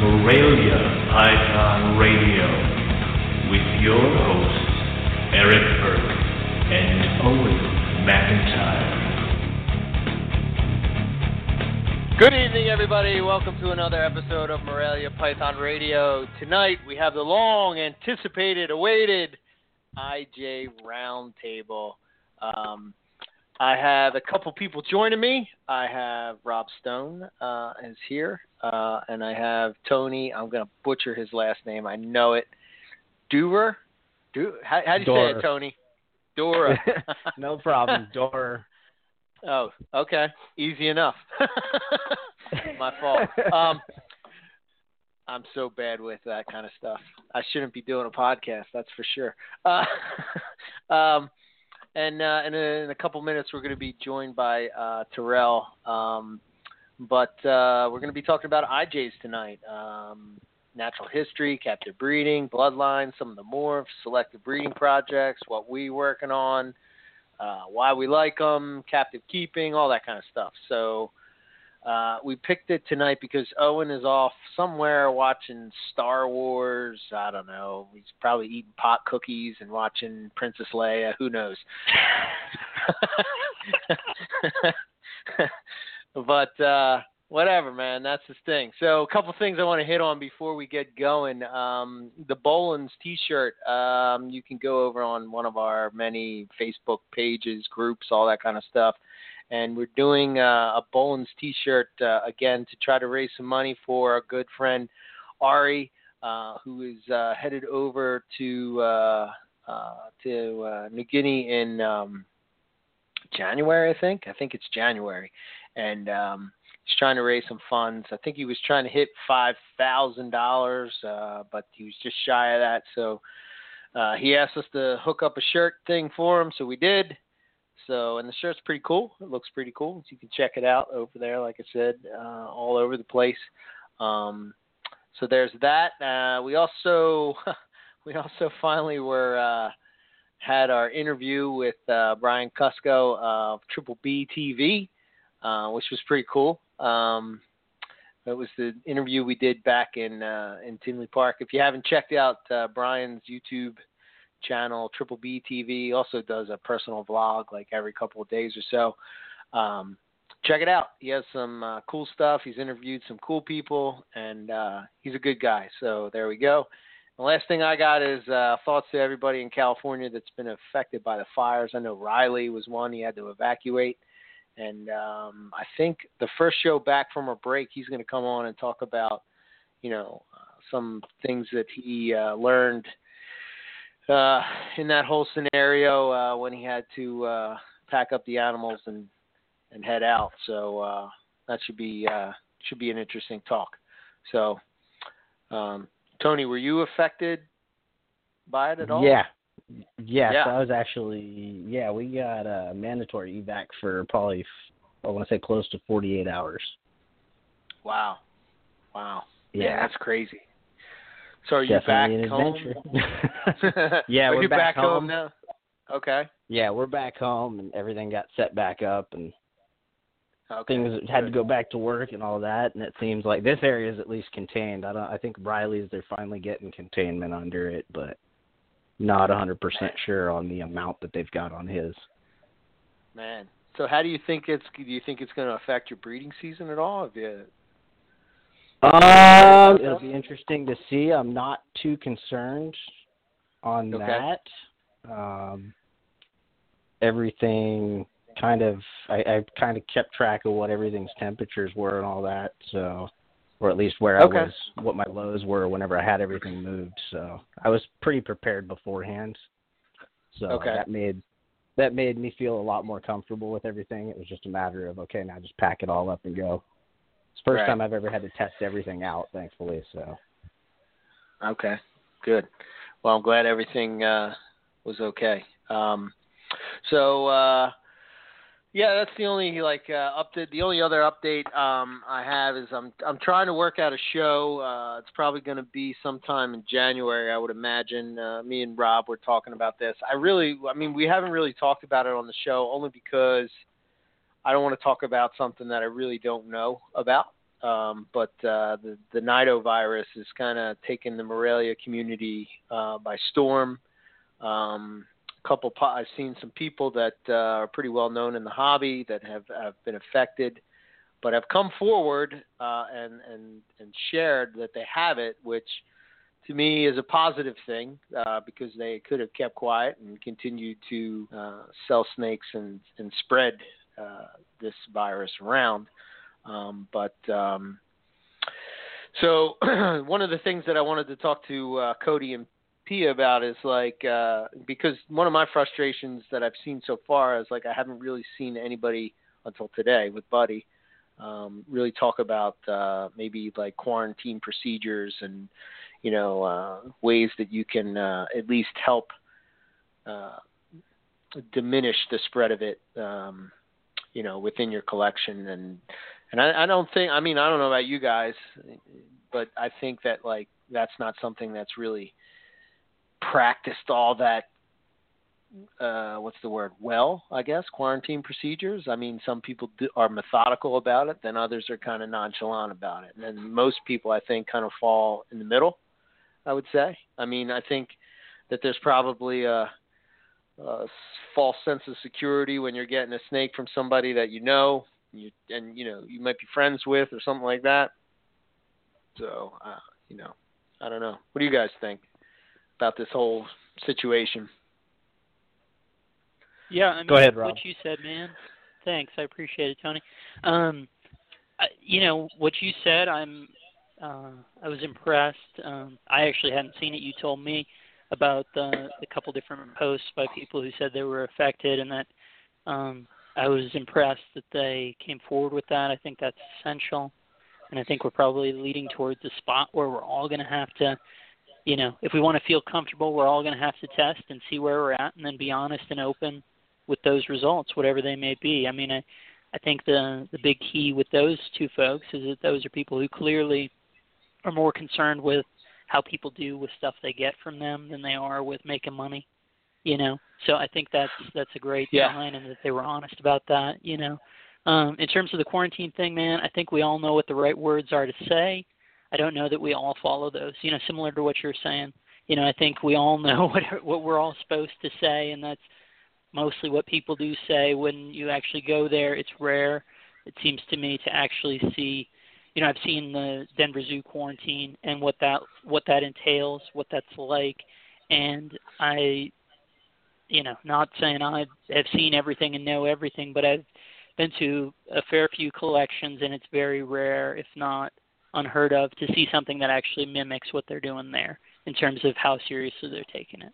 Morelia Python Radio with your hosts, Eric Burke and Owen McIntyre. Good evening, everybody. Welcome to another episode of Morelia Python Radio. Tonight we have the long anticipated, awaited IJ Roundtable. Um, I have a couple people joining me. I have Rob Stone uh, is here, uh, and I have Tony. I'm going to butcher his last name. I know it. Durer? Du- how, how do you say it, Tony? Dora. no problem. Dora. Oh, okay. Easy enough. My fault. Um, I'm so bad with that kind of stuff. I shouldn't be doing a podcast, that's for sure. Uh, um, and uh, in, a, couple minutes, we're going to be joined by uh, Terrell. Um, but uh, we're going to be talking about IJs tonight. Um, natural history, captive breeding, bloodlines, some of the morphs, selective breeding projects, what we working on, uh, why we like them, captive keeping, all that kind of stuff. So uh, we picked it tonight because Owen is off somewhere watching Star Wars. I don't know. He's probably eating pot cookies and watching Princess Leia. Who knows? but uh, whatever, man. That's his thing. So a couple things I want to hit on before we get going. Um, the Boelens T-shirt. Um, you can go over on one of our many Facebook pages, groups, all that kind of stuff and we're doing uh, a Boelens T-shirt uh, again to try to raise some money for our good friend Ari, uh, who is uh, headed over to uh, uh, to uh, New Guinea in um, January. I think. I think it's January, and um, he's trying to raise some funds. I think he was trying to hit five thousand dollars, but he was just shy of that. So Uh, he asked us to hook up a shirt thing for him, so we did so, and the shirt's pretty cool. It looks pretty cool. So you can check it out over there, like I said, uh, all over the place. Um, so there's that. Uh, we also we also finally were uh, had our interview with uh, Brian Cusco of Triple B TV, uh, which was pretty cool. Um, it was the interview we did back in uh, in Tinley Park. If you haven't checked out Brian's YouTube channel, Triple B TV. Also does a personal vlog like every couple of days or so. Um, check it out. He has some uh, cool stuff. He's interviewed some cool people, and uh, he's a good guy. So there we go. The last thing I got is uh, thoughts to everybody in California that's been affected by the fires. I know Riley was one; he had to evacuate, and um, I think the first show back from a break, he's going to come on and talk about, you know, uh, some things that he uh, learned uh, in that whole scenario uh, when he had to uh, pack up the animals and and head out. So uh, that should be uh, should be an interesting talk. So, um, Tony, were you affected by it at all? Yeah. Yes, yeah. I was actually. Yeah, we got a mandatory evac for probably I want to say close to 48 hours. Wow, wow. Yeah, Man, that's crazy. So are you Definitely back home? yeah, are we're you back, home now. Okay. Yeah, we're back home, and everything got set back up, and okay. things had to go back to work and all that. And it seems like this area is at least contained. I don't. I think Riley's they're finally getting containment under it, but not a hundred percent sure on the amount that they've got on his. Man. So how do you think it's? Do you think it's going to affect your breeding season at all? Have you? Um, it'll be interesting to see. I'm not too concerned on Okay. that. Um, everything kind of, I, I kind of kept track of what everything's temperatures were and all that. So, or at least where Okay. I was, what my lows were whenever I had everything moved. So I was pretty prepared beforehand. So Okay. that made that made me feel a lot more comfortable with everything. It was just a matter of okay, now just pack it all up and go. It's the first Right. time I've ever had to test everything out, thankfully. So Okay. Good. Well, I'm glad everything uh, was okay. Um, so uh, yeah, that's the only like uh, update. The only other update um, I have is I'm I'm trying to work out a show. Uh, it's probably going to be sometime in January, I would imagine. Uh, me and Rob were talking about this. I really, I mean, we haven't really talked about it on the show only because I don't want to talk about something that I really don't know about. um, but uh, the the Nido virus is kind of taken the Morelia community uh, by storm. Um, a couple, po- I've seen some people that uh, are pretty well known in the hobby that have, have been affected, but have come forward uh, and and and shared that they have it, which to me is a positive thing uh, because they could have kept quiet and continued to uh, sell snakes and and spread this virus around. Um, but um, so one of the things that I wanted to talk to uh, Cody and Pia about is like uh, because one of my frustrations that I've seen so far is like I haven't really seen anybody until today with Buddy um, really talk about uh, maybe like quarantine procedures and you know uh, ways that you can uh, at least help uh, diminish the spread of it um, you know within your collection and and I, I don't think I mean I don't know about you guys but I think that like that's not something that's really practiced all that uh, what's the word? Well, I guess quarantine procedures. I mean, some people do, are methodical about it, then others are kind of nonchalant about it, and then most people, I think, kind of fall in the middle. I would say. I mean, I think that there's probably a, a false sense of security when you're getting a snake from somebody that you know, and you, and you know you might be friends with or something like that. So, uh, you know, I don't know. What do you guys think about this whole situation? Yeah, I mean, Go ahead, Rob. what you said, man. Thanks, I appreciate it, Tony. Um, I, you know what you said. I'm. Uh, I was impressed. Um, I actually hadn't seen it. You told me about the, the couple different posts by people who said they were affected, and that um, I was impressed that they came forward with that. I think that's essential, and I think we're probably leading towards a spot where we're all going to have to you know, if we want to feel comfortable, we're all going to have to test and see where we're at, and then be honest and open with those results, whatever they may be. I mean, I, I think the the big key with those two folks is that those are people who clearly are more concerned with how people do with stuff they get from them than they are with making money. You know, so I think that's that's a great Yeah. sign, and that they were honest about that. You know, um, in terms of the quarantine thing, man, I think we all know what the right words are to say. I don't know that we all follow those. You know, similar to what you're saying. You know, I think we all know what what we're all supposed to say, and that's mostly what people do say when you actually go there. It's rare, it seems to me, to actually see. You know, I've seen the Denver Zoo quarantine and what that what that entails, what that's like, and I, you know, not saying I have seen everything and know everything, but I've been to a fair few collections, and it's very rare, if not unheard of, to see something that actually mimics what they're doing there in terms of how seriously they're taking it.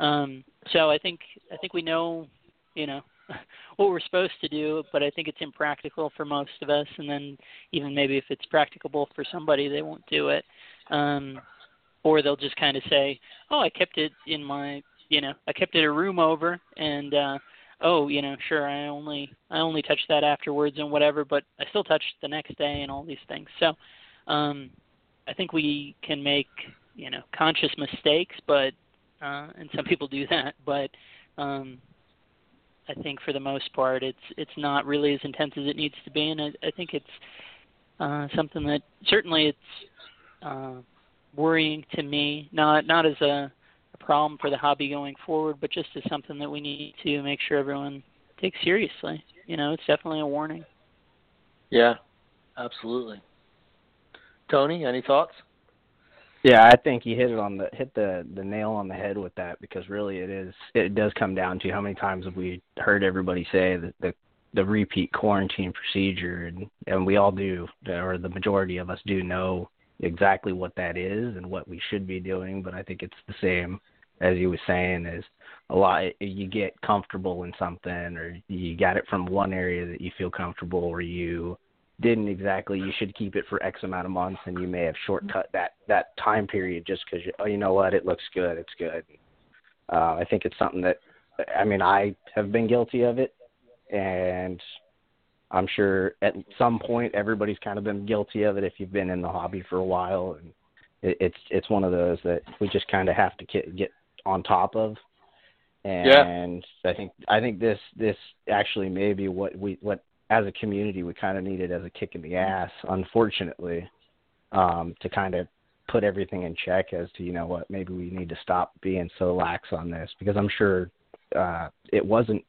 Um, so I think I think we know, you know, what we're supposed to do, but I think it's impractical for most of us. And then even maybe if it's practicable for somebody, they won't do it, um, or they'll just kind of say, "Oh, I kept it in my, you know, I kept it a room over, and uh, oh, you know, sure, I only I only touched that afterwards and whatever, but I still touched the next day and all these things." So um, I think we can make you know conscious mistakes, but uh, and some people do that, but um, I think for the most part, it's it's not really as intense as it needs to be, and I, I think it's uh, something that certainly it's uh, worrying to me, not not as a, a problem for the hobby going forward, but just as something that we need to make sure everyone takes seriously. You know, it's definitely a warning. Yeah, absolutely. Tony, any thoughts? Yeah, I think you hit it on the hit the the nail on the head with that because really it is it does come down to how many times have we heard everybody say that the the repeat quarantine procedure and and we all do or the majority of us do know exactly what that is and what we should be doing but I think it's the same as you were saying is a lot you get comfortable in something or you got it from one area that you feel comfortable or you didn't exactly you should keep it for x amount of months and you may have shortcut that that time period just because you, oh you know what? It looks good. It's good. Uh i think it's something that i mean i have been guilty of it and i'm sure at some point everybody's kind of been guilty of it if you've been in the hobby for a while and it, it's it's one of those that we just kind of have to get get on top of. And i think i think this this actually may be what we what as a community we kind of needed as a kick in the ass, unfortunately, um, to kind of put everything in check as to you know what maybe we need to stop being so lax on this because I'm sure uh, it wasn't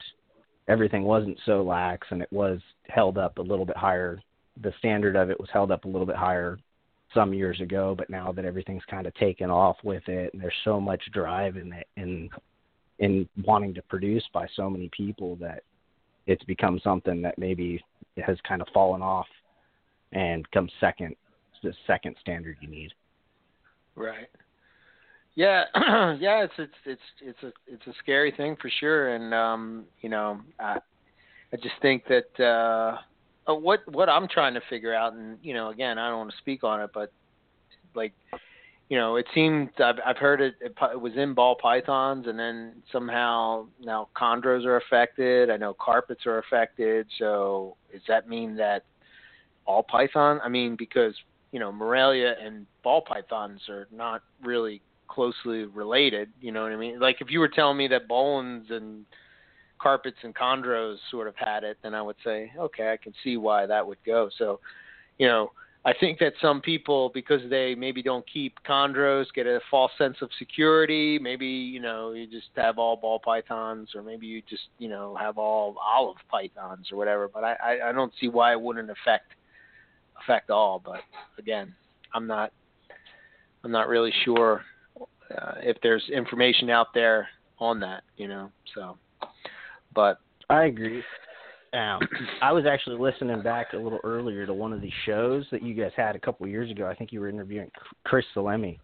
everything wasn't so lax and it was held up a little bit higher. The standard of it was held up a little bit higher some years ago, but now that everything's kind of taken off with it and there's so much drive in it in in wanting to produce by so many people that it's become something that maybe has kind of fallen off and comes second the second standard you need. Right. Yeah, yeah, it's it's it's it's a it's a scary thing for sure, and um, you know, I I just think that uh, what what I'm trying to figure out, and you know, again, I don't want to speak on it, but like, you know, it seemed I've I've heard it, it it was in ball pythons, and then somehow now chondros are affected. I know carpets are affected. So does that mean that all python? I mean, because you know, Morelia and ball pythons are not really closely related. You know what I mean? Like if you were telling me that Boelens and carpets and chondros sort of had it, then I would say, okay, I can see why that would go. So, you know, I think that some people, because they maybe don't keep chondros, get a false sense of security. Maybe you know you just have all ball pythons, or maybe you just you know have all olive pythons or whatever. But I I, I don't see why it wouldn't affect affect all. But again, I'm not I'm not really sure uh, if there's information out there on that, you know. So, but I agree. Um, I was actually listening back a little earlier to one of these shows that you guys had a couple of years ago. I think you were interviewing Chris Salemi,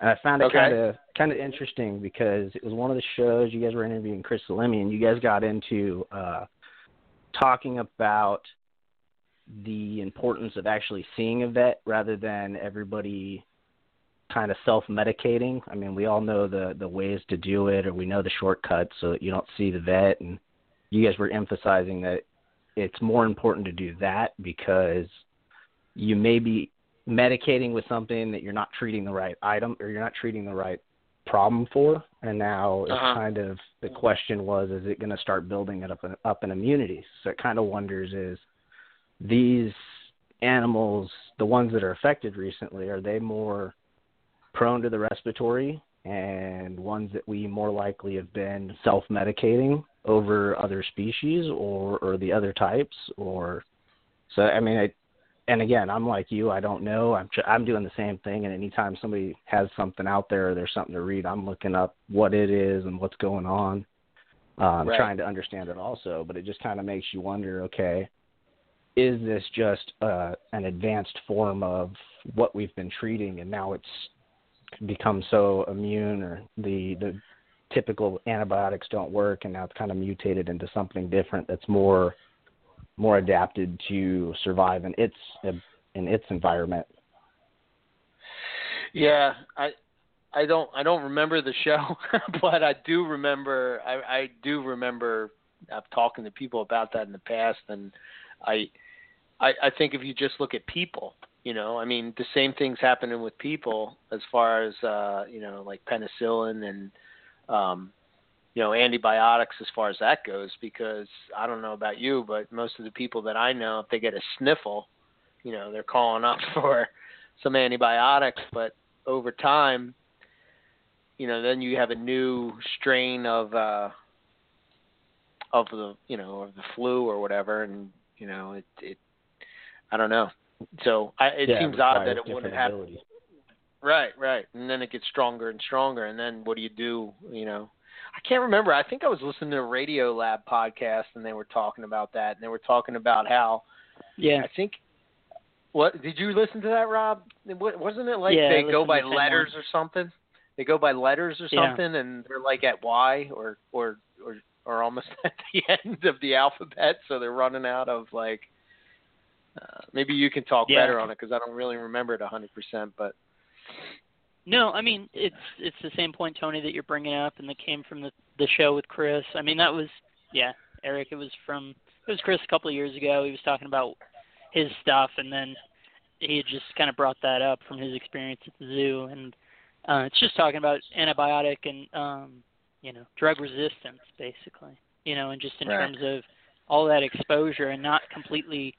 and I found it okay. kind of kind of interesting because it was one of the shows you guys were interviewing Chris Salemi, and you guys got into uh, talking about the importance of actually seeing a vet rather than everybody kind of self-medicating. I mean, we all know the the ways to do it, or we know the shortcuts so that you don't see the vet. And you guys were emphasizing that it's more important to do that because you may be medicating with something that you're not treating the right item or you're not treating the right problem for. And now it's uh-huh. kind of the question was, is it going to start building it up up an immunity? So it kind of wonders is these animals, the ones that are affected recently, are they more prone to the respiratory and ones that we more likely have been self medicating over other species or or the other types or so I mean I and again I'm like you I don't know I'm I'm doing the same thing and anytime somebody has something out there or there's something to read I'm looking up what it is and what's going on um right. trying to understand it also but it just kind of makes you wonder okay is this just uh, an advanced form of what we've been treating, and now it's become so immune, or the the typical antibiotics don't work, and now it's kind of mutated into something different that's more more adapted to survive in its in its environment. Yeah, I I don't I don't remember the show, but I do remember I I do remember I've uh, talking to people about that in the past, and I I, I think if you just look at people, you know, I mean, the same thing's happening with people as far as uh, you know, like penicillin and um, you know, antibiotics as far as that goes. Because I don't know about you, but most of the people that I know, if they get a sniffle, you know, they're calling up for some antibiotics. But over time, you know, then you have a new strain of uh, of the you know of the flu or whatever, and you know, it it I don't know. So I, it yeah, seems it odd that it wouldn't happen. Right, right. And then it gets stronger and stronger. And then what do you do? You know, I can't remember. I think I was listening to a Radio Lab podcast and they were talking about that. And they were talking about how, yeah, I think, what did you listen to that, Rob? Wasn't it like yeah, they go by letters one. or something? They go by letters or Yeah. something, and they're like at Y or or or or almost at the end of the alphabet, so they're running out of like uh, maybe you can talk Yeah. better on it because I don't really remember it a hundred percent. But No, I mean it's it's the same point, Tony, that you're bringing up, and that came from the the show with Chris. I mean that was yeah, Eric. It was from it was Chris a couple of years ago. He was talking about his stuff, and then he had just kind of brought that up from his experience at the zoo, and uh, it's just talking about antibiotic and um, you know drug resistance, basically. You know, and just in Right. terms of all that exposure and not completely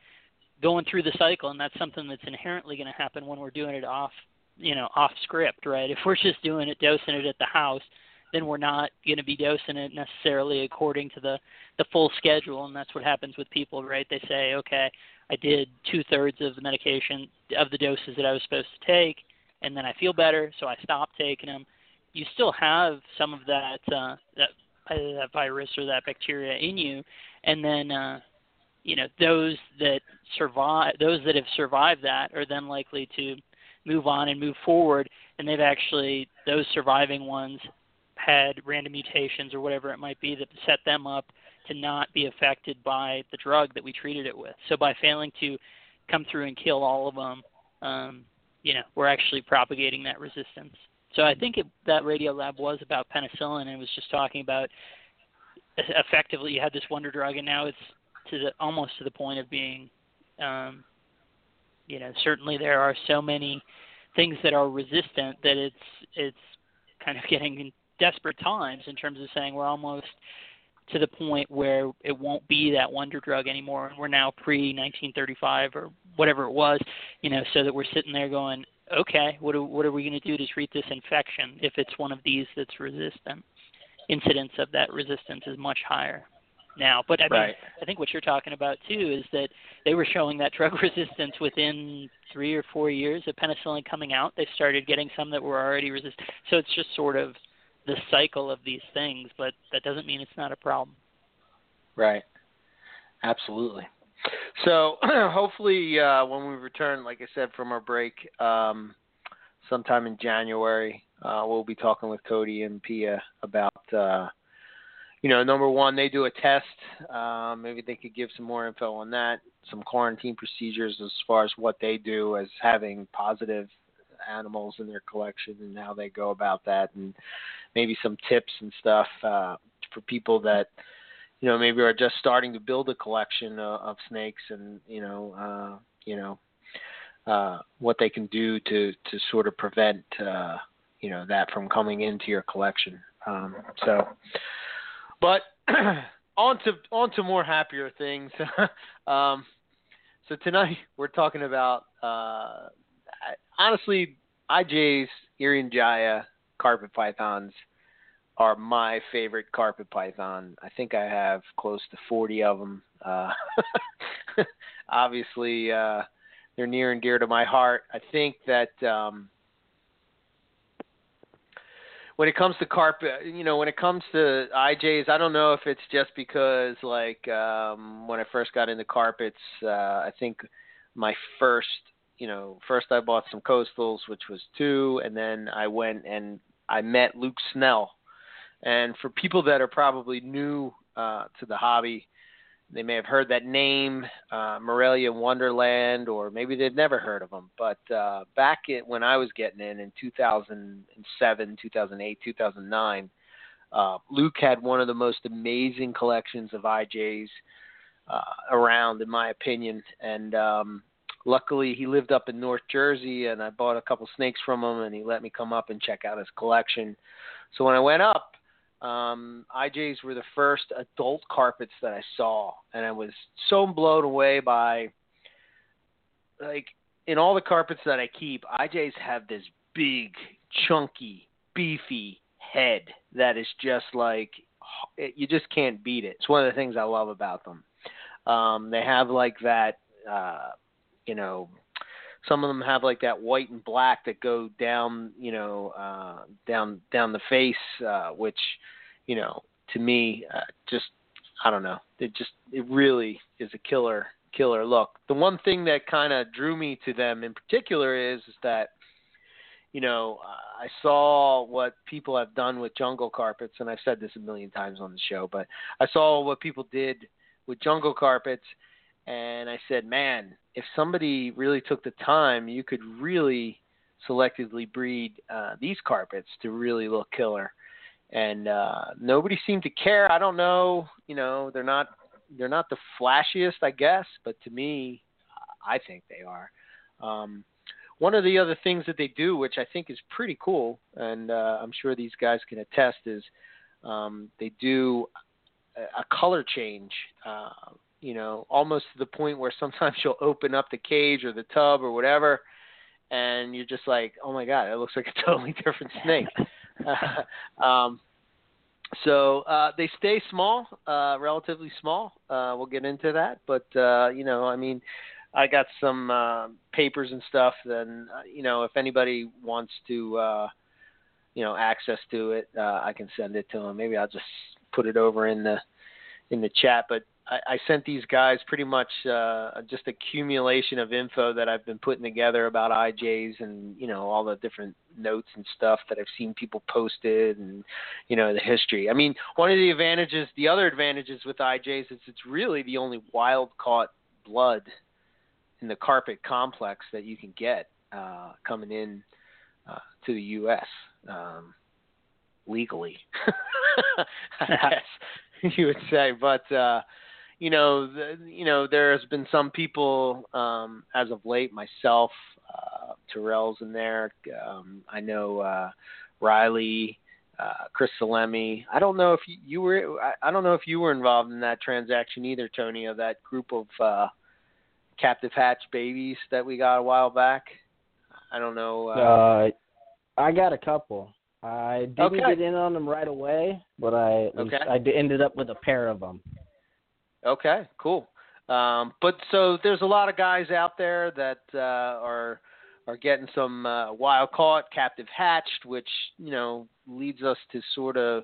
going through the cycle and that's something that's inherently going to happen when we're doing it off you know off script right? If we're just doing it dosing it at the house then we're not going to be dosing it necessarily according to the the full schedule and that's what happens with people right? They say okay i did two thirds of the medication of the doses that i was supposed to take and then i feel better so i stopped taking them you still have some of that uh that that virus or that bacteria in you and then uh you know those that survive those that have survived that are then likely to move on and move forward. And they've actually those surviving ones had random mutations or whatever it might be that set them up to not be affected by the drug that we treated it with. So by failing to come through and kill all of them um, you know we're actually propagating that resistance. So i think it, that Radiolab was about penicillin and was just talking about effectively you had this wonder drug and now it's to the almost to the point of being um, you know certainly there are so many things that are resistant that it's it's kind of getting in desperate times in terms of saying we're almost to the point where it won't be that wonder drug anymore. And we're now pre 1935 or whatever it was you know so that we're sitting there going okay what are, what are we going to do to treat this infection if it's one of these that's resistant? Incidence of that resistance is much higher now. But I mean, Right. I think what you're talking about too is that they were showing that drug resistance within three or four years of penicillin coming out. They started getting some that were already resistant. So it's just sort of the cycle of these things, but that doesn't mean it's not a problem. Right. Absolutely. So hopefully, uh, when we return, like I said, from our break, um, sometime in January, uh, we'll be talking with Cody and Pia about, uh, you know, number one, they do a test. Um, maybe they could give some more info on that. Some quarantine procedures as far as what they do as having positive animals in their collection and how they go about that, and maybe some tips and stuff uh, for people that you know maybe are just starting to build a collection of, snakes and you know uh you know uh what they can do to to sort of prevent uh you know that from coming into your collection um so but on to on to more happier things um so tonight we're talking about uh honestly IJ's Irian Jaya carpet pythons are my favorite carpet python. I think I have close to 40 of them. Uh, obviously, uh, they're near and dear to my heart. I think that um, when it comes to carpet, you know, when it comes to IJs, I don't know if it's just because, like, um, when I first got into carpets, uh, I think my first, you know, first I bought some coastals, which was two, and then I went and I met Luke Snell. And for people that are probably new uh, to the hobby, they may have heard that name, uh, Morelia Wonderland, or maybe they've never heard of them. But uh, back when I was getting in in 2007, 2008, 2009, uh, Luke had one of the most amazing collections of IJs uh, around, in my opinion. And um, luckily, he lived up in North Jersey, and I bought a couple snakes from him, and he let me come up and check out his collection. So when I went up, um, IJs were the first adult carpets that I saw, and I was so blown away by like in all the carpets that I keep, IJs have this big, chunky, beefy head that is just like you just can't beat it. It's one of the things I love about them. Um, they have like that, uh, you know, some of them have like that white and black that go down, you know, uh, down down the face, uh, which, you know, to me, uh, just I don't know. It just it really is a killer killer look. The one thing that kind of drew me to them in particular is is that, you know, I saw what people have done with jungle carpets, and I've said this a million times on the show, but I saw what people did with jungle carpets and I said, man, if somebody really took the time, you could really selectively breed uh, these carpets to really look killer. And uh, nobody seemed to care. I don't know, you know, they're not they're not the flashiest, I guess, but to me, I think they are. Um, one of the other things that they do, which I think is pretty cool, and uh, I'm sure these guys can attest, is um, they do a color change uh, you know, almost to the point where sometimes you'll open up the cage or the tub or whatever, and you're just like, oh my god, it looks like a totally different snake. um, so uh, they stay small, uh, relatively small. Uh, we'll get into that, but uh, you know, I mean, I got some uh, papers and stuff. Then uh, you know, if anybody wants to, uh, you know, access to it, uh, I can send it to them. Maybe I'll just put it over in the in the chat. But I, I sent these guys pretty much uh, just accumulation of info that I've been putting together about IJs and you know all the different notes and stuff that I've seen people posted and you know the history. I mean, one of the advantages, the other advantages with IJs is it's really the only wild caught blood in the carpet complex that you can get uh, coming in uh, to the U.S. Um, legally, you would say. But uh, you know, the, you know, there has been some people um, as of late. Myself, uh, Terrell's in there. Um, I know uh, Riley. Uh, Chris Salemi. I don't know if you, you were. I, I don't know if you were involved in that transaction either, Tony. Of that group of uh, captive hatch babies that we got a while back. I don't know. Uh, Uh, I got a couple. I didn't Okay. get in on them right away, but I Okay. I ended up with a pair of them. Okay, cool. Um, but so there's a lot of guys out there that uh, are are getting some uh, wild caught, captive hatched, which you know leads us to sort of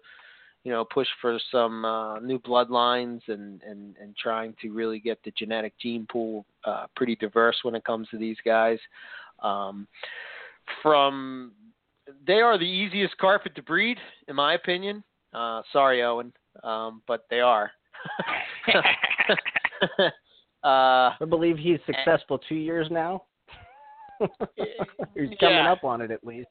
you know push for some uh, new bloodlines and, and and trying to really get the genetic gene pool uh, pretty diverse when it comes to these guys. Um, from they are the easiest carpet to breed, in my opinion. Uh, sorry, Owen, um, but they are. uh, I believe he's successful two years now. he's coming Yeah. up on it at least.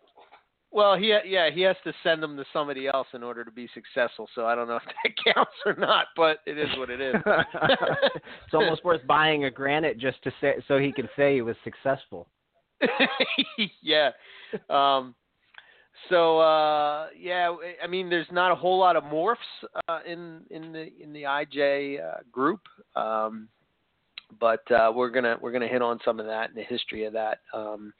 well, he yeah he has to send them to somebody else in order to be successful. So I don't know if that counts or not, but it is what it is. it's almost worth buying a granite just to say so he can say he was successful. yeah. Um, so uh, yeah, I mean, there's not a whole lot of morphs uh, in in the in the IJ uh, group, um, but uh, we're gonna we're gonna hit on some of that and the history of that. Um,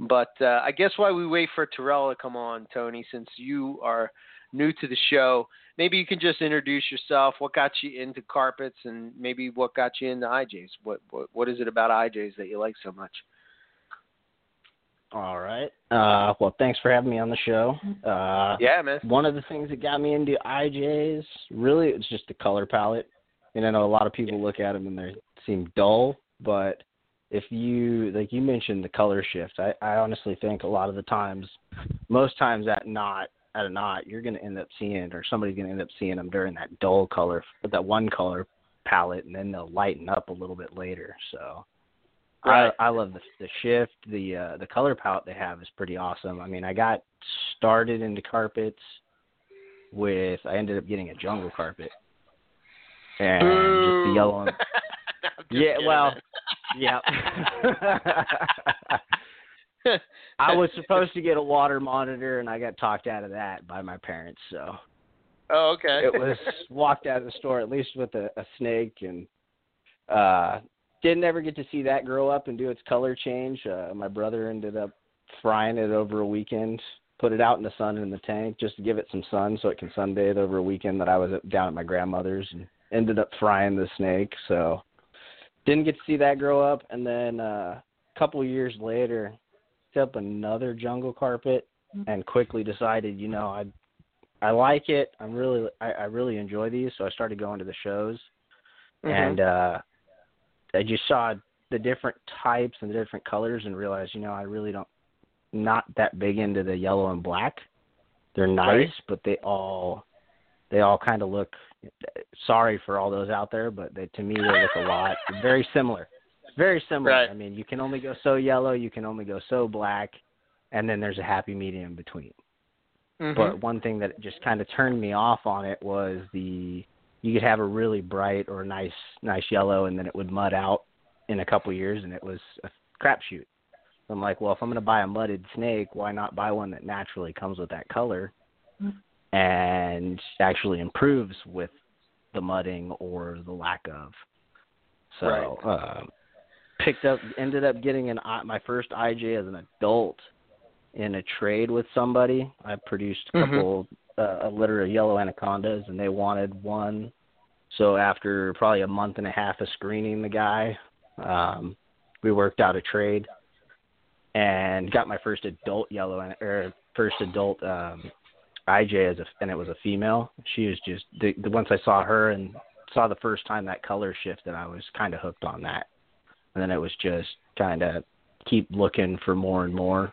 but uh, I guess why we wait for Terrell to come on, Tony, since you are new to the show, maybe you can just introduce yourself. What got you into carpets, and maybe what got you into IJs? What what what is it about IJs that you like so much? All right. Uh, well, thanks for having me on the show. Uh, Yeah, man. one of the things that got me into IJs really it's just the color palette. And I know a lot of people look at them and they seem dull, but if you like you mentioned the color shift, I, I honestly think a lot of the times, most times at knot at a knot, you're going to end up seeing or somebody's going to end up seeing them during that dull color, that one color palette, and then they'll lighten up a little bit later. So. Right. I I love the the shift. The uh, the color palette they have is pretty awesome. I mean, I got started into carpets with I ended up getting a jungle carpet and just the yellow. And, yeah, kidding, well, yeah. I was supposed to get a water monitor, and I got talked out of that by my parents. So oh, okay. it was walked out of the store at least with a, a snake, and uh didn't ever get to see that grow up and do its color change. Uh, my brother ended up frying it over a weekend, put it out in the sun in the tank just to give it some sun so it can sunbathe over a weekend that I was at, down at my grandmother's and ended up frying the snake. So didn't get to see that grow up, and then uh, a couple years later, picked up another jungle carpet and quickly decided, you know, I I like it. I'm really I, I really enjoy these, so I started going to the shows Mhm. and uh I just saw the different types and the different colors and realized, you know, I really don't not that big into the yellow and black. They're nice, Right. but they all they all kind of look sorry for all those out there, but they to me they look a lot very similar. Very similar. Right. I mean, you can only go so yellow, you can only go so black, and then there's a happy medium between. Mhm. But one thing that just kind of turned me off on it was the you could have a really bright or nice nice yellow and then it would mud out in a couple years and it was a crapshoot. I'm like, well, if I'm going to buy a mudded snake, why not buy one that naturally comes with that color and actually improves with the mudding or the lack of. So Right. um, picked up, ended up getting an my first IJ as an adult in a trade with somebody. I produced a Mhm. couple uh, a litter of yellow anacondas, and they wanted one. So after probably a month and a half of screening the guy, um, we worked out a trade and got my first adult yellow or first adult um IJ as a and it was a female. She was just the, the once I saw her and saw the first time that color shift, shifted, I was kind of hooked on that. And then it was just kind of keep looking for more and more.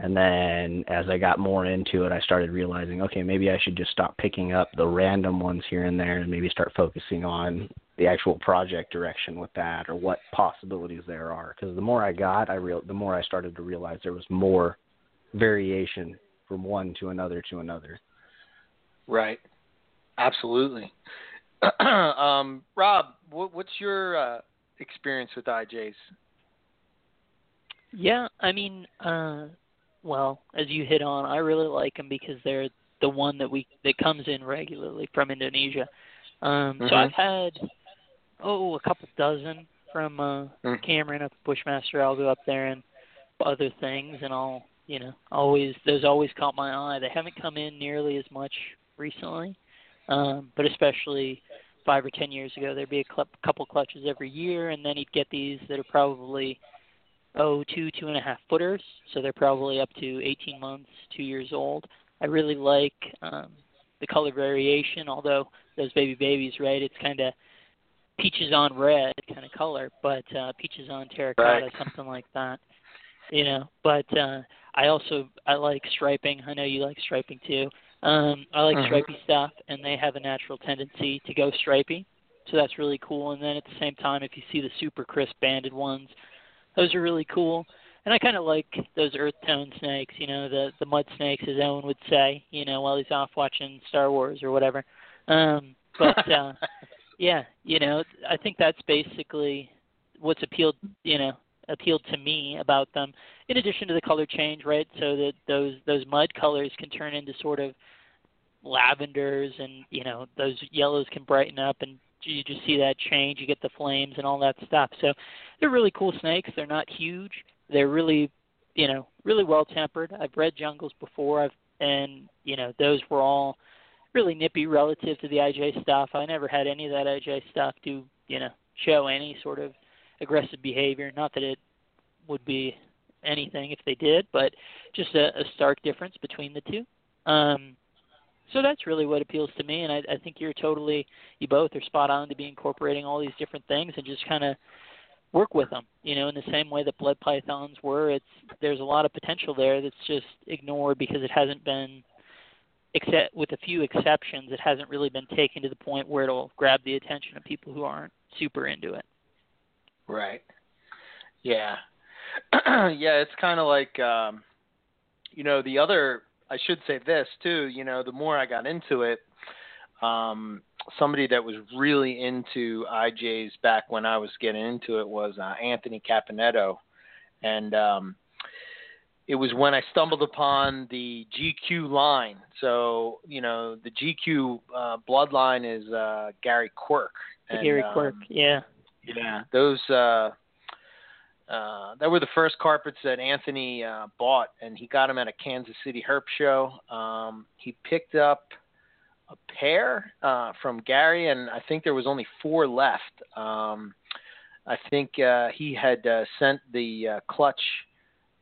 And then as I got more into it, I started realizing, okay, maybe I should just stop picking up the random ones here and there and maybe start focusing on the actual project direction with that or what possibilities there are. Because the more I got, I real the more I started to realize there was more variation from one to another to another. Right. Absolutely. um, Rob, what, what's your uh, experience with IJs? Yeah, I mean, uh, well, as you hit on, I really like them because they're the one that we that comes in regularly from Indonesia. Um, So Mhm. I've had oh a couple dozen from uh, Mm. Cameron up at Bushmaster. I'll go up there and other things, and I'll you know always those always caught my eye. They haven't come in nearly as much recently, um, but especially five or ten years ago, there'd be a cl- couple clutches every year, and then you'd get these that are probably oh two two and a half footers, so they're probably up to 18 months, two years old. I really like um, the color variation, although those baby babies, right? It's kind of peaches on red kind of color, but uh, peaches on terracotta, Right. something like that. You know, but uh, I also I like striping. I know you like striping too. Um, I like Mhm. stripy stuff, and they have a natural tendency to go stripy, so that's really cool. And then at the same time, if you see the super crisp banded ones, those are really cool. And I kind of like those earth tone snakes, you know, the the mud snakes, as Owen would say, you know, while he's off watching Star Wars or whatever. Um, but uh, yeah, you know, I think that's basically what's appealed, you know, appealed to me about them. In addition to the color change, right? So that those those mud colors can turn into sort of lavenders, and you know, those yellows can brighten up, and you just see that change. You get the flames and all that stuff. So they're really cool snakes. They're not huge. They're really, you know, really well tempered. I've bred jungles before. I've and you know, those were all really nippy relative to the IJ stuff. I never had any of that IJ stuff do you know, show any sort of aggressive behavior. Not that it would be anything if they did, but just a, a stark difference between the two. Um, so that's really what appeals to me, and I, I think you're totally, you both are spot on to be incorporating all these different things and just kind of work with them. You know, in the same way that blood pythons were, it's there's a lot of potential there that's just ignored because it hasn't been except with a few exceptions, it hasn't really been taken to the point where it'll grab the attention of people who aren't super into it. Right. Yeah. yeah, it's kind of like um you know, the other I should say this too, you know, the more I got into it, um somebody that was really into IJs back when I was getting into it was uh, Anthony Caponetto and um it was when I stumbled upon the GQ line. So, you know, the GQ uh, bloodline is uh, Gary Quirk. And, Gary um, Quirk, yeah. yeah, those uh uh that were the first carpets that Anthony uh bought and he got them at a Kansas City herp show. Um he picked up a pair uh from Gary and I think there was only four left. Um I think uh he had uh, sent the uh, clutch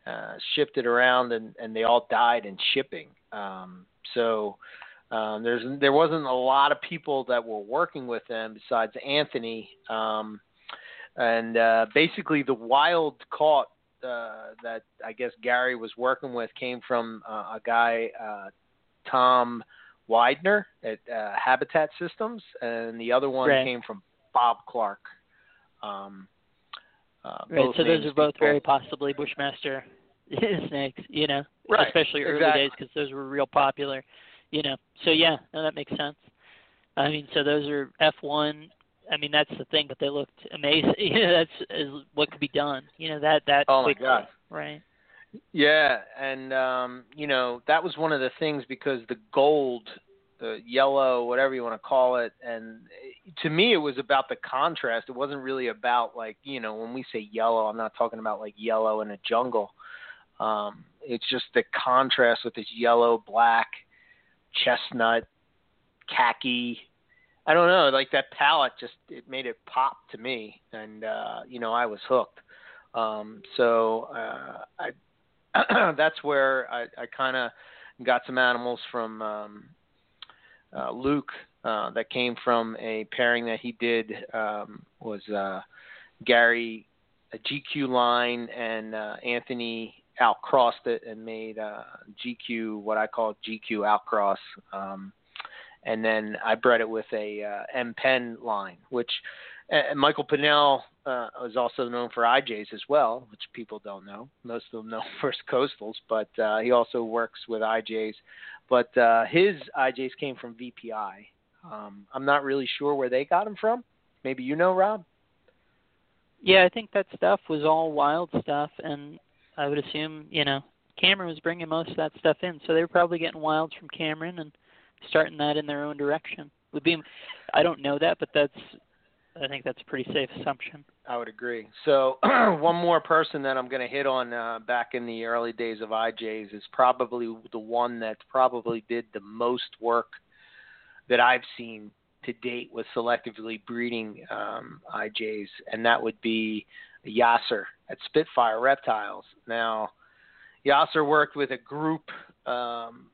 uh shipped it around and and they all died in shipping. Um so um, there's there wasn't a lot of people that were working with them besides Anthony, um, and uh, basically the wild caught uh, that I guess Gary was working with came from uh, a guy uh, Tom Widener at uh, Habitat Systems, and the other one Right. came from Bob Clark. Um, uh, Right. So those are both people- very possibly Bushmaster snakes, you know, Right, especially early exactly. days because those were real popular, you know. So yeah, no, that makes sense. I mean, so those are F1. I mean, that's the thing, but they looked amazing. You know, that's is what could be done. You know, that that Oh, my God. right? Yeah, and um, you know that was one of the things because the gold uh, yellow, whatever you want to call it. And to me, it was about the contrast. It wasn't really about like you know when we say yellow, I'm not talking about like yellow in a jungle. Um, it's just the contrast with this yellow, black, chestnut, khaki. I don't know, like that palette just it made it pop to me, and uh, you know I was hooked. Um, so uh, I that's where I, I kind of got some animals from um, uh, Luke uh, that came from a pairing that he did um, was uh, Gary a GQ line and uh, Anthony outcrossed it and made uh, GQ what I call GQ outcross. Um, and then I bred it with a uh, M Pen line, which uh, Michael Pinnell uh, is also known for IJs as well, which people don't know. Most of them know First Coastals, but uh, he also works with IJs. But uh, his IJs came from VPI. Um, I'm not really sure where they got them from. Maybe you know, Rob. Yeah, I think that stuff was all wild stuff, and I would assume you know Cameron was bringing most of that stuff in, so they were probably getting wilds from Cameron and starting that in their own direction. Would be, I don't know that, but that's I think that's a pretty safe assumption. I would agree. So one more person that I'm going to hit on uh, back in the early days of IJs is probably the one that probably did the most work that I've seen to date with selectively breeding um, IJs, and that would be Yasser at Spitfire Reptiles. Now, Yasser worked with a group um,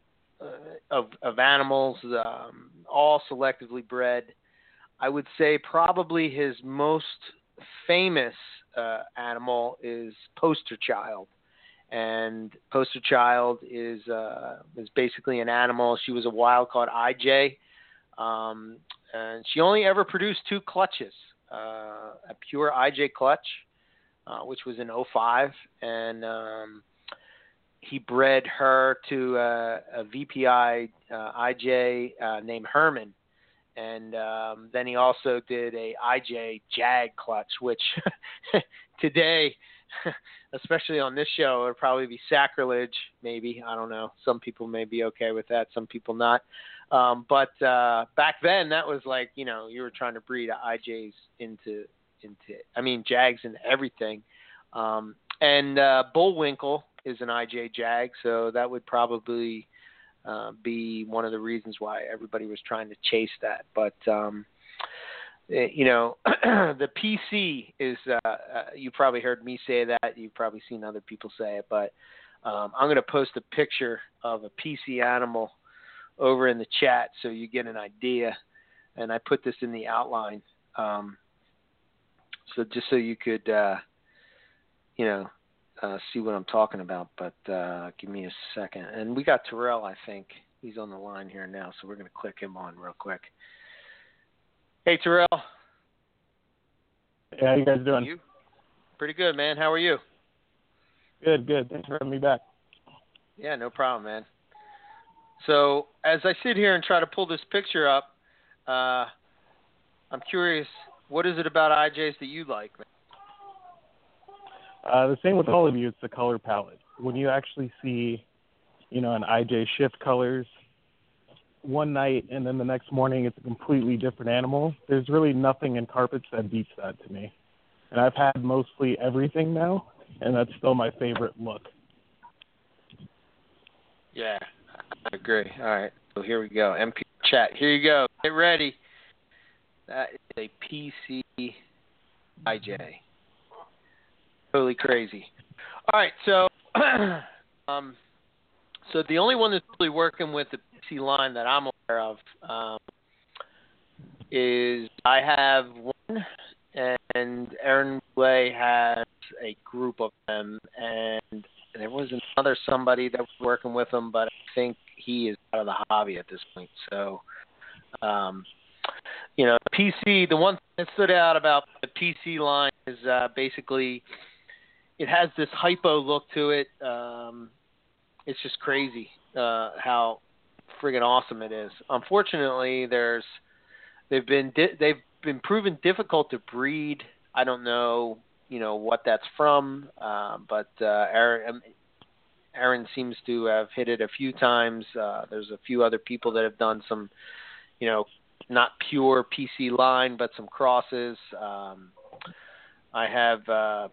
of, of animals, um, all selectively bred. I would say probably his most famous uh, animal is Poster Child, and Poster Child is uh, is basically an animal. She was a wild caught IJ, um, and she only ever produced two clutches: uh, a pure IJ clutch, uh, which was in 05, and um, he bred her to a, a VPI uh, IJ uh, named Herman and um, then he also did a IJ Jag clutch, which today, especially on this show, would probably be sacrilege. Maybe I don't know. Some people may be okay with that. Some people not. Um, but uh, back then, that was like you know you were trying to breed IJs into into I mean Jags and everything. Um, and uh, Bullwinkle is an IJ Jag, so that would probably uh, be one of the reasons why everybody was trying to chase that. But um, eh, you know, the PC is. Uh, uh, you probably heard me say that. You've probably seen other people say it, but um, I'm going to post a picture of a PC animal over in the chat so you get an idea. And I put this in the outline, um, so just so you could, uh, you know, uh, see what I'm talking about, but uh, give me a second. And we got Terrell, I think. He's on the line here now, so we're going to click him on real quick. Hey, Terrell. Yeah, how you guys doing? You? Pretty good, man. How are you? Good, good. Thanks for having me back. Yeah, no problem, man. So as I sit here and try to pull this picture up, uh, I'm curious, what is it about IJs that you like, man? Uh, the same with all of you. It's the color palette. When you actually see, you know, an IJ shift colors one night and then the next morning it's a completely different animal. There's really nothing in carpets that beats that to me. And I've had mostly everything now, and that's still my favorite look. Yeah, I agree. All right, so here we go. MP chat. Here you go. Get ready. That is a PC IJ totally crazy. All right, so um, so the only one that's really working with the PC line that I'm aware of um, is I have one, and Aaron Blay has a group of them, and there was another somebody that was working with them, but I think he is out of the hobby at this point. So, um, you know, PC. The one thing that stood out about the PC line is uh, basically it has this hypo look to it. Um, it's just crazy uh, how friggin' awesome it is. Unfortunately, there's they've been di- they've been proven difficult to breed. I don't know, you know what that's from, uh, but uh, Aaron, Aaron seems to have hit it a few times. Uh, there's a few other people that have done some, you know, not pure PC line, but some crosses. Um, I have uh,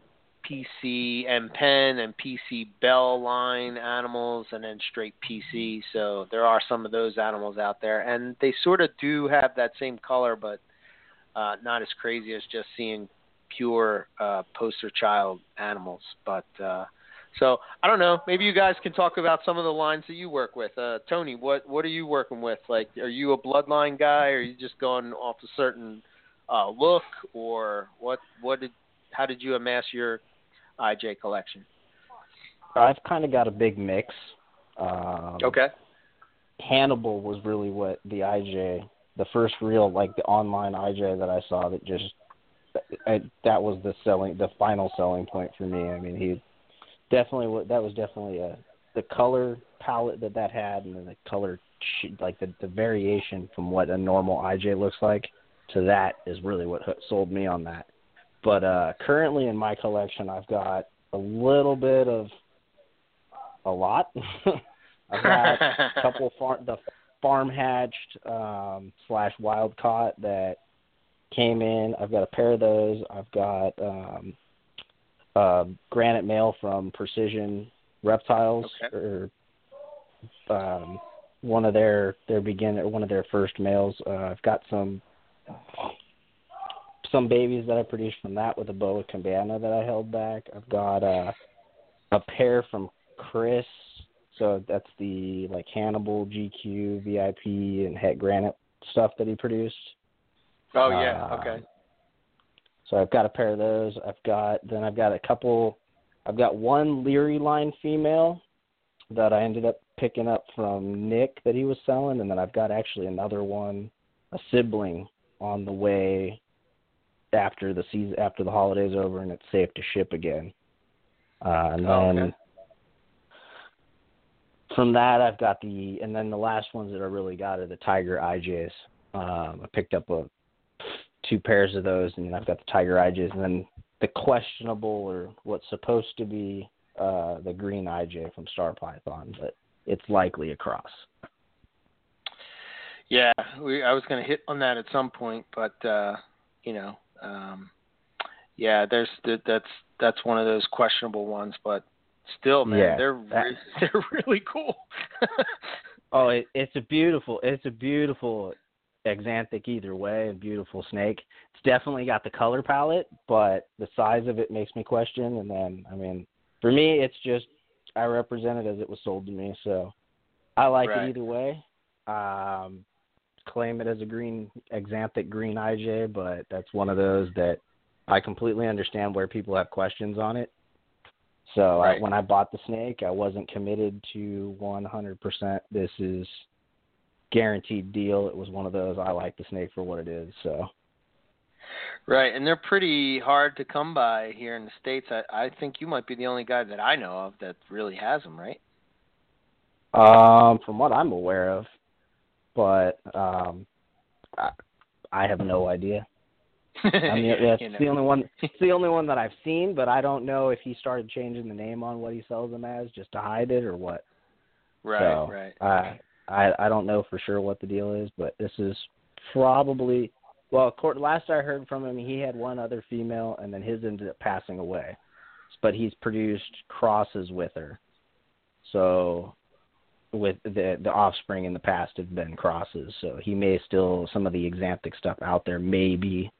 PC M Pen and PC Bell line animals, and then straight PC. So there are some of those animals out there, and they sort of do have that same color, but uh, not as crazy as just seeing pure uh, poster child animals. But uh, so I don't know. Maybe you guys can talk about some of the lines that you work with. Uh, Tony, what what are you working with? Like, are you a bloodline guy? Or are you just going off a certain uh, look, or what? What did? How did you amass your IJ collection? I've kind of got a big mix. Um, okay. Hannibal was really what the IJ, the first real like the online IJ that I saw that just I, that was the selling, the final selling point for me. I mean, he definitely that was definitely a the color palette that that had, and then the color like the the variation from what a normal IJ looks like to that is really what sold me on that. But uh currently in my collection, I've got a little bit of a lot. I've got a couple farm the farm hatched um, slash wild caught that came in. I've got a pair of those. I've got um, uh, granite male from Precision Reptiles, okay. or um, one of their their beginner, one of their first males. Uh, I've got some some babies that I produced from that with a boa cabana that I held back. I've got uh, a pair from Chris, so that's the like Hannibal GQ VIP and Het Granite stuff that he produced. Oh yeah, uh, okay. So I've got a pair of those. I've got then I've got a couple. I've got one Leary line female that I ended up picking up from Nick that he was selling, and then I've got actually another one, a sibling on the way after the season after the holidays over and it's safe to ship again. Uh, and Oh, then okay. from that I've got the and then the last ones that I really got are the Tiger IJs. Um, I picked up a two pairs of those, and then I've got the Tiger IJs, and then the questionable or what's supposed to be uh, the green IJ from Star Python, but it's likely a cross. Yeah, we, I was going to hit on that at some point, but uh, you know, um, yeah, there's that, that's that's one of those questionable ones, but still, man, Yeah, they're re- they're really cool. Oh, it, it's a beautiful, it's a beautiful exanthic either way, a beautiful snake. It's definitely got the color palette, but the size of it makes me question. And then, I mean, for me, it's just I represent it as it was sold to me, so I like Right. it either way. Um, claim it as a green exanthic green IJ, but that's one of those that I completely understand where people have questions on it. So Right. I, when I bought the snake, I wasn't committed to 100%. This is guaranteed deal. It was one of those. I like the snake for what it is. So right, and they're pretty hard to come by here in the states. I, I think you might be the only guy that I know of that really has them, right? um, from what I'm aware of, but um, I, I have no idea. I mean, that's You know. the only one. It's the only one that I've seen, but I don't know if he started changing the name on what he sells them as just to hide it or what. Right, so, right. I I I don't know for sure what the deal is, but this is probably well. Court, last I heard from him, he had one other female, and then his ended up passing away. But he's produced crosses with her, so with the the offspring in the past have been crosses. So he may still some of the exanthic stuff out there may be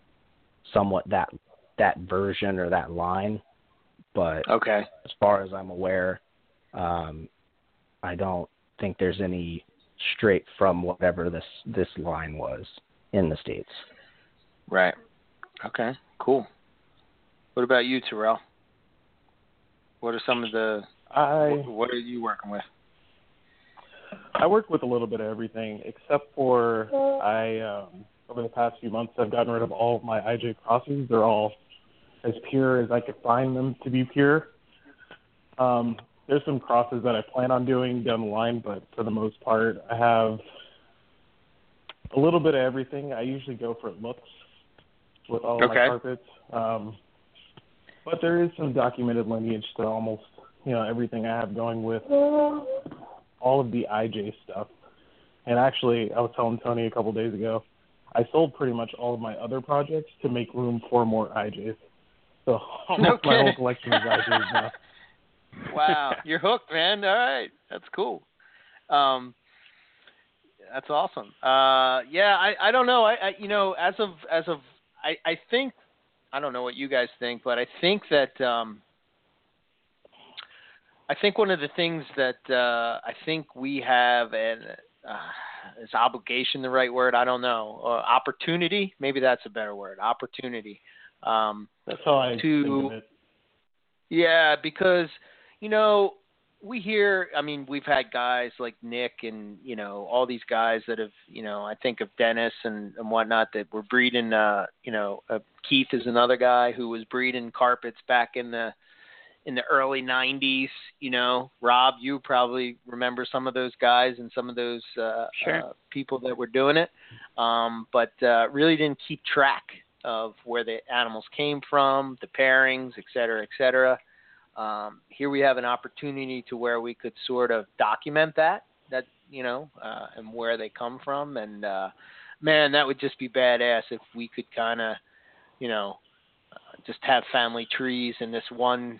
somewhat that that version or that line, but Okay. as far as I'm aware, um, I don't think there's any straight from whatever this this line was in the states. Right. Okay. Cool. What about you, Terrell? What are some of the I what, what are you working with? I work with a little bit of everything, except for I um, over the past few months I've gotten rid of all of my IJ crosses. They're all as pure as I could find them to be pure. Um, there's some crosses that I plan on doing down the line, but for the most part, I have a little bit of everything. I usually go for looks with all of Okay. my carpets. Um, but there is some documented lineage to almost you know everything I have going with all of the IJ stuff. And actually, I was telling Tony a couple days ago, I sold pretty much all of my other projects to make room for more IJs. So almost Okay. my whole collection is IJs now. wow, you're hooked, man. All right, that's cool. Um, that's awesome. Uh, yeah, I, I don't know. I, I you know as of as of I, I think I don't know what you guys think, but I think that um, I think one of the things that uh, I think we have and uh, is obligation the right word? I don't know. Or opportunity, maybe that's a better word. Opportunity. Um, That's how I To- yeah, because you know we hear. I mean, we've had guys like Nick and you know all these guys that have you know I think of Dennis and and whatnot that were breeding. Uh, you know, uh, Keith is another guy who was breeding carpets back in the in the early '90s. You know, Rob, you probably remember some of those guys and some of those uh, Sure. uh, people that were doing it, um, but uh, really didn't keep track of where the animals came from, the pairings, et cetera, et cetera. Um, here we have an opportunity to where we could sort of document that, that you know, uh, and where they come from. And uh, man, that would just be badass if we could kind of, you know, uh, just have family trees in this one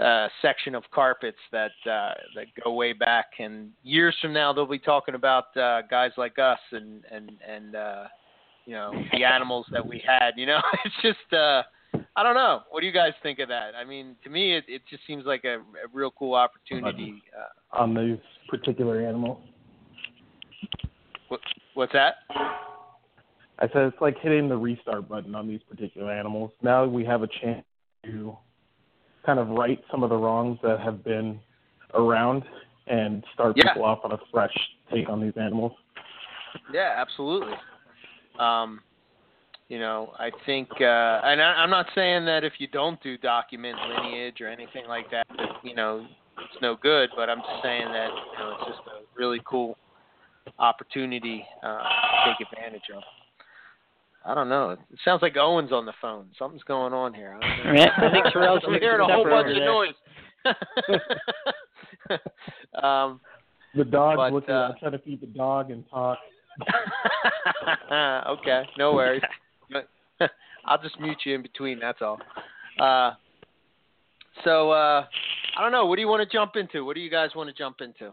uh, section of carpets that uh, that go way back. And years from now, they'll be talking about uh, guys like us and and and uh, you know the animals that we had. You know, it's just. Uh, I don't know. What do you guys think of that? I mean, to me, it, it just seems like a, a real cool opportunity. Uh, on these particular animals. What, what's that? I said it's like hitting the restart button on these particular animals. Now we have a chance to kind of right some of the wrongs that have been around and start Yeah. people off on a fresh take on these animals. Yeah, absolutely. Um, you know, I think, uh, and I, I'm not saying that if you don't do document lineage or anything like that, that you know, it's no good. But I'm just saying that you know, it's just a really cool opportunity uh, to take advantage of. I don't know. It sounds like Owen's on the phone. Something's going on here. I don't know. Yeah, I think Terrell's I'm mixing hearing a whole bunch of noise. um, The dog's But, looking. uh, I'm trying to feed the dog and talk. okay, no worries. I'll just mute you in between. That's all. Uh, so uh, I don't know. What do you want to jump into? What do you guys want to jump into?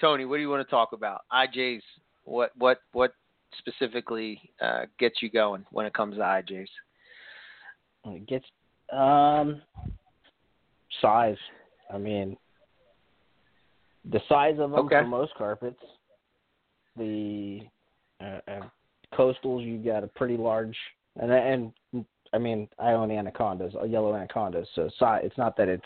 Tony, what do you want to talk about? IJs. What what what specifically uh, gets you going when it comes to IJs? It gets um size. I mean, the size of them Okay. for most carpets. The uh, uh, coastals, you got a pretty large, and and I mean, I own anacondas, uh, yellow anacondas. So size. It's not that it's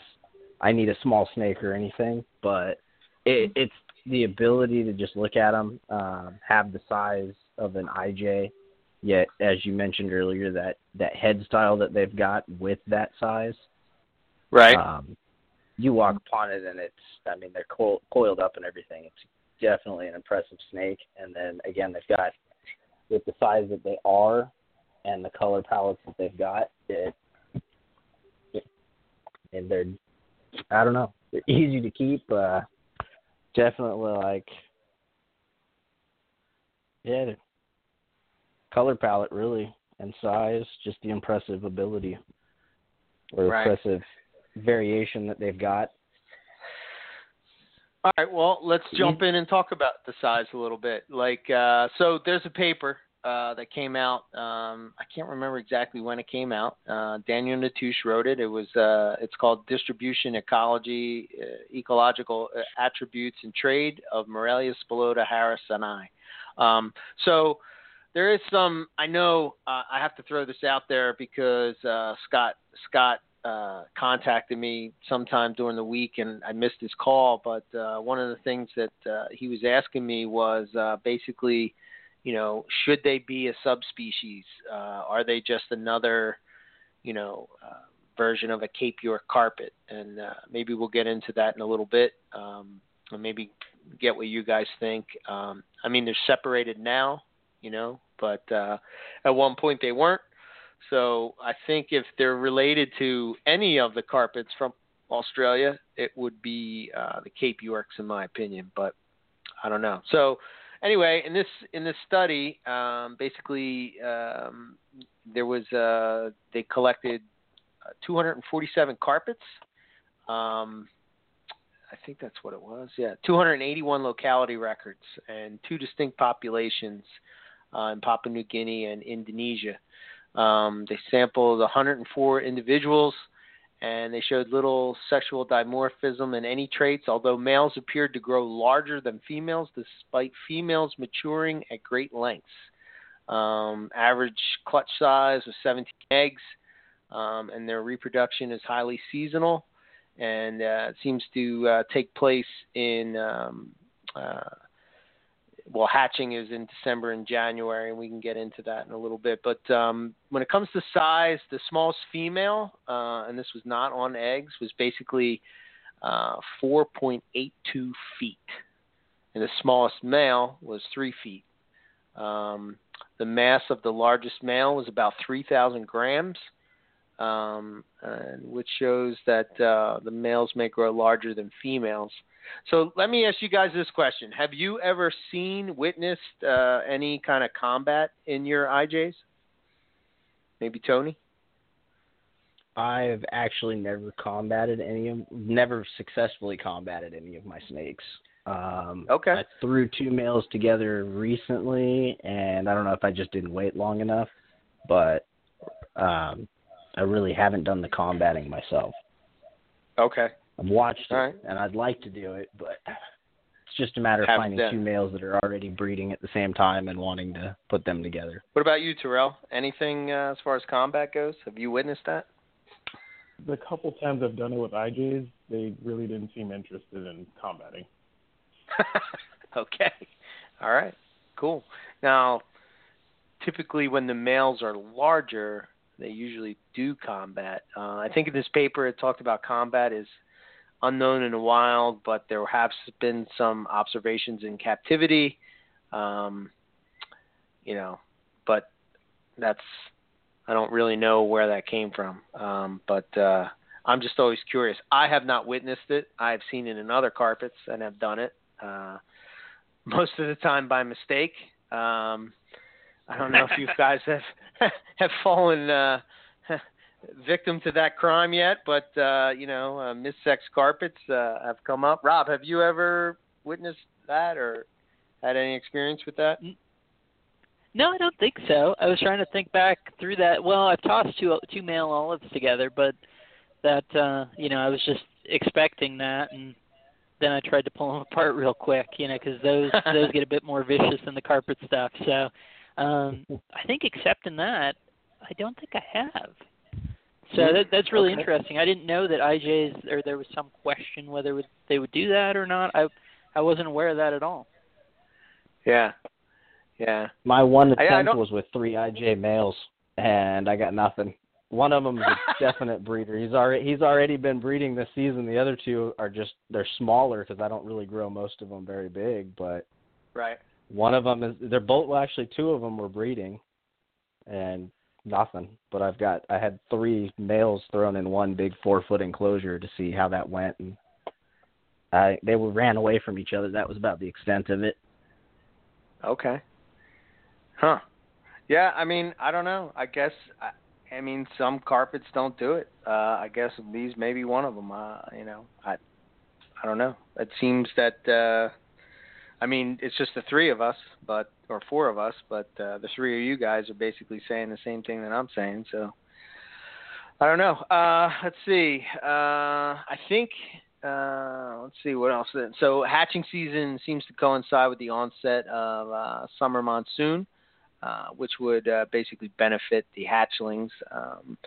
I need a small snake or anything, but it, it's the ability to just look at them, um, have the size of an IJ, yet as you mentioned earlier, that that head style that they've got with that size, Right. um, you walk upon it and it's, I mean, they're coil, coiled up and everything. It's definitely an impressive snake. And then again, they've got with the size that they are and the color palettes that they've got, it, it and they're, I don't know, they're easy to keep. Uh, definitely like, yeah, the color palette really and size, just the impressive ability or Right. impressive variation that they've got. All right, well, let's jump in and talk about the size a little bit. Like, uh, so there's a paper uh, that came out. Um, I can't remember exactly when it came out. Uh, Daniel Natusch wrote it. It was. Uh, it's called Distribution Ecology, uh, Ecological uh, Attributes and Trade of Morelia spilota harrisoni. Um, so there is some. I know uh, I have to throw this out there because uh, Scott Scott uh, contacted me sometime during the week and I missed his call. But uh, one of the things that uh, he was asking me was uh, basically, you know, should they be a subspecies? Uh, are they just another, you know, uh, version of a Cape York carpet? And uh, maybe we'll get into that in a little bit. Um, and maybe get what you guys think. Um, I mean, they're separated now, you know, but uh, at one point they weren't. So I think if they're related to any of the carpets from Australia, it would be uh, the Cape Yorks, in my opinion. But I don't know. So anyway, in this in this study, um, basically um, there was uh, they collected uh, 247 carpets. Um, I think that's what it was. Yeah, 281 locality records and two distinct populations uh, in Papua New Guinea and Indonesia. Um, they sampled 104 individuals and they showed little sexual dimorphism in any traits, although males appeared to grow larger than females despite females maturing at great lengths. Um, average clutch size was 17 eggs, um, and their reproduction is highly seasonal, and uh, seems to uh, take place in um, uh, well, hatching is in December and January, and we can get into that in a little bit. But um, when it comes to size, the smallest female, uh, and this was not on eggs, was basically uh, 4.82 feet, and the smallest male was three feet. Um, the mass of the largest male was about 3,000 grams, um, and which shows that uh, the males may grow larger than females. So let me ask you guys this question: Have you ever seen, witnessed uh, any kind of combat in your IJs? Maybe Tony. I've actually never combated any of, never successfully combated any of my snakes. Um, okay. I threw two males together recently, and I don't know if I just didn't wait long enough, but um, I really haven't done the combating myself. Okay. I've watched it, right. and I'd like to do it, but it's just a matter of Haven't finding done. two males that are already breeding at the same time and wanting to put them together. What about you, Terrell? Anything uh, as far as combat goes? Have you witnessed that? The couple times I've done it with IJs, they really didn't seem interested in combating. okay. All right. Cool. Now, typically when the males are larger, they usually do combat. Uh, I think in this paper it talked about combat is unknown in the wild, but there have been some observations in captivity. Um, you know, but that's I don't really know where that came from. Um, but uh, I'm just always curious. I have not witnessed it. I have seen it in other carpets and have done it. Uh, most of the time by mistake. Um, I don't know if you guys have have fallen uh, victim to that crime yet, but uh, you know, uh, missexed carpets uh, have come up. Rob, have you ever witnessed that or had any experience with that? No, I don't think so. I was trying to think back through that. Well, I've tossed two two male olives together, but that uh, you know, I was just expecting that, and then I tried to pull them apart real quick, you know, because those those get a bit more vicious than the carpet stuff. So, um, I think except in that, I don't think I have. So that, that's really Okay. interesting. I didn't know that IJs or there was some question whether would, they would do that or not. I I wasn't aware of that at all. Yeah, yeah. My one I- I attempt was with three IJ males, and I got nothing. One of them is a definite breeder. He's already he's already been breeding this season. The other two are just they're smaller because I don't really grow most of them very big. But Right. one of them is they're both well actually two of them were breeding, and nothing. But I've got I had three males thrown in one big four foot enclosure to see how that went, and I they were ran away from each other. That was about the extent of it. Okay. Huh. Yeah, I mean, I don't know. I guess I, I mean some carpets don't do it. Uh I guess these may be one of them. Uh, you know, I I don't know. It seems that uh I mean, it's just the three of us, but or four of us, but uh the three of you guys are basically saying the same thing that I'm saying, so I don't know. Uh let's see. Uh I think uh, let's see what else. So hatching season seems to coincide with the onset of uh, summer monsoon, uh, which would uh, basically benefit the hatchlings. Um,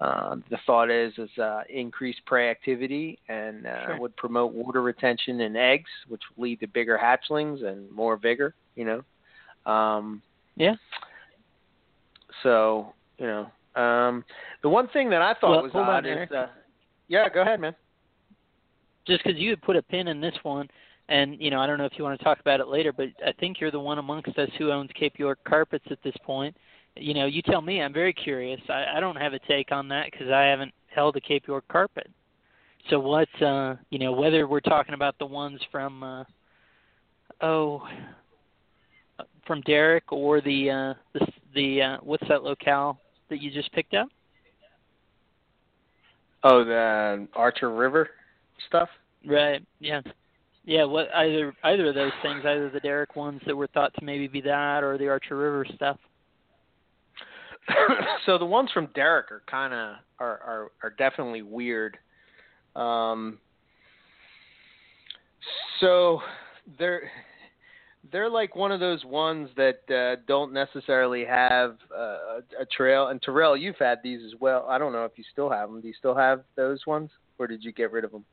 uh, the thought is is uh, increased prey activity and uh, Sure. would promote water retention in eggs, which would lead to bigger hatchlings and more vigor. You know. Um, Yeah. So you know, um, the one thing that I thought Well, was hold on, odd is, uh, yeah, go ahead, man. just because you had put a pin in this one, and you know I don't know if you want to talk about it later, but I think you're the one amongst us who owns Cape York carpets at this point. You know, you tell me. I'm very curious. I, I don't have a take on that because I haven't held a Cape York carpet. So what uh you know, whether we're talking about the ones from uh oh from Derek or the uh the the uh what's that locale that you just picked up? Oh, the Archer River stuff. Right. Yeah. Yeah. What either either of those things, either the Derek ones that were thought to maybe be that, or the Archer River stuff. so the ones from Derek are kind of are, are are definitely weird. Um, so they're they're like one of those ones that uh, don't necessarily have uh, a trail. And Terrell, you've had these as well. I don't know if you still have them. Do you still have those ones, or did you get rid of them?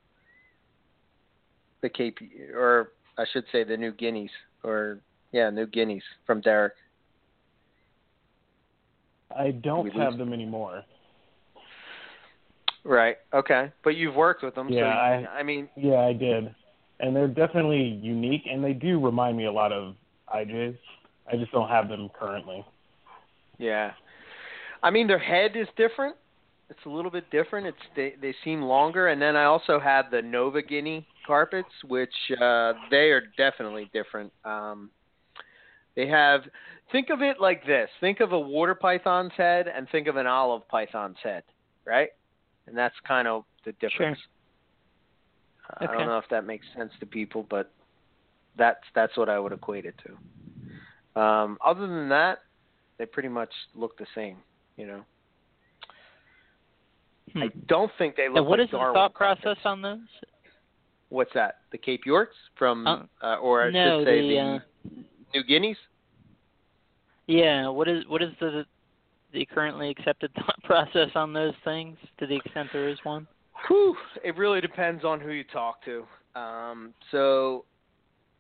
The Cape, or I should say the New Guineas, or yeah, New Guineas from Derek. I don't have them anymore. Right. Okay. But you've worked with them. Yeah. So I, I mean. Yeah, I did, and they're definitely unique, and they do remind me a lot of IJs. I just don't have them currently. Yeah. I mean, their head is different. It's a little bit different. It's they they seem longer, and then I also had the Nova Guinea carpets, which uh, they are definitely different. Um, they have think of it like this: think of a water python's head, and think of an olive python's head, right? And that's kind of the difference. Sure. I don't know if that makes sense to people, but that's that's what I would equate it to. Um, other than that, they pretty much look the same, you know. Hmm. I don't think they look And what like is the thought process on those? What's that? The Cape Yorks from, Uh, uh, or I no, should say the, the uh, New Guineas? Yeah. What is what is the the currently accepted thought process on those things, to the extent there is one? Whew, it really depends on who you talk to. Um, so,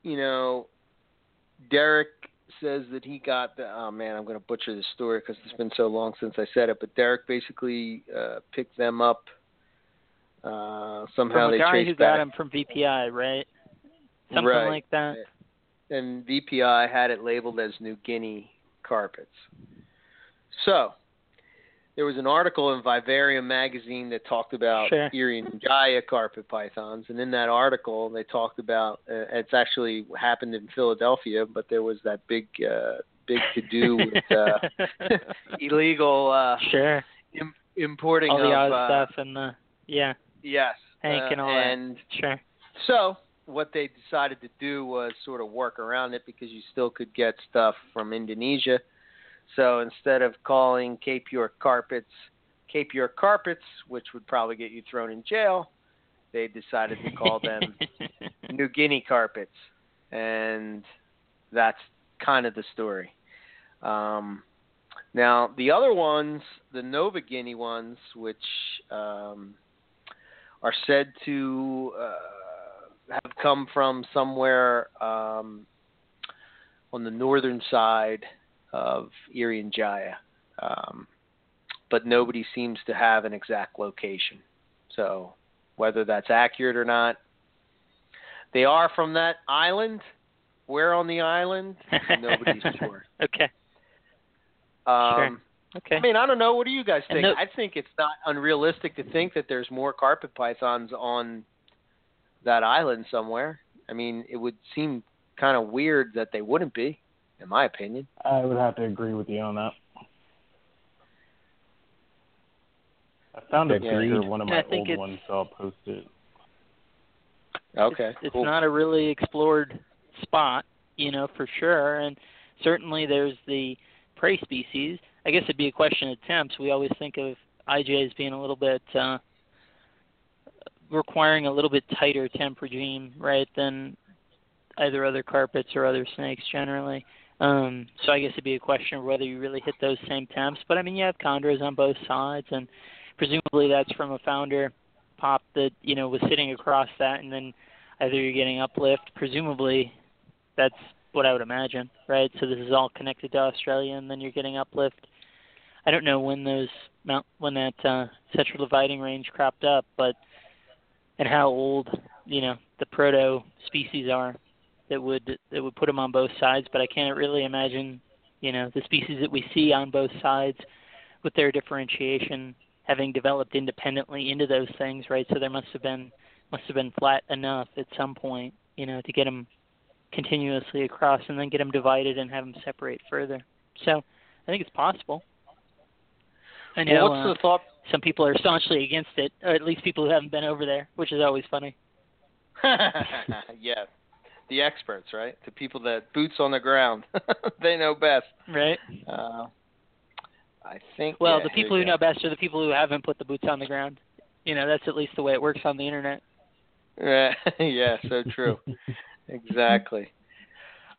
you know, Derek says that he got the. Oh man, I'm going to butcher this story because it's been so long since I said it. But Derek basically uh, picked them up. Uh, somehow from they a guy traced who back, got them from VPI, right? Something Right. like that. and VPI had it labeled as New Guinea carpets. So, there was an article in Vivarium magazine that talked about Sure. Irian Jaya carpet pythons, and in that article they talked about uh, it's actually happened in Philadelphia, but there was that big uh, big to do with uh, illegal uh, sure. Im- importing All the of odd uh, stuff and the yeah, yes, Hank uh, and all that. and sure. so what they decided to do was sort of work around it because you still could get stuff from Indonesia. So instead of calling Cape York carpets Cape York carpets, which would probably get you thrown in jail, they decided to call them New Guinea carpets, and that's kind of the story. Um, now the other ones, the Nova Guinea ones, which um, are said to uh, have come from somewhere um, on the northern side of Irian Jaya, um, but nobody seems to have an exact location. So whether that's accurate or not, they are from that island. Where on the island? Nobody's sure. Okay. Um, Okay. I mean, I don't know. What do you guys think? the- I think it's not unrealistic to think that there's more carpet pythons on that island somewhere. I mean, it would seem kind of weird that they wouldn't be, in my opinion. I would have to agree with you on that. I found a Agreed. picture of one of my old ones, so I'll post it. Okay, It's, it's cool. not a really explored spot, you know, for sure. And certainly there's the prey species. I guess it'd be a question of temps. We always think of IJ as being a little bit uh, requiring a little bit tighter temp regime, right, than either other carpets or other snakes generally. Um, so I guess it'd be a question of whether you really hit those same temps. But I mean, you have chondros on both sides, and presumably that's from a founder pop that you know was sitting across that, and then either you're getting uplift. Presumably, that's what I would imagine, right? So this is all connected to Australia, and then you're getting uplift. I don't know when those mount when that uh, central dividing range cropped up, but and how old you know the proto species are that would that would put them on both sides. But I can't really imagine you know the species that we see on both sides with their differentiation having developed independently into those things, right? So there must have been must have been flat enough at some point, you know, to get them continuously across and then get them divided and have them separate further. So I think it's possible. I know. Well, what's uh, the thought? some people are staunchly against it, or at least people who haven't been over there, which is always funny. yeah, the experts, right? The people that boots on the ground, they know best. Right. Uh, I think. Well, yeah, the people who go. know best are the people who haven't put the boots on the ground. You know, that's at least the way it works on the internet. Yeah, yeah, so true. exactly.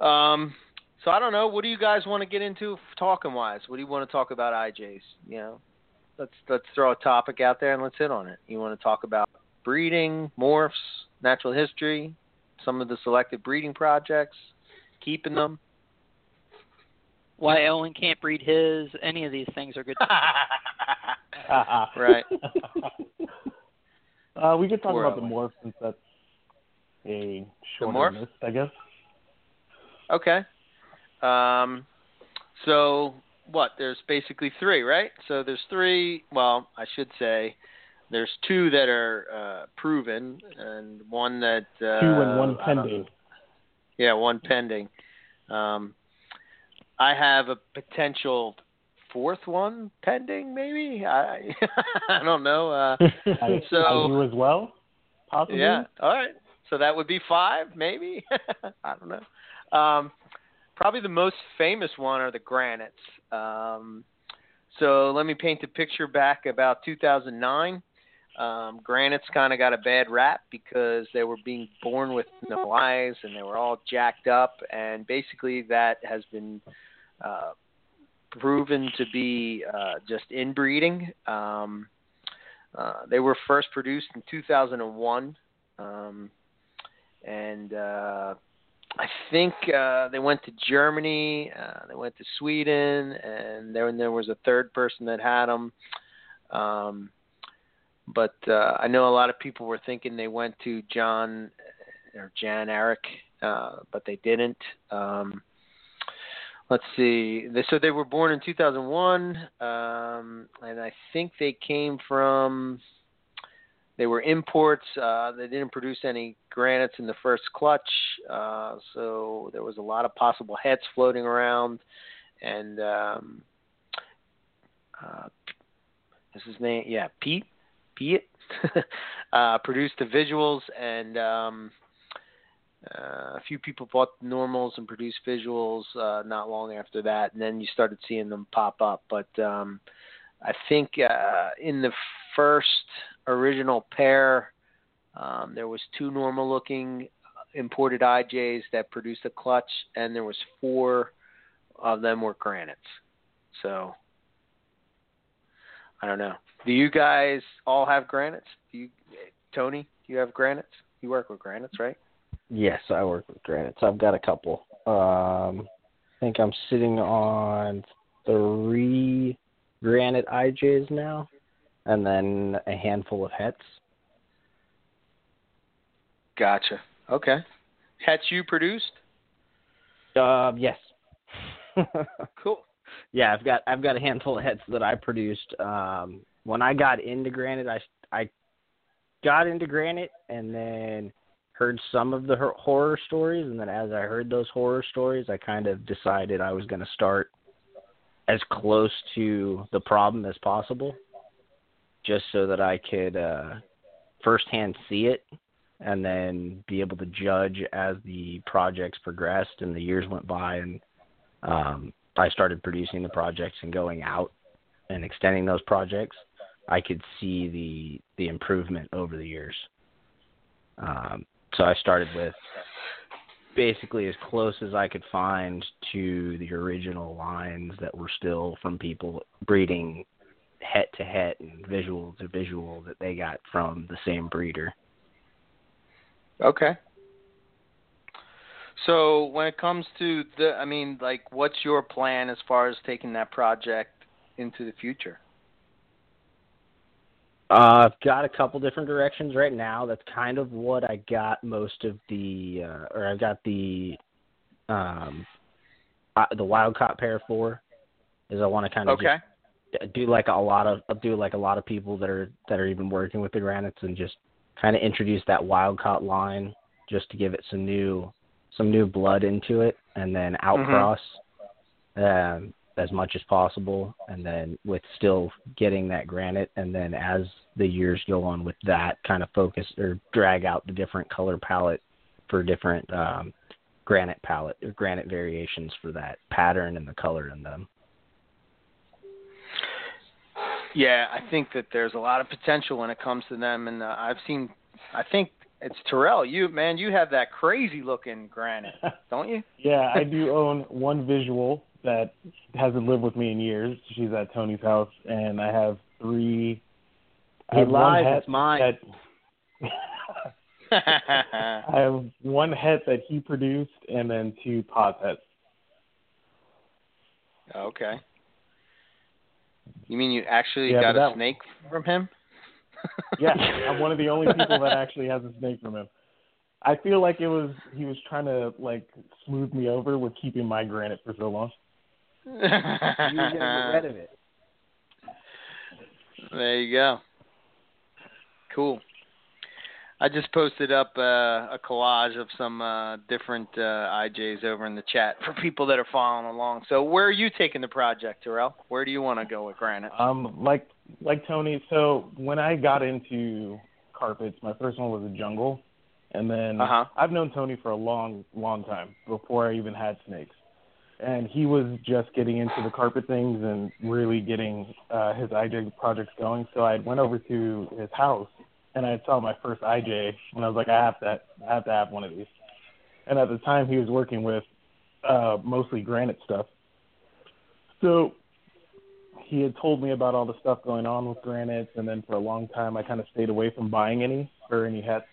Um, so I don't know. What do you guys want to get into talking wise? What do you want to talk about IJs? You know, let's let's throw a topic out there and let's hit on it. You want to talk about breeding, morphs, natural history, some of the selected breeding projects, keeping them. Why Owen can't breed his, any of these things are good. right. uh, we could talk Poor about the Owen. morph since that's a shorter morph? list, I guess. Okay. Um, so what? There's basically three, right? So there's three. Well, I should say there's two that are uh, proven, and one that uh, Two and one pending. Yeah, one pending. Um, I have a potential fourth one pending, maybe. I I don't know. Uh, I, So- I do as well, possibly. yeah. All right. So that would be five, maybe. I don't know. Um, probably the most famous one are the granites. Um, so let me paint a picture back about 2009. Um, granites kind of got a bad rap because they were being born with no eyes and they were all jacked up, and basically that has been uh, proven to be uh, just inbreeding. Um, uh, they were first produced in 2001, um, and uh, I think uh, they went to Germany, uh, they went to Sweden, and then there was a third person that had them. Um, but uh, I know a lot of people were thinking they went to John or Jan Eric, uh, but they didn't. Um, let's see. They, so they were born in 2001, um, and I think they came from. They were imports. Uh, they didn't produce any granites in the first clutch, uh, so there was a lot of possible heads floating around. And um, uh, is his name? Yeah, Pete. Pete uh, produced the visuals, and um, uh, a few people bought normals and produced visuals uh, not long after that, and then you started seeing them pop up. But um, I think uh, in the first original pair, um, there was two normal-looking imported IJs that produced a clutch, and there was four of them were granites. So I don't know. Do you guys all have granites? Do you, Tony? Do you have granites? You work with granites, right? Yes, I work with granites. I've got a couple. Um, I think I'm sitting on three granite IJs now, and then a handful of hets. Gotcha. Okay. Hats you produced? Um, yes. Cool. Yeah, I've got I've got a handful of hets that I produced. Um, when I got into granite, I I got into granite and then heard some of the horror stories, and then as I heard those horror stories, I kind of decided I was going to start as close to the problem as possible, just so that I could uh, firsthand see it and then be able to judge as the projects progressed and the years went by and um, I started producing the projects and going out and extending those projects, I could see the the improvement over the years. Um, so I started with basically as close as I could find to the original lines that were still from people breeding het to het and visual to visual that they got from the same breeder. Okay. So when it comes to the, I mean, like, what's your plan as far as taking that project into the future? Uh, I've got a couple different directions right now. That's kind of what I got most of the, uh, or I've got the, um, uh, the wild caught pair for. Is I want to kind of Okay. do like a lot of do like a lot of people that are that are even working with the granites and just kind of introduce that wild caught line just to give it some new some new blood into it and then outcross mm-hmm. um, as much as possible and then with still getting that granite and then as the years go on with that kind of focus or drag out the different color palette for different um, granite palette or granite variations for that pattern and the color in them. Yeah, I think that there's a lot of potential when it comes to them, and uh, I've seen. I think it's Terrell. You man, you have that crazy looking granite, don't you? yeah, I do own one visual that hasn't lived with me in years. She's at Tony's house, and I have three. He lies. It's mine. That, I have one het that he produced, and then two pot hets. Okay. You mean you actually yeah, got a snake from him? Yeah, I'm one of the only people that actually has a snake from him. I feel like it was he was trying to like smooth me over with keeping my granite for so long. you were gonna get rid of it. There you go. Cool. I just posted up uh, a collage of some uh, different uh, IJs over in the chat for people that are following along. So, where are you taking the project, Terrell? Where do you want to go with Granite? Um, like like Tony. So when I got into carpets, my first one was a jungle, and then uh-huh. I've known Tony for a long, long time before I even had snakes. And he was just getting into the carpet things and really getting uh, his IJ projects going. So I went over to his house and I saw my first IJ, and I was like, I have to, I have to have one of these. And at the time, he was working with uh, mostly granite stuff. So he had told me about all the stuff going on with granites, and then for a long time, I kind of stayed away from buying any or any hets.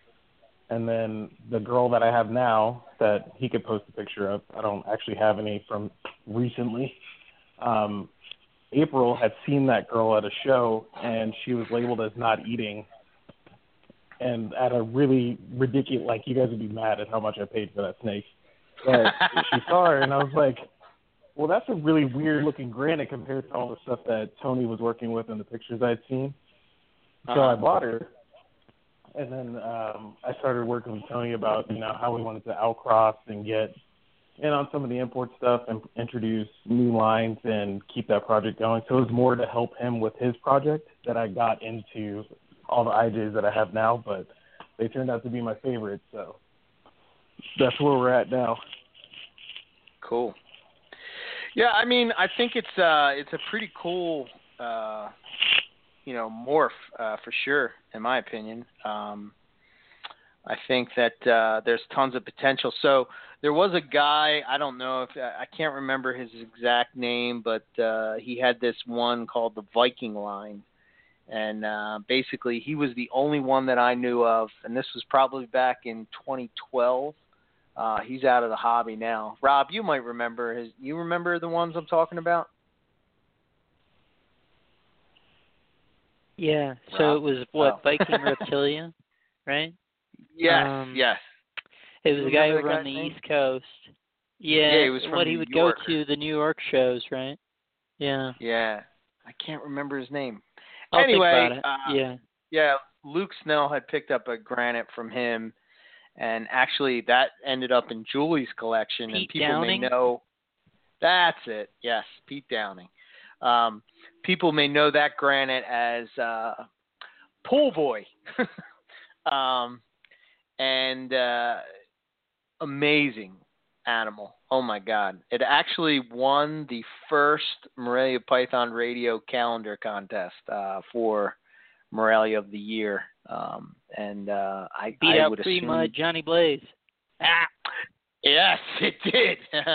And then the girl that I have now, that he could post a picture of, I don't actually have any from recently. Um, April had seen that girl at a show, and she was labeled as not eating and at a really ridiculous like you guys would be mad at how much I paid for that snake. But she saw her and I was like, Well that's a really weird looking granite compared to all the stuff that Tony was working with in the pictures I'd seen. So uh-huh. I bought her and then um I started working with Tony about, you know, how we wanted to outcross and get in on some of the import stuff and introduce new lines and keep that project going. So it was more to help him with his project that I got into all the IJs that I have now, but they turned out to be my favorites. So that's where we're at now. Cool. Yeah, I mean, I think it's uh it's a pretty cool uh you know morph uh for sure in my opinion. Um I think that uh there's tons of potential. So there was a guy, I don't know if I can't remember his exact name, but uh he had this one called the Viking line and uh, basically he was the only one that I knew of, and this was probably back in 2012. Uh, he's out of the hobby now. Rob, you might remember his. You remember the ones I'm talking about? Yeah. So it was what oh. Viking Reptilia, right? Yes. Um, yes. It was You a guy over on the name? East Coast. Yeah. Yeah, he was from what New he would York. go to the New York shows, right? Yeah. Yeah. I can't remember his name. I'll anyway, think about it. uh, yeah. Yeah, Luke Snell had picked up a granite from him, and actually that ended up in Julie's collection. and people Downing? may know. That's it. Yes, Pete Downing. Um, people may know that granite as uh, Pool Boy, um, and uh, amazing animal. Oh my God! It actually won the first Morelia Python Radio calendar contest uh, for Morelia of the Year, um, and uh, I, Beat I out Pre assume. Johnny Blaze. Ah, yes, it did.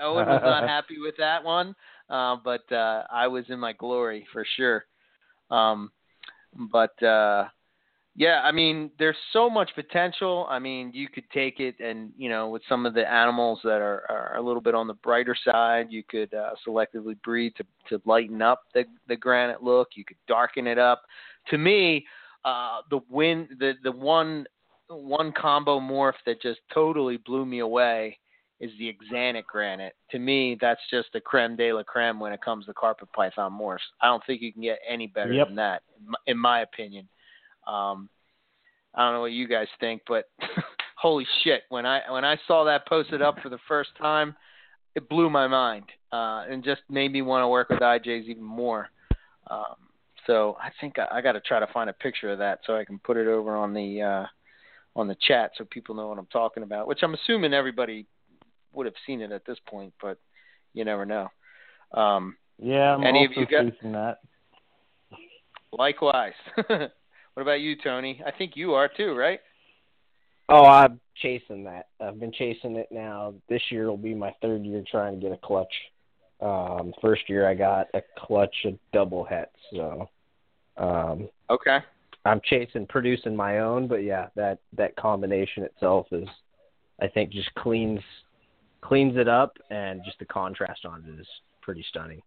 Owen was not happy with that one, uh, but uh, I was in my glory for sure. Um, but uh, yeah, I mean, there's so much potential. I mean, you could take it, and you know, with some of the animals that are, are a little bit on the brighter side, you could uh, selectively breed to to lighten up the the granite look. You could darken it up. To me, uh, the win, the the one one combo morph that just totally blew me away is the Axanthic granite. To me, that's just the creme de la creme when it comes to carpet python morphs. I don't think you can get any better Yep. than that, in my, in my opinion. Um, I don't know what you guys think, but holy shit! When I when I saw that posted up for the first time, it blew my mind uh, and just made me want to work with IJs even more. Um, so I think I, I got to try to find a picture of that so I can put it over on the uh, on the chat so people know what I'm talking about. Which I'm assuming everybody would have seen it at this point, but you never know. Um, Yeah, I'm Any of also you got- chasing that. likewise. what about you, Tony? I think you are too, right? Oh, I'm chasing that. I've been chasing it now. This year will be my third year trying to get a clutch. Um, first year I got a clutch of double hets, so um, Okay. I'm chasing producing my own. But yeah, that that combination itself is, I think, just cleans cleans it up, and just the contrast on it is pretty stunning.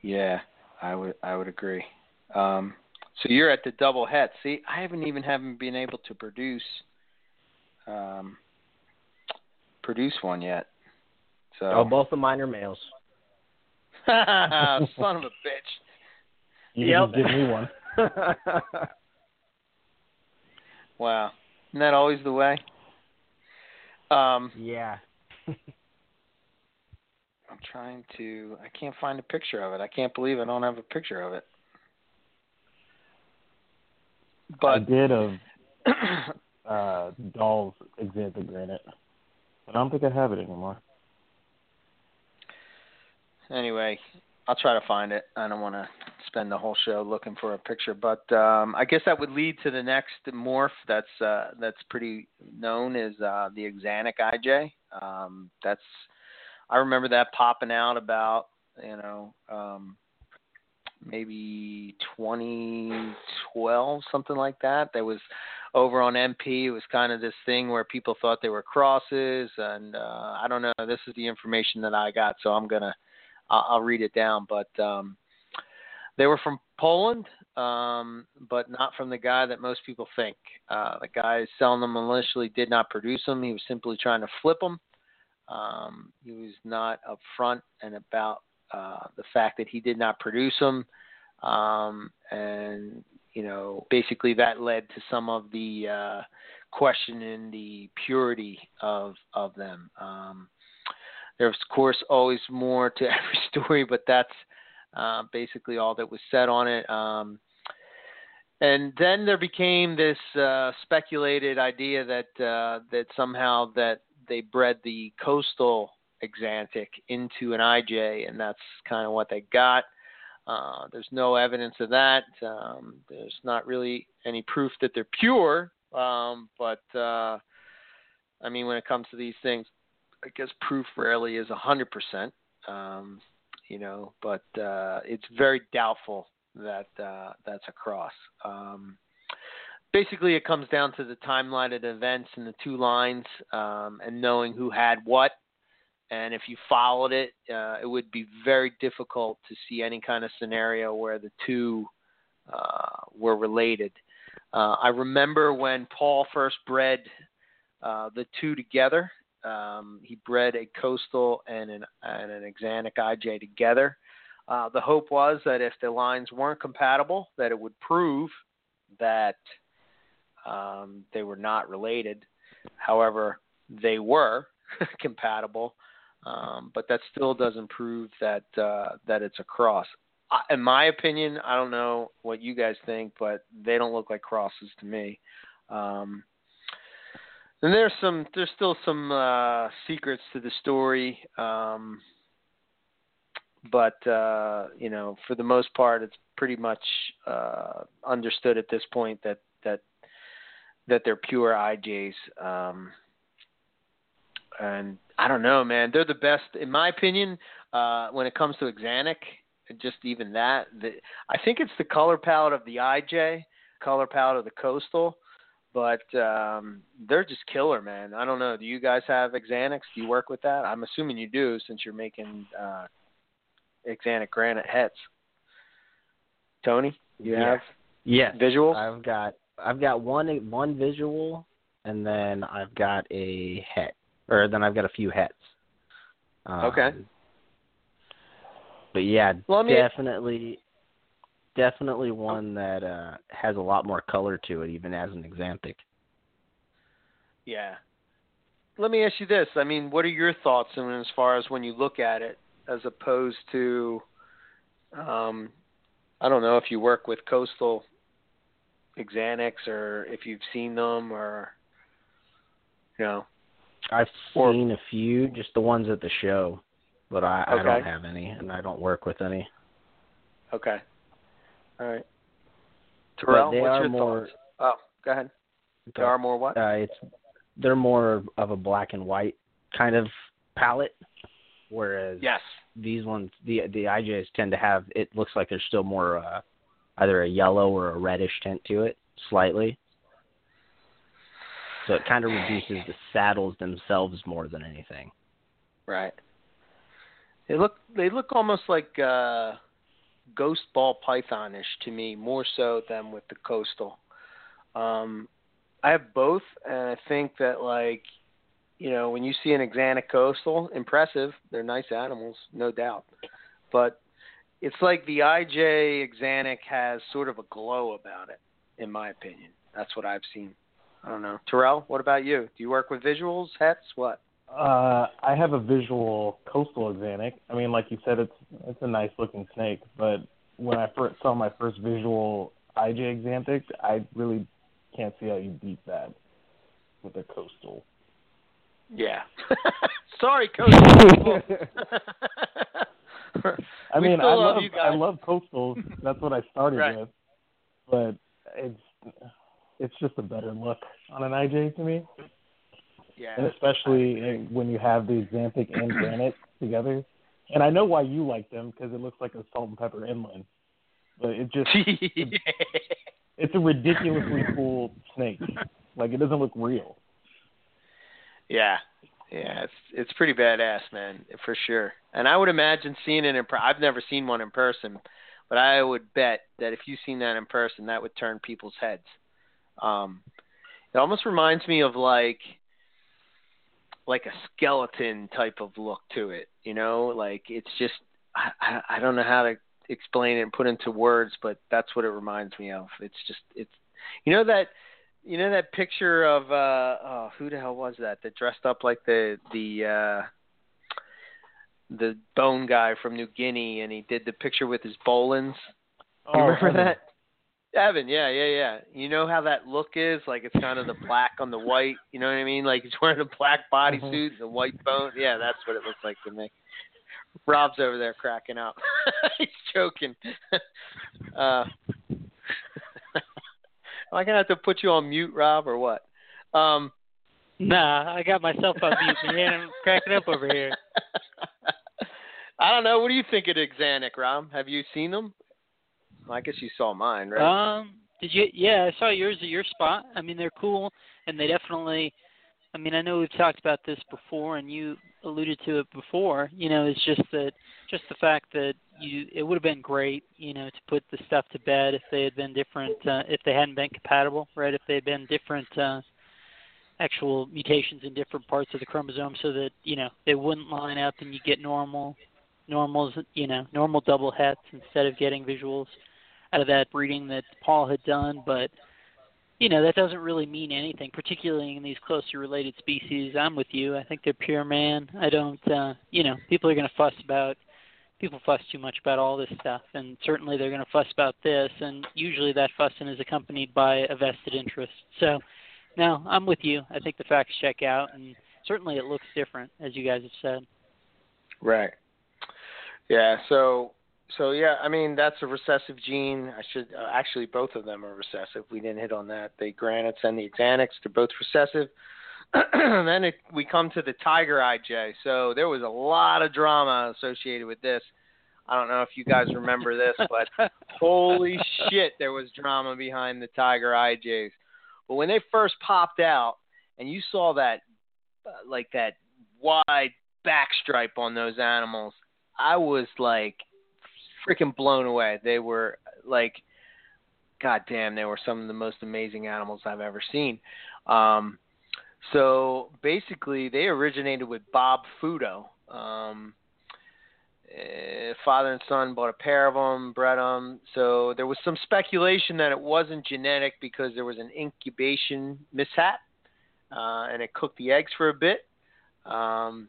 Yeah, I would I would agree. Um, so you're at the double het. See, I haven't even haven't been able to produce um, produce one yet. So Oh, both of mine are males. son of a bitch. You Yep. can give me one. Wow. Isn't that always the way? Um, yeah. I'm trying to. I can't find a picture of it. I can't believe I don't have a picture of it. But I did of uh, Doll's Xanthic Granite, but I don't think I have it anymore. Anyway, I'll try to find it. I don't want to spend the whole show looking for a picture, but um, I guess that would lead to the next morph that's uh, that's pretty known is uh, the Axanthic IJ. Um, that's I remember that popping out about you know um, maybe 2012 something like that. There was over on MP. It was kind of this thing where people thought they were crosses, and uh, I don't know. This is the information that I got, so I'm gonna I'll, read it down. But um, they were from Poland, um, but not from the guy that most people think. Uh, the guy selling them initially did not produce them. He was simply trying to flip them. Um, he was not upfront and about uh, the fact that he did not produce them. Um, and, you know, basically that led to some of the uh, questioning the purity of, of them. Um, there's, of course, always more to every story, but that's uh, basically all that was said on it. Um, and then there became this uh, speculated idea that uh, that somehow that they bred the coastal Axanthic into an IJ, and that's kind of what they got. Uh, there's no evidence of that. Um, there's not really any proof that they're pure, um, but uh, I mean, when it comes to these things, I guess proof rarely is a hundred percent. Um, you know, but uh, it's very doubtful that uh, that's a cross. Um, basically, it comes down to the timeline of the events and the two lines, um, and knowing who had what. And if you followed it, uh, it would be very difficult to see any kind of scenario where the two uh, were related. Uh, I remember when Paul first bred uh, the two together. Um, he bred a coastal and an, and an Axanthic IJ together. Uh, the hope was that if the lines weren't compatible, that it would prove that um, they were not related. However, they were compatible, um, but that still doesn't prove that uh, that it's a cross. I, in my opinion, I don't know what you guys think, but they don't look like crosses to me. Um, and there's some, there's still some uh, secrets to the story, um, but uh, you know, for the most part, it's pretty much uh, understood at this point that that that they're pure IJs. Um, and I don't know, man. They're the best, in my opinion, uh, when it comes to Axanthic. Just even that, the, I think it's the color palette of the IJ, color palette of the Coastal but um, they're just killer, man. I don't know. Do you guys have Axanthics? Do you work with that? I'm assuming you do, since you're making uh, Axanthic granite heads. Tony, you Yeah. have Yes. visuals? I've got I've got one one visual, and then I've got a het or then I've got a few hets. Um, Okay. But yeah, Well, I mean- definitely, definitely one that uh has a lot more color to it, even as an Xanthic. Yeah. Let me ask you this. I mean, what are your thoughts on as far as when you look at it as opposed to um I don't know if you work with coastal Xanthics or if you've seen them or you know. I've Or- seen a few, just the ones at the show, but I, I don't have any, and I don't work with any. Okay. All right. Terrell, what's are your more. thoughts? Oh, go ahead. They are more what? Uh, it's they're more of a black and white kind of palette, whereas yes. these ones, the the IJs tend to have. It looks like there's still more uh, either a yellow or a reddish tint to it, slightly. So it kind of reduces the saddles themselves more than anything. Right. They look they look almost like uh ghost ball pythonish to me, more so than with the coastal. Um I have both and I think that like you know, when you see an Xanthic coastal, impressive. They're nice animals, no doubt. But it's like the IJ Xanthic has sort of a glow about it, in my opinion. That's what I've seen. I don't know. Terrell, what about you? Do you work with visuals, hets, what? Uh, I have a visual coastal Xanthic. I mean, like you said, it's it's a nice looking snake. But when I first saw my first visual IJ Xanthic, I really can't see how you beat that with a coastal. Yeah. Sorry, coastal. I mean, I love love I love coastals. That's what I started Right. with. But it's it's just a better look on an IJ to me, and especially when you have the Xanthic and Granite together. And I know why you like them because it looks like a salt and pepper inland. But it just it's a ridiculously cool snake. Like it doesn't look real. yeah. Yeah, it's it's pretty badass, man, for sure. And I would imagine seeing it in per- I've never seen one in person, but I would bet that if you seen that in person, that would turn people's heads. Um it almost reminds me of like like a skeleton type of look to it, you know? Like it's just I I, don't know how to explain it and put into words, but that's what it reminds me of. It's just it's you know that you know that picture of uh oh who the hell was that that dressed up like the the uh the bone guy from New Guinea and he did the picture with his Boelens. You remember that? Evan, yeah, yeah, yeah. You know how that look is? Like it's kind of the black on the white. You know what I mean? Like he's wearing a black bodysuit and the white bone. Yeah, that's what it looks like to me. Rob's over there cracking up. he's joking. uh, am I gonna have to put you on mute, Rob, or what? Um, Nah, I got myself on mute, man. I'm cracking up over here. I don't know. What do you think of the Rob? Have you seen them? I guess you saw mine, right? Um, did you? Yeah, I saw yours at your spot. I mean, they're cool, and they definitely. I mean, I know we've talked about this before, and you alluded to it before. You know, it's just that, just the fact that you, it would have been great, you know, to put the stuff to bed if they had been different, uh, if they hadn't been compatible, right? If they had been different, uh, actual mutations in different parts of the chromosome, so that you know they wouldn't line up, and you get normal, normals, you know, normal double hets instead of getting visuals out of that breeding that Paul had done, but you know that doesn't really mean anything, particularly in these closely related species. I'm with you. I think they're pure man. I don't, uh, you know, people are going to fuss about. People fuss too much about all this stuff, and certainly they're going to fuss about this, and usually that fussing is accompanied by a vested interest. So, no, I'm with you. I think the facts check out, and certainly it looks different, as you guys have said. Right. Yeah. So so yeah, I mean that's a recessive gene. I should uh, actually both of them are recessive. We didn't hit on that. The granites and the Xanthics, they're both recessive. then it, we come to the Tiger eye IJ. So there was a lot of drama associated with this. I don't know if you guys remember this, but holy shit, there was drama behind the Tiger IJs. But when they first popped out, and you saw that, uh, like that wide back stripe on those animals, I was like freaking blown away. They were like, god damn, they were some of the most amazing animals I've ever seen. Um, So basically, they originated with Bob Fudo. Um, uh, father and son bought a pair of them, bred them. So there was some speculation that it wasn't genetic because there was an incubation mishap, uh, and it cooked the eggs for a bit. Um,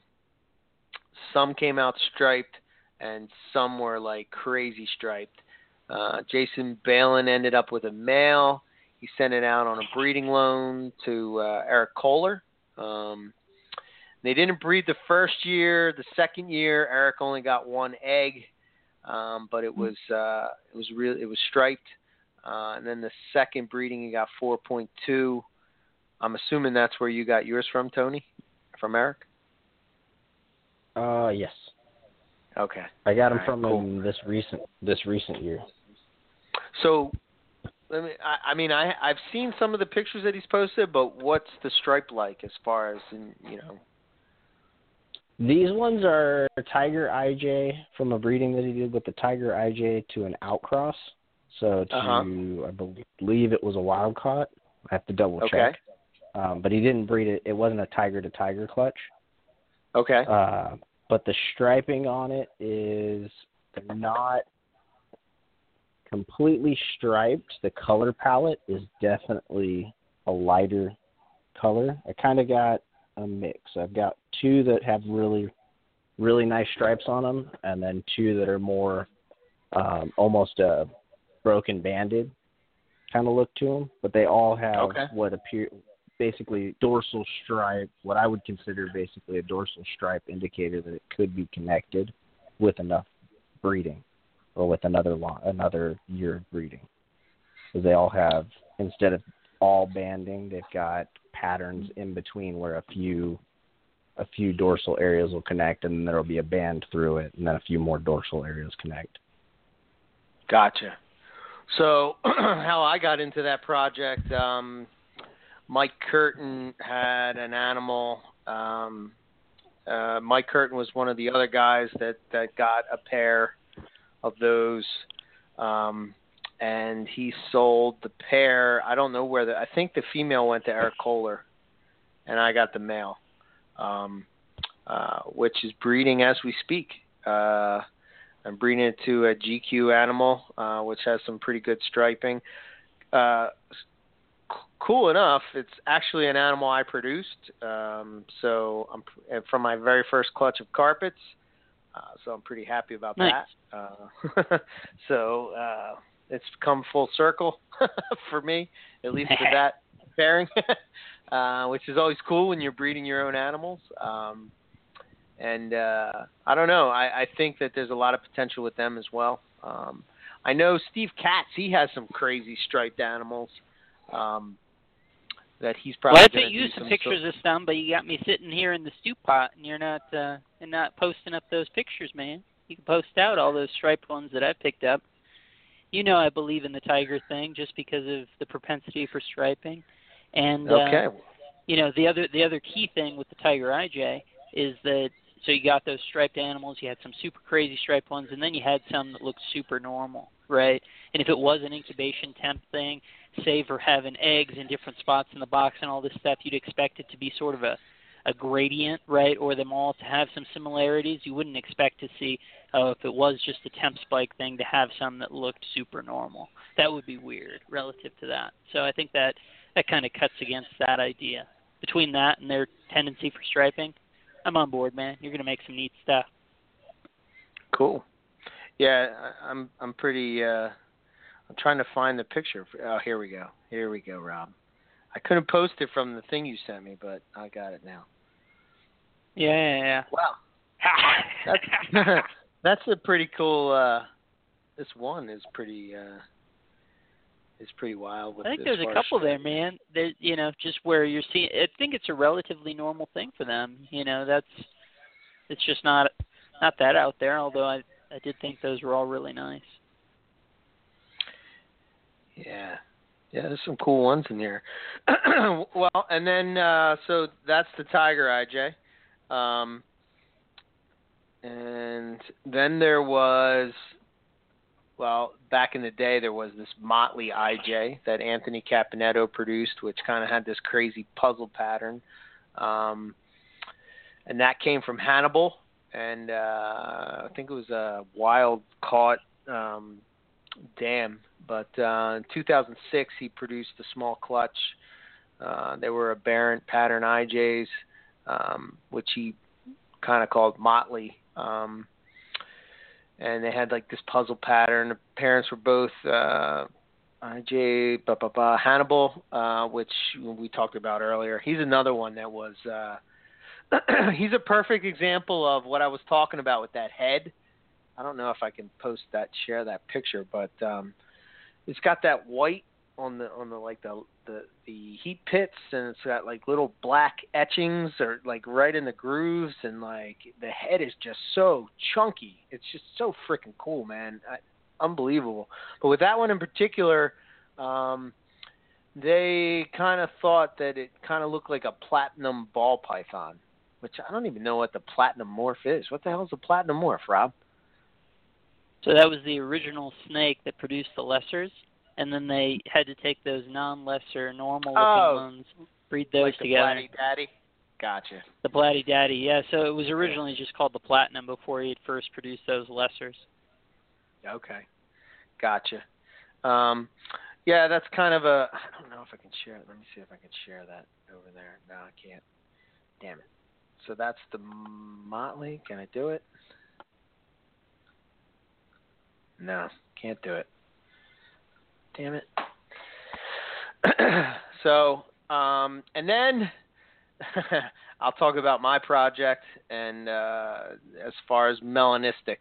some came out striped, and some were like crazy striped. Uh, Jason Balin ended up with a male. He sent it out on a breeding loan to uh, Eric Kohler. Um, they didn't breed the first year. The second year, Eric only got one egg, um, but it was uh, it was real. It was striped. Uh, and then the second breeding, he got 4.2. I'm assuming that's where you got yours from, Tony, from Eric. Uh, yes. Okay. I got him All right, from cool. him this recent this recent year. So, let me. I, I mean, I I've seen some of the pictures that he's posted, but what's the stripe like as far as in you know? These ones are Tiger IJ from a breeding that he did with the Tiger IJ to an outcross. So to Uh-huh. I believe it was a wild caught. I have to double Okay. check. Um, but he didn't breed it. It wasn't a tiger to tiger clutch. Okay. Uh, but the striping on it is not completely striped. The color palette is definitely a lighter color. I kind of got a mix. I've got two that have really, really nice stripes on them, and then two that are more um, almost a broken banded kind of look to them. But they all have Okay. what appear basically dorsal stripe, what I would consider basically a dorsal stripe indicator that it could be connected with enough breeding or with another lo- another year of breeding. Because they all have instead of all banding, they've got patterns in between where a few a few dorsal areas will connect and there'll be a band through it and then a few more dorsal areas connect. Gotcha. So how I got into that project, um, Mike Curtin had an animal. Um, uh, Mike Curtin was one of the other guys that that got a pair of those, um, and he sold the pair. I don't know where the. I think the female went to Eric Kohler, and I got the male, um, uh, which is breeding as we speak. Uh, I'm breeding it to a GQ animal, uh, which has some pretty good striping. Uh, cool enough, it's actually an animal I produced. Um, so I'm from my very first clutch of carpets. Uh, so I'm pretty happy about Nice. that. Uh, so uh, it's come full circle for me, at least for that pairing, uh, which is always cool when you're breeding your own animals. Um, and uh, I don't know. I, I think that there's a lot of potential with them as well. Um, I know Steve Katz. He has some crazy striped animals um, that he's probably. well, I gonna sent you some pictures of some, but you got me sitting here in the stew pot, and you're not uh, and not posting up those pictures, man. You can post out all those striped ones that I picked up. You know I believe in the tiger thing just because of the propensity for striping, and uh, Okay. you know the other the other key thing with the tiger IJ is that so you got those striped animals, you had some super crazy striped ones, and then you had some that looked super normal, right? And if it was an incubation temp thing, say for having eggs in different spots in the box and all this stuff, you'd expect it to be sort of a a gradient, right, or them all to have some similarities. You wouldn't expect to see, oh, if it was just a temp spike thing, to have some that looked super normal. That would be weird relative to that. So I think that that kind of cuts against that idea. Between that and their tendency for striping, I'm on board, man. You're gonna make some neat stuff. Cool. Yeah, I'm I'm pretty. Uh, I'm trying to find the picture. Oh, here we go. Here we go, Rob. I couldn't post it from the thing you sent me, but I got it now. Yeah, yeah, yeah. Wow. That's that's a pretty cool. Uh, this one is pretty. Uh, is pretty wild. With I think there's a couple there, man. There, you know, just where you're seeing. I think it's a relatively normal thing for them. You know, that's it's just not not that out there. Although I I did think those were all really nice. Yeah. Yeah, there's some cool ones in here. well, and then uh so that's the Tiger IJ. Um and then there was well, back in the day there was this Motley IJ that Anthony Caponetto produced which kind of had this crazy puzzle pattern. Um, and that came from Hannibal, and uh, I think it was a wild caught um, dam. But uh, in 2006, he produced a small clutch. Uh, they were aberrant pattern IJs, um, which he kind of called Motley. Um, and they had like this puzzle pattern. The parents were both uh, IJ ba, ba, ba, Hannibal, uh, which we talked about earlier. He's another one that was. Uh, he's a perfect example of what I was talking about with that head. I don't know if I can post that, share that picture, but um, it's got that white on the on the like the the the heat pits and it's got like little black etchings or like right in the grooves and like the head is just so chunky. It's just so freaking cool man. I, unbelievable. But with that one in particular um they kind of thought that it kind of looked like a platinum ball python which i don't even know what the platinum morph is. What the hell is a platinum morph rob so that was the original snake that produced the lessers and then they had to take those non-lesser, normal-looking oh, ones, breed those like together. The Platty Daddy. Gotcha. The Platty Daddy, yeah. So it was originally just called the Platinum before he had first produced those lessers. Okay, gotcha. Um, yeah, that's kind of a. I don't know if I can share it. Let me see if I can share that over there. No, I can't. Damn it. So that's the Motley. Can I do it? No, can't do it damn it. so, um, and then I'll talk about my project. And uh, as far as melanistic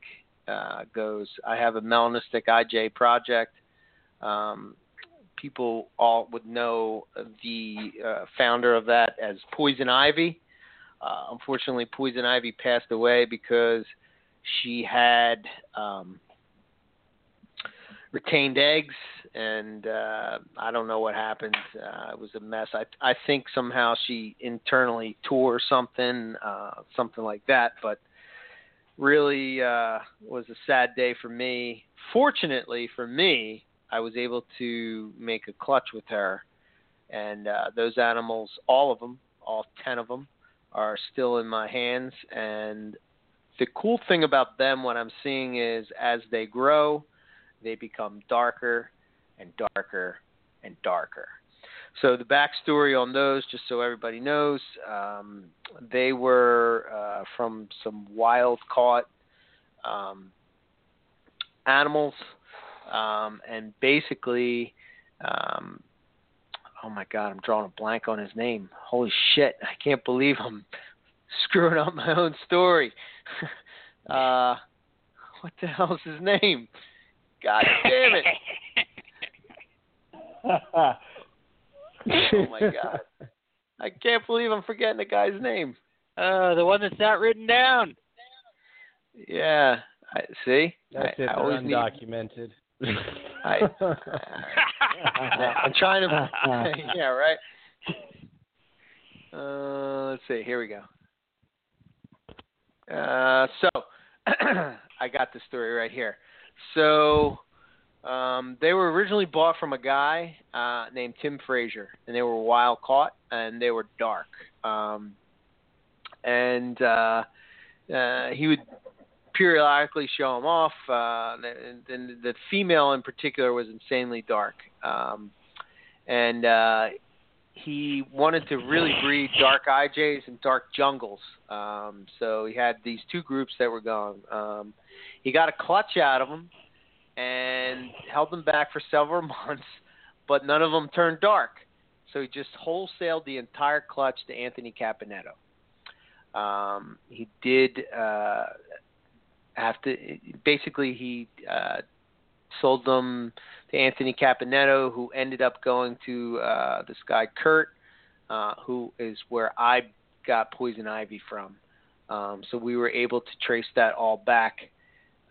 uh, goes, I have a melanistic IJ project. Um, people all would know the uh, founder of that as Poison Ivy. Uh, unfortunately, Poison Ivy passed away because she had um, retained eggs and uh, I don't know what happened. Uh, it was a mess. I I think somehow she internally tore something, uh, something like that. But really uh, was a sad day for me. Fortunately for me, I was able to make a clutch with her, and uh, those animals, all of them, all ten of them, are still in my hands. And the cool thing about them, what I'm seeing is as they grow, they become darker and darker and darker. So the backstory on those, just so everybody knows, um, they were uh, from some wild caught um, animals, um, and basically, um, oh my God, I'm drawing a blank on his name. Holy shit, I can't believe I'm screwing up my own story. uh, what the hell's his name? God damn it. oh my god. I can't believe I'm forgetting the guy's name. Uh, the one that's not written down. Yeah. I see. That's I, it. I always undocumented. Need, I, I'm trying to. yeah, right. Uh, let's see. Here we go. Uh, so I got the story right here. So um, they were originally bought from a guy uh, named Tim Frazier, and they were wild caught and they were dark. Um, and uh, uh, he would periodically show them off. Uh, and the female in particular was insanely dark. Um, and uh, he wanted to really breed dark IJs and dark jungles. Um, so he had these two groups that were going. Um, he got a clutch out of them and held them back for several months, but none of them turned dark. So he just wholesaled the entire clutch to Anthony Caponetto. Um, he did uh, have to basically he uh, sold them to Anthony Caponetto, who ended up going to uh, this guy Kurt, uh, who is where I got Poison Ivy from. Um, so we were able to trace that all back,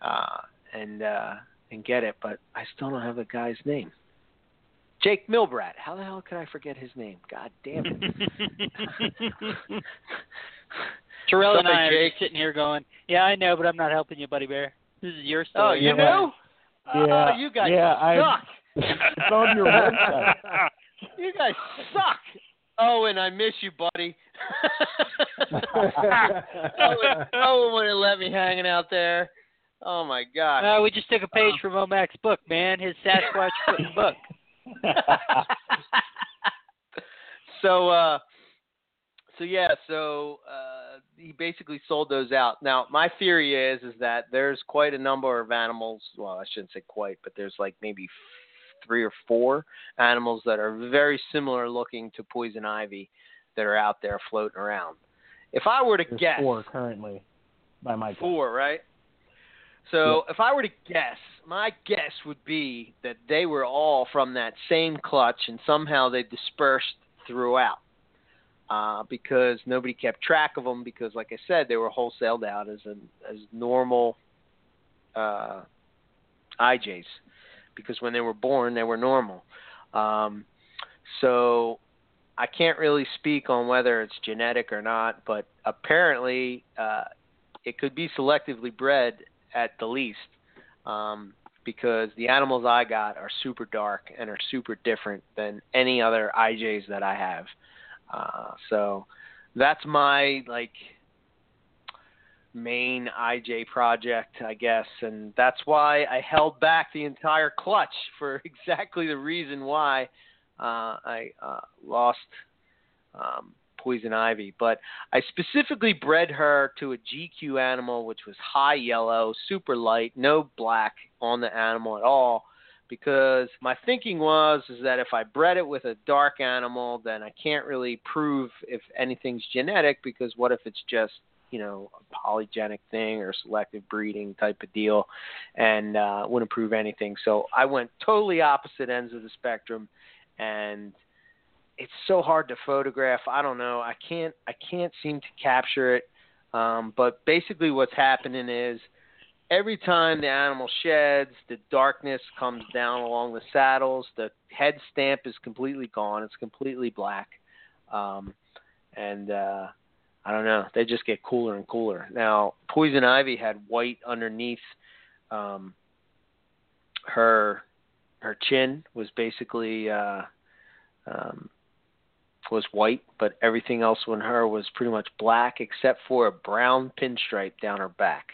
uh, and uh, and get it, but I still don't have the guy's name. Jake Milbrat. How the hell could I forget his name? God damn it. Terrell and I are Jake. just sitting here going, "Yeah, I know, but I'm not helping you, Buddy Bear. This is your story." Oh, you Yeah, know? Yeah, Oh, you guys yeah, I- suck. it's on your website. you guys suck. Oh, and I miss you, buddy. Owen, Owen would have let me hanging out there. Oh my god. Uh, we just took a page from Omac's book, man. His Sasquatch book. so uh so yeah, so uh he basically sold those out. Now, my theory is is that there's quite a number of animals, well, I shouldn't say quite, but there's like maybe 3 or 4 animals that are very similar looking to poison ivy that are out there floating around. If I were to There's guess four currently by my count. Four, right? So if I were to guess, my guess would be that they were all from that same clutch and somehow they dispersed throughout. Uh, because nobody kept track of them because, like I said, they were wholesaled out as an as normal uh, IJs. Because when they were born, they were normal. Um, so I can't really speak on whether it's genetic or not, but apparently uh, it could be selectively bred at the least, um, because the animals I got are super dark and are super different than any other IJs that I have. Uh, so that's my like main IJ project, I guess, and that's why I held back the entire clutch for exactly the reason why uh, I uh, lost um, poison ivy. But I specifically bred her to a GQ animal, which was high yellow, super light, no black on the animal at all. Because my thinking was is that if I bred it with a dark animal, then I can't really prove if anything's genetic. Because what if it's just you know a polygenic thing or selective breeding type of deal, and uh, wouldn't prove anything. So I went totally opposite ends of the spectrum, and it's so hard to photograph. I don't know. I can't I can't seem to capture it. Um, but basically, what's happening is every time the animal sheds, the darkness comes down along the saddles. The head stamp is completely gone. It's completely black, um, and uh, I don't know. They just get cooler and cooler. Now, poison ivy had white underneath. Um, her her chin was basically uh, um, was white, but everything else on her was pretty much black except for a brown pinstripe down her back.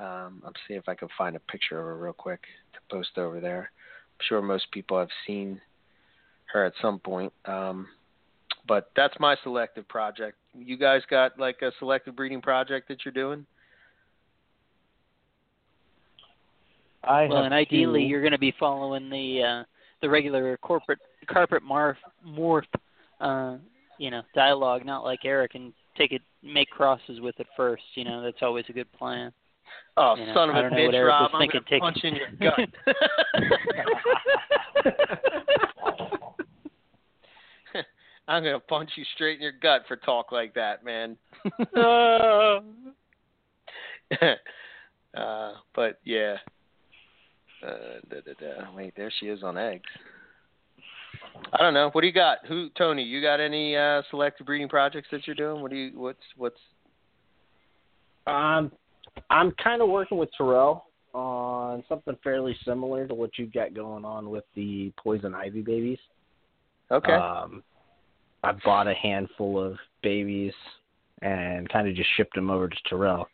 Um, I'm seeing if I can find a picture of her real quick to post over there. I'm sure most people have seen her at some point. Um, but that's my selective project. You guys got like a selective breeding project that you're doing? I well, have and ideally, two. you're going to be following the uh, the regular corporate carpet morph morph uh, you know dialogue, not like Eric and take it make crosses with it first. You know that's always a good plan. Oh, You know, son of a don't know what bitch, Rob! I'm thinking, gonna punch in your gut. I'm gonna punch you straight in your gut for talk like that, man. uh, but yeah. Uh, da, da, da. Wait, there she is on eggs. I don't know. What do you got? Who, Tony? You got any uh, selective breeding projects that you're doing? What do you? What's what's? Um, I'm kind of working with Terrell on something fairly similar to what you've got going on with the poison ivy babies. Okay. Um, I bought a handful of babies and kind of just shipped them over to Terrell.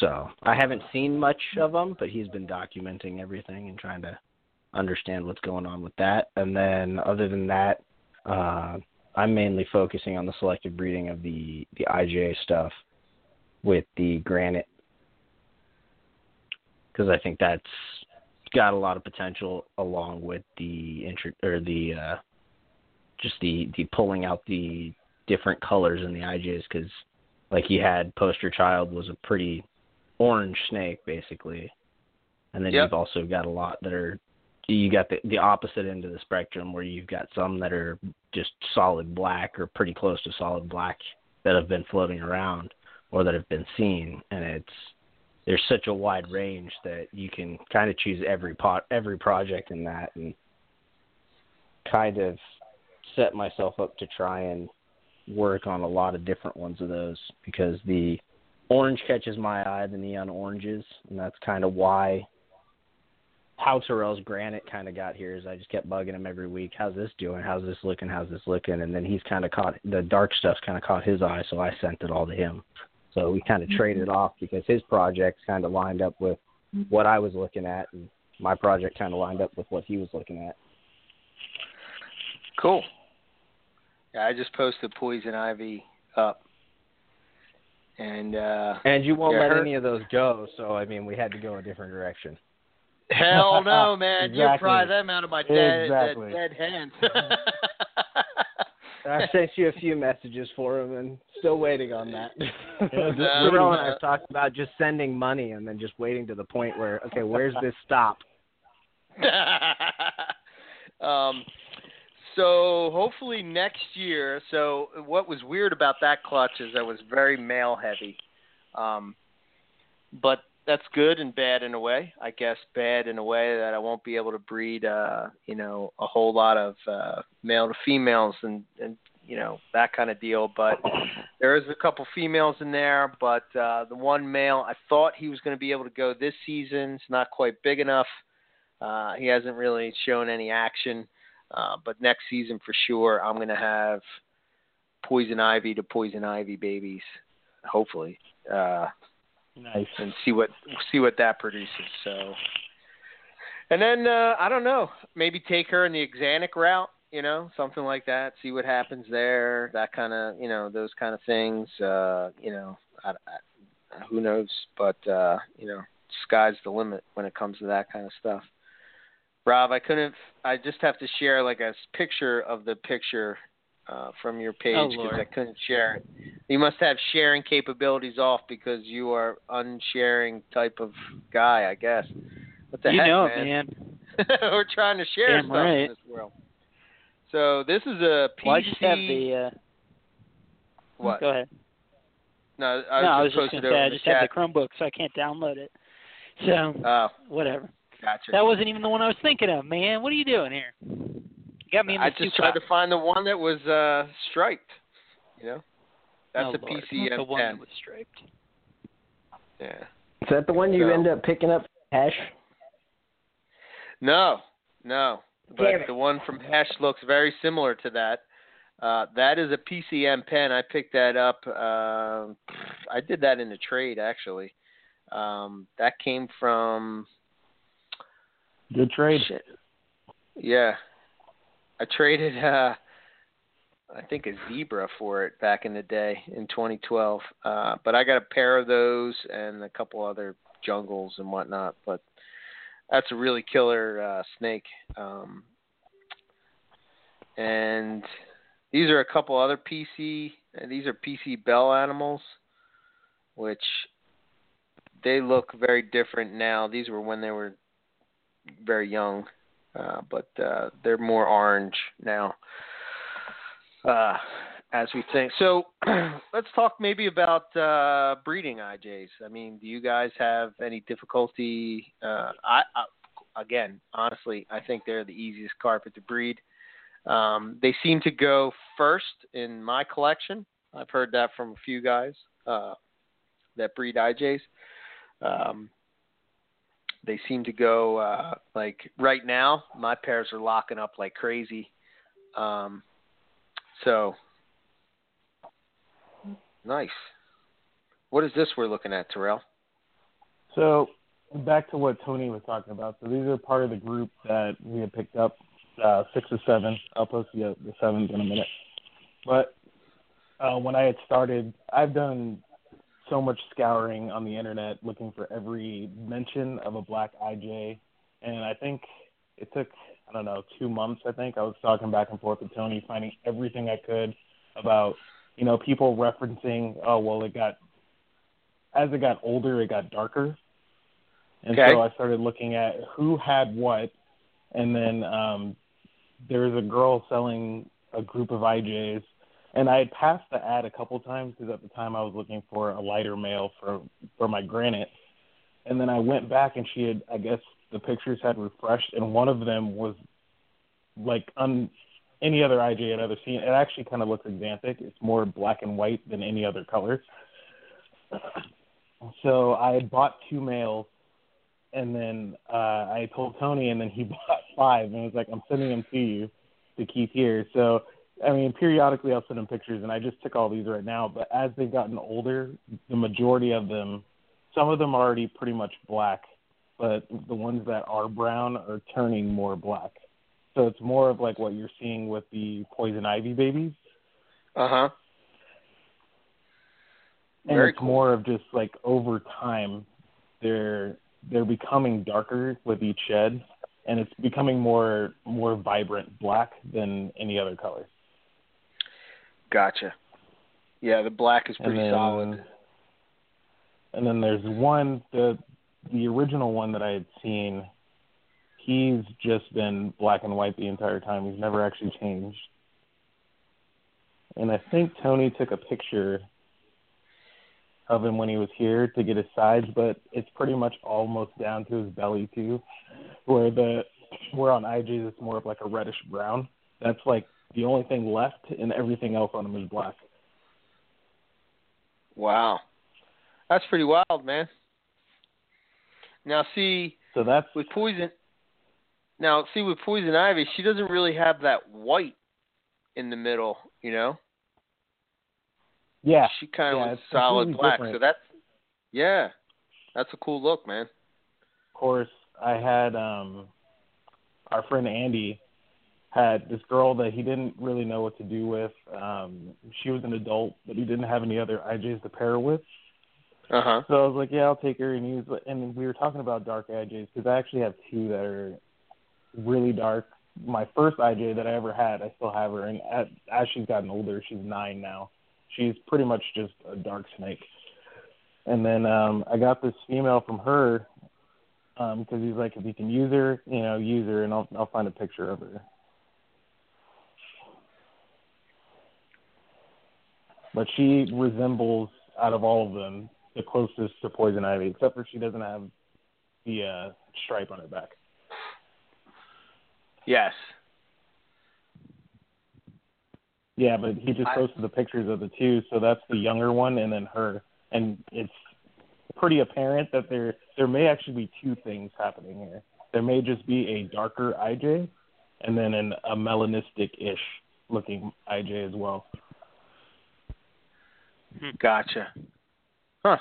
So I haven't seen much of them, but he's been documenting everything and trying to understand what's going on with that. And then other than that, uh, I'm mainly focusing on the selective breeding of the the IJA stuff with the granite because I think that's got a lot of potential along with the intro or the uh, just the the pulling out the different colors in the IJs because like you had poster child was a pretty orange snake basically, and then Yep. you've also got a lot that are you got the the opposite end of the spectrum where you've got some that are just solid black or pretty close to solid black that have been floating around or that have been seen. And it's there's such a wide range that you can kind of choose every pot every project in that and kind of set myself up to try and work on a lot of different ones of those because the orange catches my eye the neon oranges and that's kind of why how Terrell's granite kind of got here is I just kept bugging him every week. How's this doing? How's this looking? How's this looking? And then he's kind of caught the dark stuff's kind of caught his eye, so I sent it all to him. So we kind of mm-hmm. traded off because his projects kind of lined up with what I was looking at, and my project kind of lined up with what he was looking at. Cool. Yeah, I just posted poison ivy up, and uh and you won't let any of those go. So I mean, we had to go a different direction. Hell no, man! exactly. You pry them out of my dead, exactly. dead, dead hands. I sent you a few messages for him, and still waiting on that. Yeah, Terrell and I talked about just sending money and then just waiting to the point where, okay, where's this stop? um, so hopefully next year. So what was weird about that clutch is that was very male heavy, um, but that's good and bad in a way. I guess bad in a way that I won't be able to breed, uh, you know, a whole lot of uh, male to females and and you know that kind of deal. But there is a couple females in there. But uh, the one male, I thought he was going to be able to go this season. It's not quite big enough. Uh, he hasn't really shown any action. Uh, but next season for sure, I'm going to have poison ivy to poison ivy babies. Hopefully. Uh, Nice. And see what see what that produces. So, and then uh, I don't know, maybe take her in the Axanthic route, you know, something like that. See what happens there. That kind of, you know, those kind of things. Uh, you know, I, I, who knows? But uh, you know, sky's the limit when it comes to that kind of stuff. Rob, I couldn't. I just have to share like a picture of the picture uh, from your page because oh, I couldn't share it. You must have sharing capabilities off because you are unsharing type of guy, I guess. What the you heck, know man? man. We're trying to share Damn stuff right. in this world. So this is a PC. Well, I just have the. Uh, what? Go ahead. No, I no, I was just just gonna say I just the have the Chromebook, so I can't download it. So Oh, whatever. gotcha. That wasn't even the one I was thinking of, man. What are you doing here? You got me in I just tried to find the one that was uh striped. You know, that's oh, a Lord. PC Not the one that was striped. Yeah. Is that the one you So- end up picking up, Hash? No, no. But it. the one from Hash looks very similar to that. Uh, that is a PCM pen. I picked that up. Uh, I did that in a trade actually. Um, that came from Good trade. shit. Yeah, I traded. Uh, I think a zebra for it back in the day in 2012. Uh, but I got a pair of those and a couple other jungles and whatnot. But that's a really killer uh, snake. Um, and these are a couple other PC. These are PC bell animals, which they look very different now. These were when they were very young, uh, but uh, they're more orange now. Uh, as we think. So let's talk maybe about uh, breeding IJs. I mean, do you guys have any difficulty? Uh, I, I again, honestly, I think they're the easiest carpet to breed. Um, they seem to go first in my collection. I've heard that from a few guys uh, that breed IJs. Um, they seem to go uh, like right now. My pairs are locking up like crazy. Um, so nice. What is this we're looking at, Terrell? So back to what Tony was talking about. So these are part of the group that we had picked up, uh, six or seven. I'll post the, the sevens in a minute. But uh, when I had started, I've done so much scouring on the internet looking for every mention of a black IJ, and I think it took I don't know two months. I think I was talking back and forth with Tony, finding everything I could about you know people referencing oh well it got as it got older it got darker, and Okay. so I started looking at who had what, and then um, there was a girl selling a group of IJs and I had passed the ad a couple times because at the time I was looking for a lighter male for for my granite, and then I went back and she had I guess the pictures had refreshed and one of them was like un any other IJ I'd ever seen. It actually kind of looks Xanthic. It's more black and white than any other color. So I had bought two males, and then uh, I told Tony, and then he bought five, and was like, "I'm sending them to you to keep here." So, I mean, periodically I'll send them pictures, and I just took all these right now. But as they've gotten older, the majority of them, some of them are already pretty much black, but the ones that are brown are turning more black. So it's more of like what you're seeing with the poison ivy babies. Uh huh. and Very it's cool. more of just like over time they're they're becoming darker with each shed and it's becoming more more vibrant black than any other color Gotcha. Yeah, the black is and pretty then solid. and then there's one the the original one that i had seen he's just been black and white the entire time he's never actually changed and i think tony took a picture of him when he was here to get his sides, but it's pretty much almost down to his belly too. Where the where on IJ's it's more of like a reddish brown. That's like the only thing left, and everything else on him is black. Wow. That's pretty wild, man. Now see So that's with poison now see with poison ivy, she doesn't really have that white in the middle, you know? yeah, She kinda yeah, was solid black. different. So that's yeah. That's a cool look, man. of course I had um our friend Andy had this girl that he didn't really know what to do with. Um she was an adult, but he didn't have any other IJs to pair with. Uh huh. So I was like, yeah, I'll take her. And he was, and we were talking about dark IJs because I actually have two that are really dark. My first IJ that I ever had, I still have her, and at, as she's gotten older, she's nine now. She's pretty much just a dark snake. And then um I got this female from her um because he's like, if you can use her, you know, use her, and I'll I'll find a picture of her. But she resembles out of all of them the closest to poison ivy, except for she doesn't have the uh, stripe on her back. Yes. Yeah, but he just I- posted the pictures of the two, so that's the younger one and then her, and it's pretty apparent that there there may actually be two things happening here. There may just be a darker IJ, and then an, a melanistic-ish looking IJ as well. Gotcha. Huh.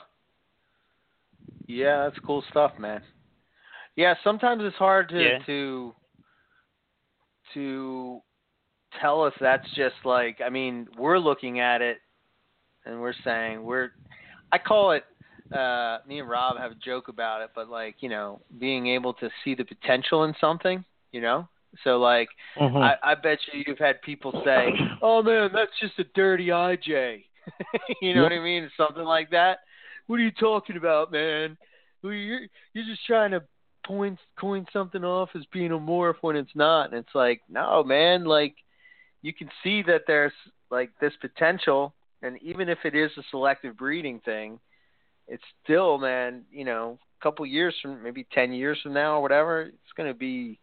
Yeah, that's cool stuff, man. Yeah, sometimes it's hard to Yeah. to to tell if that's just like I mean, we're looking at it and we're saying we're I call it uh me and Rob have a joke about it, but like, you know, being able to see the potential in something, you know? So like Mhm. I, I bet you you've had people say, "Oh man, that's just a dirty IJ." you know Yep. what I mean? Something like that. What are you talking about, man? You're you're just trying to point coin something off as being a morph when it's not, and it's like, no, man. Like you can see that there's like this potential, and even if it is a selective breeding thing, it's still, man. You know, a couple years from maybe ten years from now or whatever, it's going to be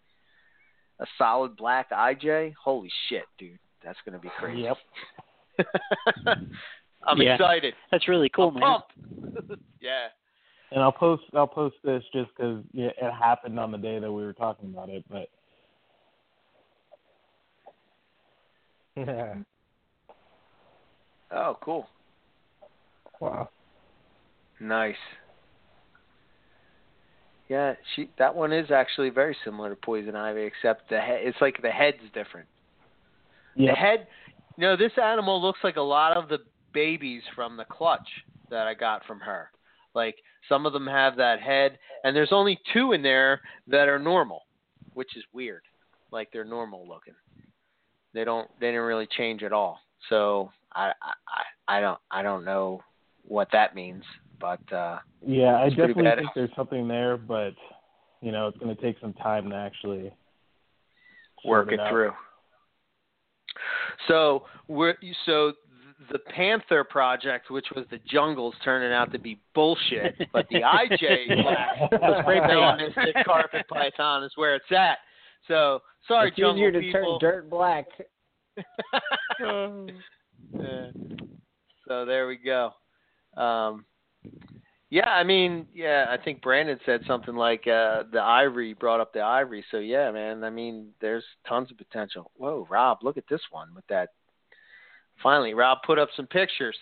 a solid black IJ. Holy shit, dude, that's going to be crazy. Yep. I'm Yeah. excited. That's really cool, I'm man. pumped. yeah. And I'll post I'll post this just because yeah, it happened on the day that we were talking about it, but Yeah. Oh, cool. wow. Nice. Yeah, she that one is actually very similar to poison ivy, except the head. It's like the head's different. yeah, The head. You know, this animal looks like a lot of the babies from the clutch that I got from her. Like some of them have that head, and there's only two in there that are normal, which is weird. Like they're normal looking. They don't. They didn't really change at all. So I I I don't I don't know what that means, but uh yeah, I definitely think there's something there, but you know, it's going to take some time to actually work it out. through. So we're so the Panther project, which was the jungles, turning out to be bullshit. But the IJ black, the spray melanistic carpet python is where it's at. So sorry, it's jungle easier to people. turn dirt black. Yeah. So there we go. Um, Yeah, I mean, yeah, I think Brandon said something like uh the ivory brought up the ivory. So yeah, man, I mean, there's tons of potential. Whoa, Rob, look at this one with that. Finally, Rob put up some pictures.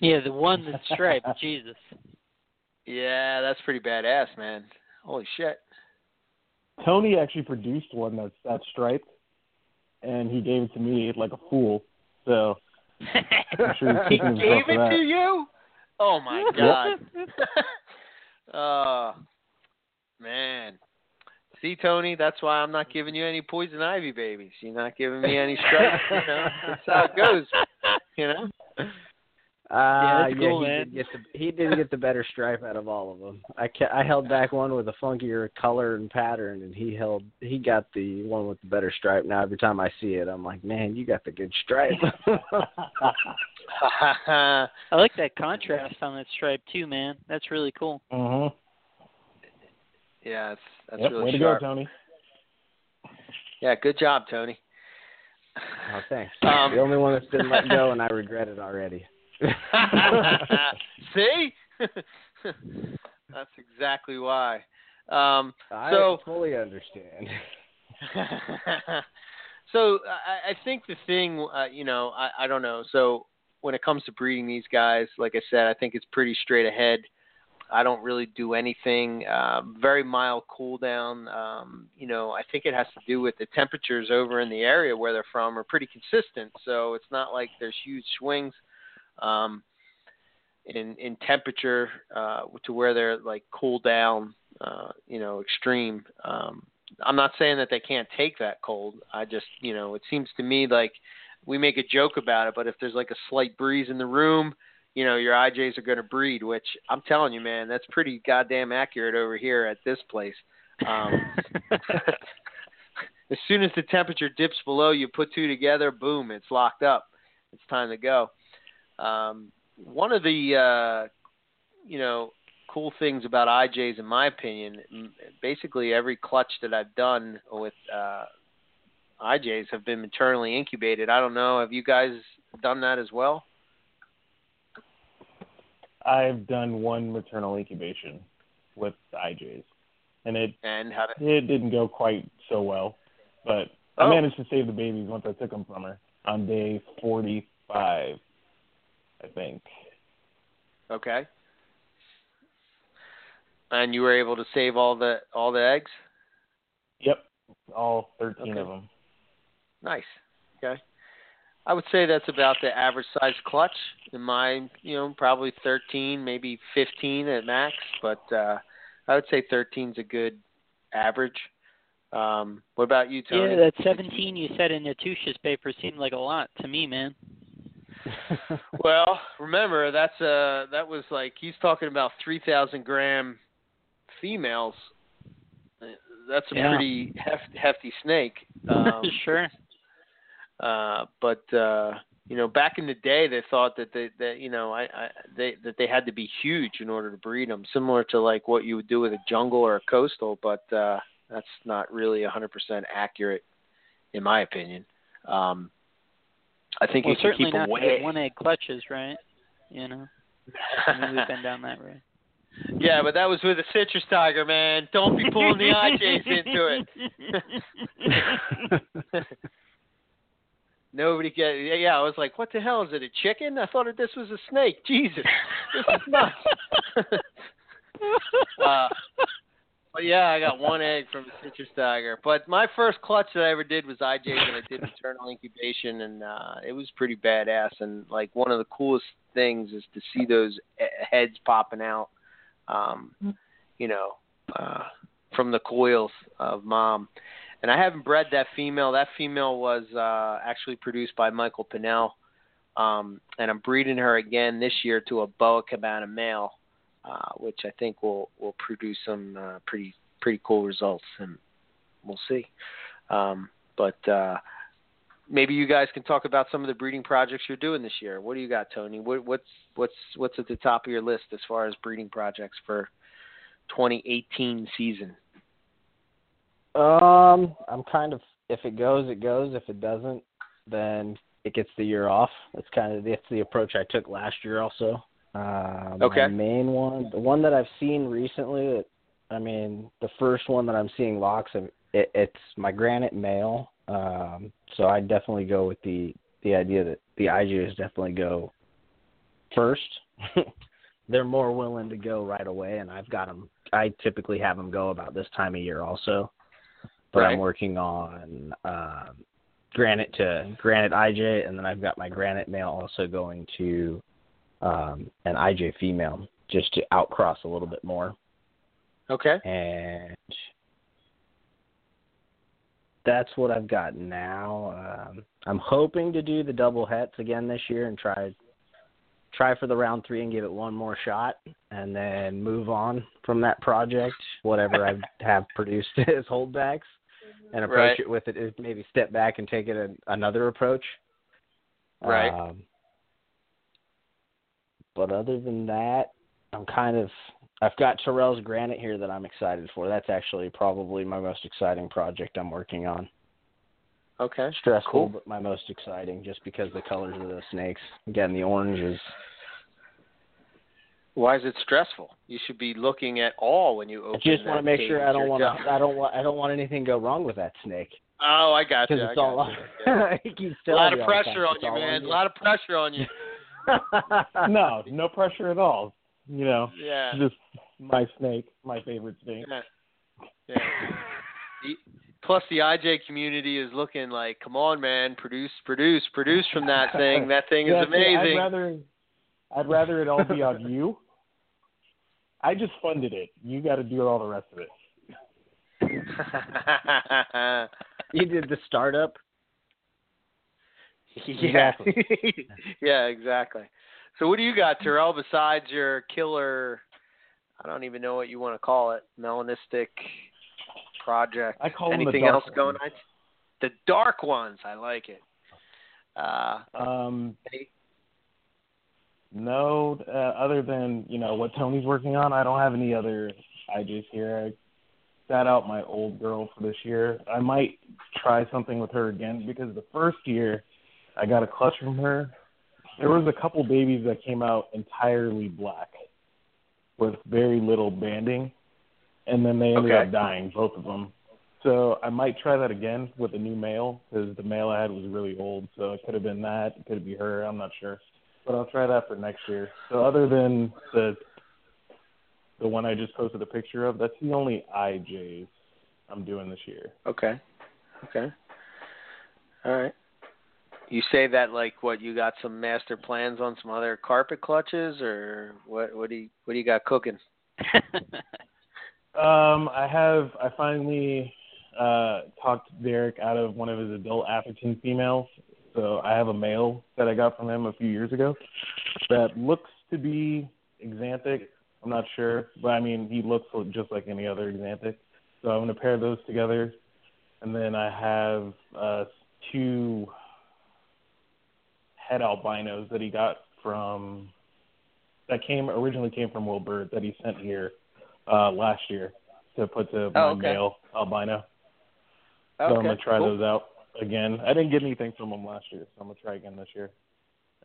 Yeah, the one that's striped. Jesus. Yeah, that's pretty badass, man. Holy shit. Tony actually produced one that's that's striped, and he gave it to me like a fool. So I'm sure he he's kicking gave it that. to you? Oh my god. oh man. See, Tony, that's why I'm not giving you any poison ivy babies. You're not giving me any stripes. you know, that's how it goes. You know. Uh, that's cool, he man. Did get the, he did get the better stripe out of all of them. I ca- I held back one with a funkier color and pattern, and he held he got the one with the better stripe. Now every time I see it, I'm like, man, you got the good stripe. I like that contrast on that stripe too, man. That's really cool. Mhm. yeah, that's that's Yep. really Way to sharp. go, Tony. Yeah, good job, Tony. oh, thanks. Um, the only one that's been let go, and I regret it already. See? That's exactly why. Um, I So- fully understand. so I, I think the thing, uh, you know, I, I don't know. So when it comes to breeding these guys, like I said, I think it's pretty straight ahead. I don't really do anything. Um, very mild cool down. Um, you know, I think it has to do with the temperatures over in the area where they're from are pretty consistent. So it's not like there's huge swings um, in in temperature uh, to where they're like cool down. Uh, you know, extreme. Um, I'm not saying that they can't take that cold. I just, you know, it seems to me like we make a joke about it, but if there's like a slight breeze in the room, you know, your IJs are going to breed, which I'm telling you, man, that's pretty goddamn accurate over here at this place. Um, as soon as the temperature dips below, you put two together, boom, it's locked up. It's time to go. Um, one of the, uh, you know, cool things about IJs, in my opinion, basically every clutch that I've done with uh, IJs have been maternally incubated. I don't know. Have you guys done that as well? I've done one maternal incubation with the IJs, and it And how to, it didn't go quite so well, but Oh. I managed to save the babies once I took them from her on day 45, I think. okay. And you were able to save all the all the eggs. Yep, all 13 Okay. of them. Nice. Okay. I would say that's about the average size clutch. In my, you know, probably 13, maybe 15 at max, but uh, I would say 13 is a good average. Um, what about you, Tony? Yeah, that 17 you said in Natusch's paper seemed like a lot to me, man. Well, remember that's uh that was like he's talking about 3,000 gram females. That's a Yeah. pretty heft, hefty snake. Um, sure. Uh, but uh, you know, back in the day, they thought that they that you know, I, I they that they had to be huge in order to breed them, similar to like what you would do with a jungle or a coastal. But uh, that's not really 100% accurate, in my opinion. Um, I think Well, you can certainly keep not way. one egg clutches, right? You know, I mean, we've been down that road. yeah, but that was with a citrus tiger, man. Don't be pulling the IJs into it. Nobody get yeah. I was like, what the hell is it? A chicken? I thought this was a snake. Jesus, this is nuts. uh, but yeah, I got one egg from a citrus tiger. But my first clutch that I ever did was IJs, and I did maternal incubation, and uh, it was pretty badass. And like one of the coolest things is to see those heads popping out, um, you know, uh, from the coils of mom. And I haven't bred that female. That female was uh, actually produced by Michael Pinnell. Um, and I'm breeding her again this year to a boa cabana male, uh, which I think will will produce some uh, pretty pretty cool results, and we'll see. Um, but uh, maybe you guys can talk about some of the breeding projects you're doing this year. What do you got, Tony? What, what's what's what's at the top of your list as far as breeding projects for 2018 season? Um, I'm kind of if it goes, it goes. If it doesn't, then it gets the year off. That's kind of that's the approach I took last year also. Uh, Okay. My main one, the one that I've seen recently, it, I mean, the first one that I'm seeing locks of, it, it's my granite male. Um, so I definitely go with the the idea that the IJs definitely go first. They're more willing to go right away, and I've got them. I typically have them go about this time of year also. But Right. I'm working on um, granite to granite IJ, and then I've got my granite male also going to um, an IJ female just to outcross a little bit more. Okay. And that's what I've got now. Um, I'm hoping to do the double hets again this year and try try for the round three and give it one more shot, and then move on from that project. Whatever I have produced as holdbacks, and approach Right. it with it is maybe step back and take it a, another approach. Right. Um, but other than that, I'm kind of I've got Terrell's Granite here that I'm excited for. That's actually probably my most exciting project I'm working on. Okay. Stressful, Cool. but my most exciting just because the colors of the snakes. Again, the orange is Why is it stressful? You should be looking at all when you open. I open. just want to make sure I don't want to gum. I don't want I don't want anything to go wrong with that snake Oh, I got because you. I it's all got you. Yeah. A lot of all the time, pressure on you, man. A lot of pressure on you. no, no pressure at all. You know, Yeah. just my snake, my favorite snake. Yeah. Yeah. The- Plus, the IJ community is looking like, come on, man, produce, produce, produce from that thing. That thing is Yeah, see, amazing. I'd rather, I'd rather it all be on you. I just funded it. You got to do all the rest of it. you did the startup. yeah. yeah, exactly. So, what do you got, Terrell, besides your killer? I don't even know what you want to call it. Melanistic project. I call the Anything dark else going ones. on? The dark ones. I like it. Uh, Um, no, uh, other than you know what Tony's working on, I don't have any other ideas here. I sat out my old girl for this year. I might try something with her again because the first year I got a clutch from her. There was a couple babies that came out entirely black with very little banding, and then they ended Okay. up dying, both of them. So I might try that again with a new male because the male I had was really old. So it could have been that, it could be her. I'm not sure, but I'll try that for next year. So other than the the one I just posted a picture of, that's the only IJs I'm doing this year. Okay. Okay. All right. You say that like what you got some master plans on some other carpet clutches or what what do you what do you got cooking? Um, I have I finally uh talked Derek out of one of his adult African females. So I have a male that I got from him a few years ago that looks to be Xanthic. I'm not sure, but I mean he looks just like any other Xanthic. So I'm gonna pair those together, and then I have uh two head albinos that he got from that came originally came from Will Bird that he sent here uh last year to put to my Oh, okay. male albino. So Okay. I'm gonna try cool. those out again. I didn't get anything from them last year, so I'm gonna try again this year.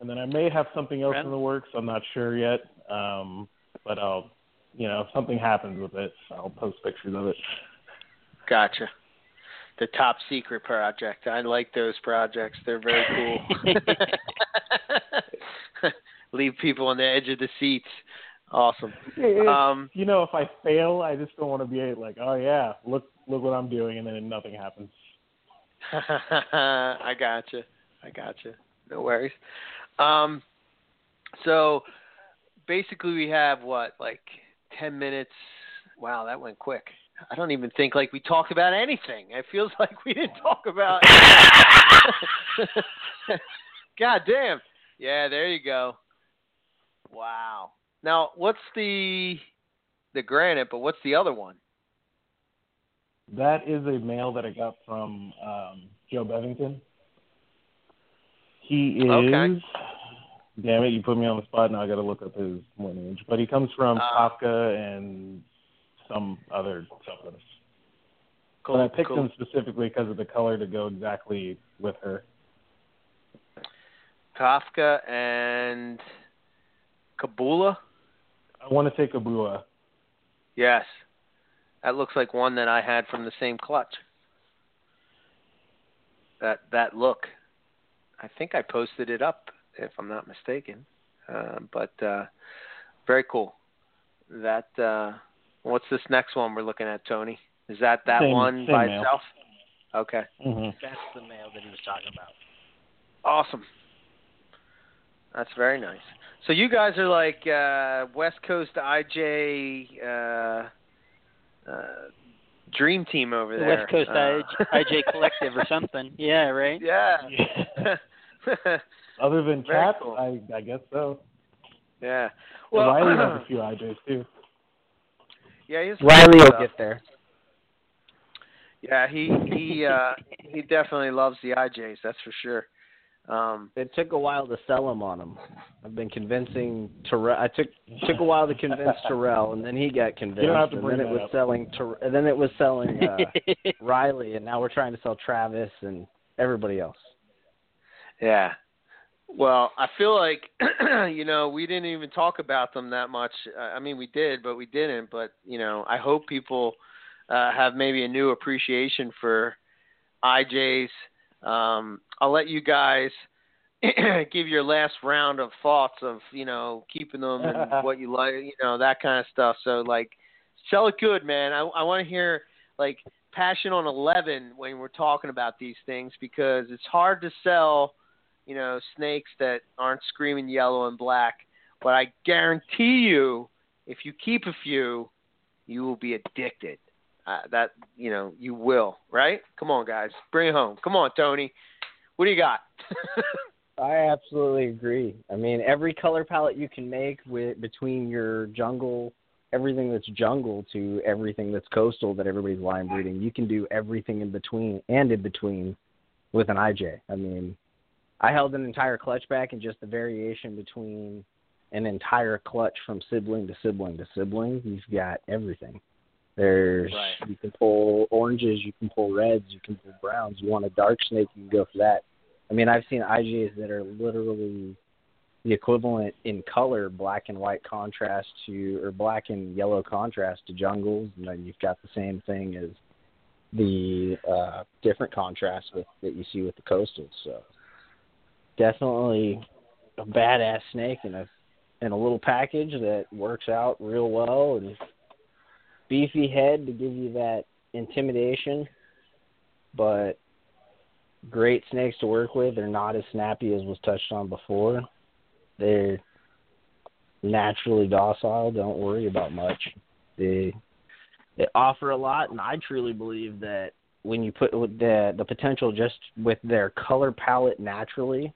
And then I may have something else in the works. I'm not sure yet. Um, but I'll, you know, if something happens with it, I'll post pictures of it. Gotcha. The top secret project. I like those projects. They're very cool. Leave people on the edge of the seats. Awesome. It- Um you know, if I fail, I just don't want to be like, oh yeah, look, look what I'm doing, and then nothing happens. I gotcha. I gotcha. No worries. Um, so basically, we have what, like ten minutes? Wow, that went quick. I don't even think like we talked about anything. It feels like we didn't talk about. God damn. Yeah, there you go. Wow. Now, what's the the granite? But what's the other one? That is a male that I got from um, Joe Bevington. He is. Okay. Damn it! You put me on the spot. Now I got to look up his lineage. But he comes from Uh, Kafka and some other something. Cool, but I picked cool. him specifically because of the color to go exactly with her. Kafka and Kabula. I want to say Kabula. Yes, that looks like one that I had from the same clutch. That that look, I think I posted it up if I'm not mistaken. Uh, but uh, very cool. That uh, what's this next one we're looking at, Tony? Is that that Same- one same by male. itself? Okay, hmm That's the male that he was talking about. awesome. That's very nice. So you guys are like uh, West Coast IJ uh, uh, dream team over there. West Coast Uh, IJ, IJ Collective or something. Yeah, right. Yeah. Other than Very Cap, cool. I I guess so. yeah. Well, Well, Riley has a few IJs too. yeah, he's Riley will get there. Yeah, he he uh he definitely loves the IJs, that's for sure. Um It took a while to sell him on them. I've been convincing Terrell. I took took a while to convince Terrell, and then he got convinced, and then it was up. selling. Ter- and then it was selling uh, Riley, and now we're trying to sell Travis and everybody else. yeah. Well, I feel like you know, we didn't even talk about them that much. I I mean, we did, but we didn't, but you know, I hope people uh have maybe a new appreciation for IJs. Um I'll let you guys give your last round of thoughts of, you know, keeping them and what you like, you know, that kind of stuff. So like sell it good, man. I I want to hear like passion on 11 when we're talking about these things because it's hard to sell, you know, snakes that aren't screaming yellow and black. But I guarantee you, if you keep a few, you will be addicted. Uh, that you know you will, right? Come on, guys, bring it home. Come on, Tony. What do you got? I absolutely agree. I mean, every color palette you can make with between your jungle, everything that's jungle to everything that's coastal that everybody's line breeding, you can do everything in between and in between with an IJ. I mean, I held an entire clutch back and just the variation between an entire clutch from sibling to sibling to sibling. You've got everything. There's Right. you can pull oranges, you can pull reds, you can pull browns. You want a dark snake, you can go for that. I mean, I've seen IJs that are literally the equivalent in color, black and white contrast to, or black and yellow contrast to jungles, and then you've got the same thing as the uh, different contrast with that you see with the coastals. So definitely a badass snake in a in a little package that works out real well and beefy head to give you that intimidation, but great snakes to work with. They're not as snappy as was touched on before. They're naturally docile. Don't worry about much. They they offer a lot, and I truly believe that when you put the the potential just with their color palette naturally,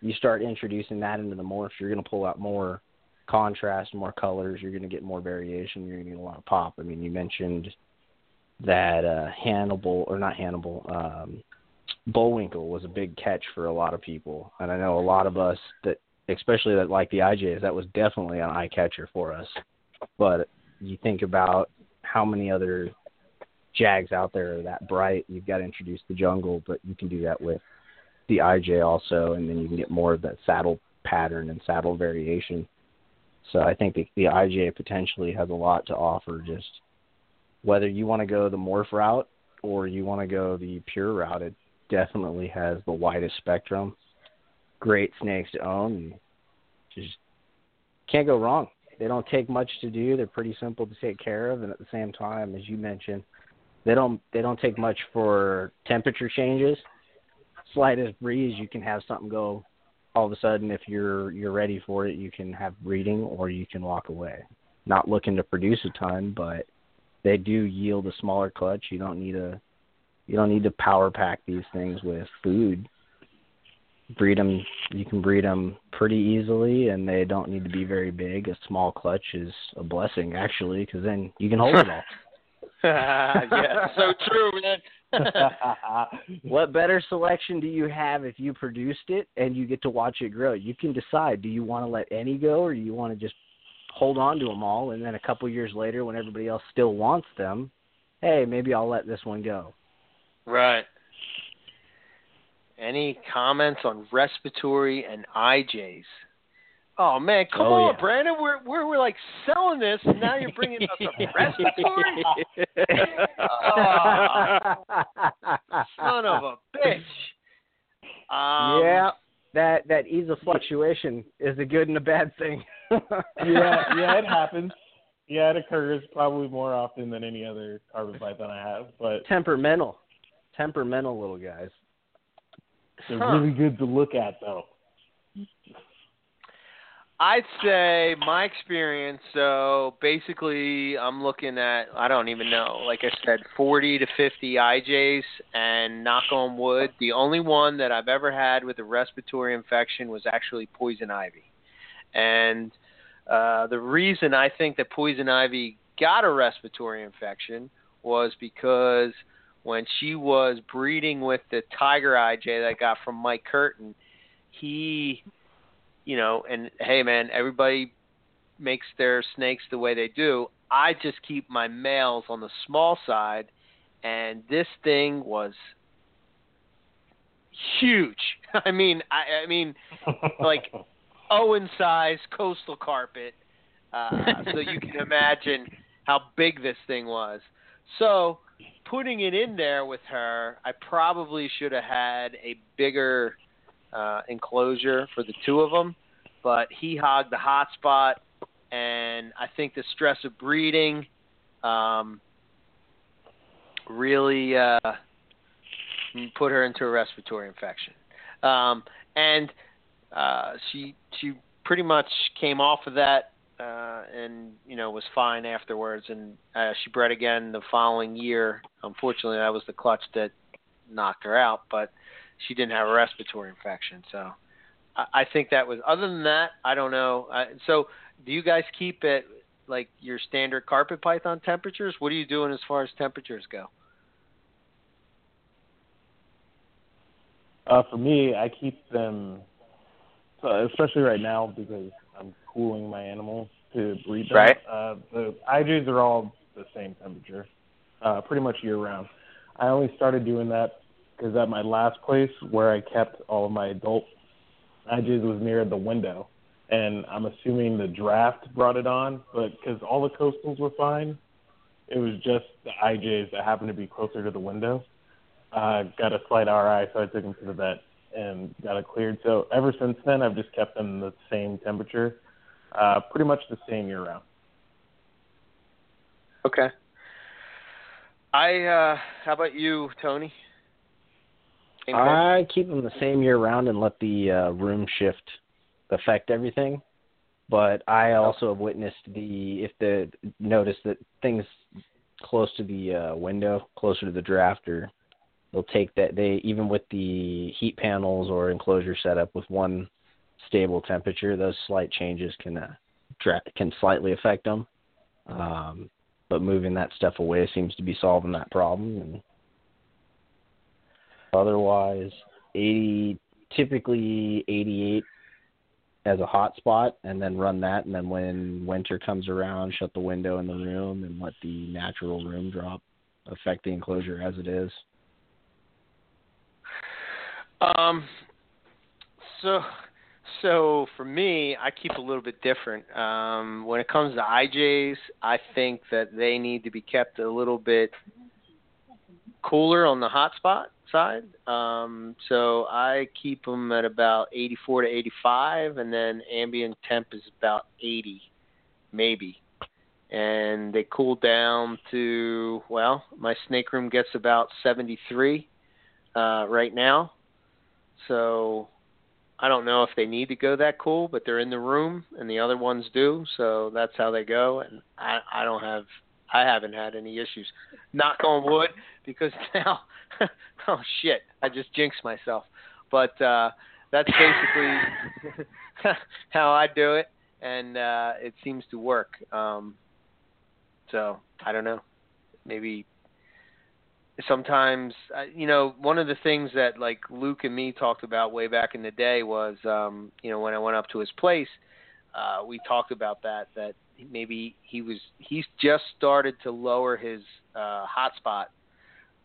you start introducing that into the morphs, you're going to pull out more contrast, more colors. You're going to get more variation. You're going to get a lot of pop. I mean, you mentioned that uh, Hannibal or not Hannibal, um, Bullwinkle was a big catch for a lot of people, and I know a lot of us that, especially that like the IJs, that was definitely an eye catcher for us. But you think about how many other Jags out there are that bright. You've got to introduce the jungle, but you can do that with the IJ also, and then you can get more of that saddle pattern and saddle variation. So I think the, the IJ potentially has a lot to offer. Just whether you want to go the morph route or you want to go the pure route, it definitely has the widest spectrum. Great snakes to own. Just can't go wrong. They don't take much to do. They're pretty simple to take care of, and at the same time, as you mentioned, they don't they don't take much for temperature changes. Slightest breeze, you can have something go all of a sudden if you're you're ready for it you can have breeding or you can walk away. Not looking to produce a ton but they do yield a smaller clutch. You don't need a you don't need to power pack these things with food. Breed them you can breed them pretty easily and they don't need to be very big. A small clutch is a blessing actually because then you can hold it all yeah, so true, man. what better selection do you have if you produced it and you get to watch it grow? You can decide do you want to let any go or do you want to just hold on to them all and then a couple years later when everybody else still wants them, hey, maybe I'll let this one go. Right. Any comments on respiratory and IJs? Oh man, come Oh, on, yeah. Brandon. We're, we're we're like selling this, and now you're bringing us a respiratory. Son of a bitch. Um, yeah, that that ease of fluctuation is a good and a bad thing. yeah, yeah, it happens. Yeah, it occurs probably more often than any other carpet python I have, but Temperamental, temperamental little guys. they're Huh. really good to look at, though. I'd say my experience. So basically, I'm looking at I don't even know. Like I said, 40 to 50 IJs, and knock on wood, the only one that I've ever had with a respiratory infection was actually poison ivy. And uh, the reason I think that poison ivy got a respiratory infection was because when she was breeding with the tiger IJ that I got from Mike Curtin, he you know, and hey man, everybody makes their snakes the way they do. I just keep my males on the small side and this thing was huge. I mean, I, I mean like Owen size coastal carpet. Uh, so you can imagine how big this thing was. So putting it in there with her, I probably should have had a bigger uh, enclosure for the two of them, but he hogged the hot spot, and I think the stress of breeding um, really uh, put her into a respiratory infection. Um, and uh, she she pretty much came off of that uh, and you know was fine afterwards. And uh, she bred again the following year. Unfortunately, that was the clutch that knocked her out, but she didn't have a respiratory infection. So I, I think that was. Other than that, I don't know. Uh, so do you guys keep it like your standard carpet python temperatures? What are you doing as far as temperatures go? Uh, for me, I keep them, uh, especially right now because I'm cooling my animals to breed them. Right. Uh, the IJs are all the same temperature, uh, pretty much year round. I only started doing that because at my last place where I kept all of my adult IJs was near the window, and I'm assuming the draft brought it on, but because all the coastals were fine, it was just the IJs that happened to be closer to the window uh, got a slight RI, so I took them to the vet and got it cleared. So ever since then, I've just kept them the same temperature, uh, pretty much the same year round. Okay. I uh how about you, Tony? Same? I keep them the same year round and let the uh, room shift affect everything. But I also have witnessed the if the notice that things close to the uh, window, closer to the draft, or they'll take that they even with the heat panels or enclosure setup with one stable temperature, those slight changes can uh, dra- can slightly affect them. Um, but moving that stuff away seems to be solving that problem and Otherwise, 80 typically 88 as a hot spot, and then run that, and then when winter comes around, shut the window in the room and let the natural room drop affect the enclosure as it is. Um, so, so for me, I keep a little bit different. Um, when it comes to IJs, I think that they need to be kept a little bit cooler on the hot spot side. Um, so I keep them at about 84 to 85, and then ambient temp is about 80, maybe. And they cool down to well, my snake room gets about 73 uh, right now. So I don't know if they need to go that cool, but they're in the room and the other ones do, so that's how they go. And I, I don't have, I haven't had any issues. Knock on wood, because now, oh shit, I just jinxed myself. But uh, that's basically how I do it, and uh, it seems to work. Um, so I don't know, maybe sometimes uh, you know one of the things that like Luke and me talked about way back in the day was um you know when I went up to his place uh we talked about that that maybe he was he's just started to lower his uh hotspot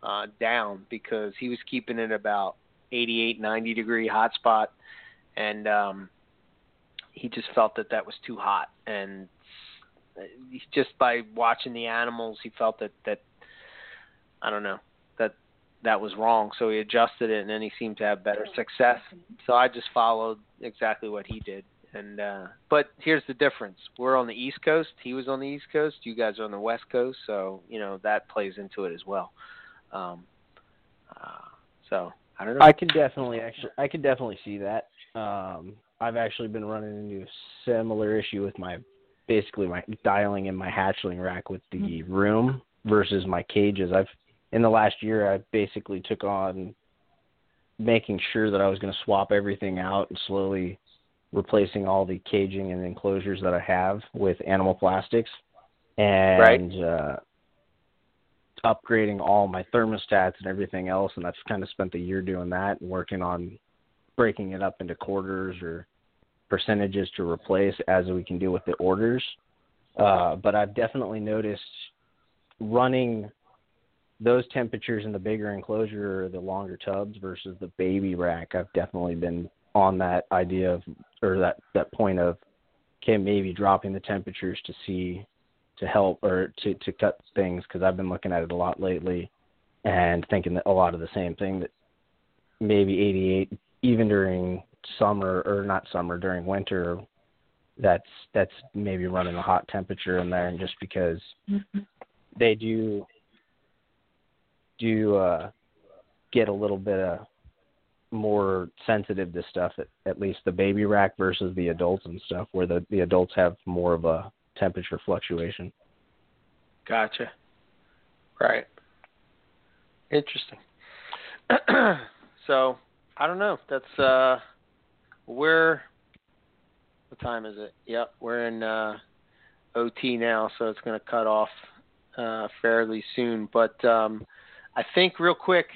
uh down because he was keeping it about 88 90 degree hotspot and um he just felt that that was too hot, and just by watching the animals, he felt that that I don't know that that was wrong. So he adjusted it, and then he seemed to have better success. So I just followed exactly what he did. And uh but here's the difference. We're on the East Coast. He was on the East Coast. You guys are on the West Coast. So you know that plays into it as well. Um, uh, so I don't know. I can definitely actually I can definitely see that. Um, I've actually been running into a similar issue with my basically my dialing in my hatchling rack with the room versus my cages. I've in the last year I basically took on making sure that I was going to swap everything out and slowly replacing all the caging and enclosures that I have with animal plastics and Right. uh upgrading all my thermostats and everything else and I've kind of spent the year doing that and working on breaking it up into quarters or percentages to replace as we can do with the orders. Uh, but I've definitely noticed running those temperatures in the bigger enclosure or the longer tubs versus the baby rack. I've definitely been on that idea of or that that point of okay maybe dropping the temperatures to see to help or to to cut things because I've been looking at it a lot lately and thinking that a lot of the same thing that maybe 88 even during summer or not summer during winter that's that's maybe running a hot temperature in there and just because they do do uh get a little bit uh, more sensitive to stuff at, at least the baby rack versus the adults and stuff where the the adults have more of a temperature fluctuation Gotcha. Right. Interesting. so I don't know. That's uh, we're what time is it? Yep, we're in uh, OT now, so it's going to cut off uh, fairly soon. But um, I think real quick,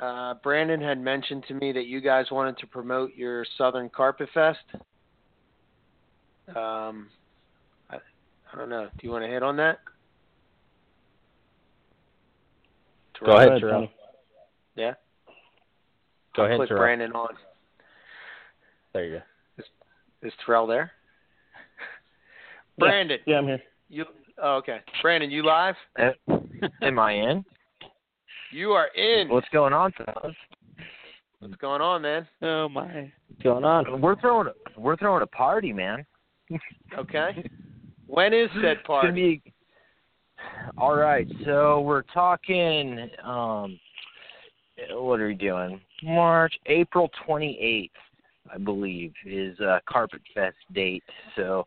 uh, Brandon had mentioned to me that you guys wanted to promote your Southern Carpet Fest. Um, I, I don't know. Do you want to hit on that? Go ahead, Go Terrell. Yeah. Go I'll ahead, Click Terrell. Brandon on. There you go. Is Terrell there? Brandon, Yeah, I'm here. you. Oh, okay. Brandon, you live? Am I in? You are in. What's going on, fellas? What's going on, man? Oh my. What's going on? We're throwing a, we're throwing a party, man. Okay. When is said party? be all right. So we're talking. Um, what are we doing? March, April twenty eighth, I believe, is uh, Carpet Fest date. So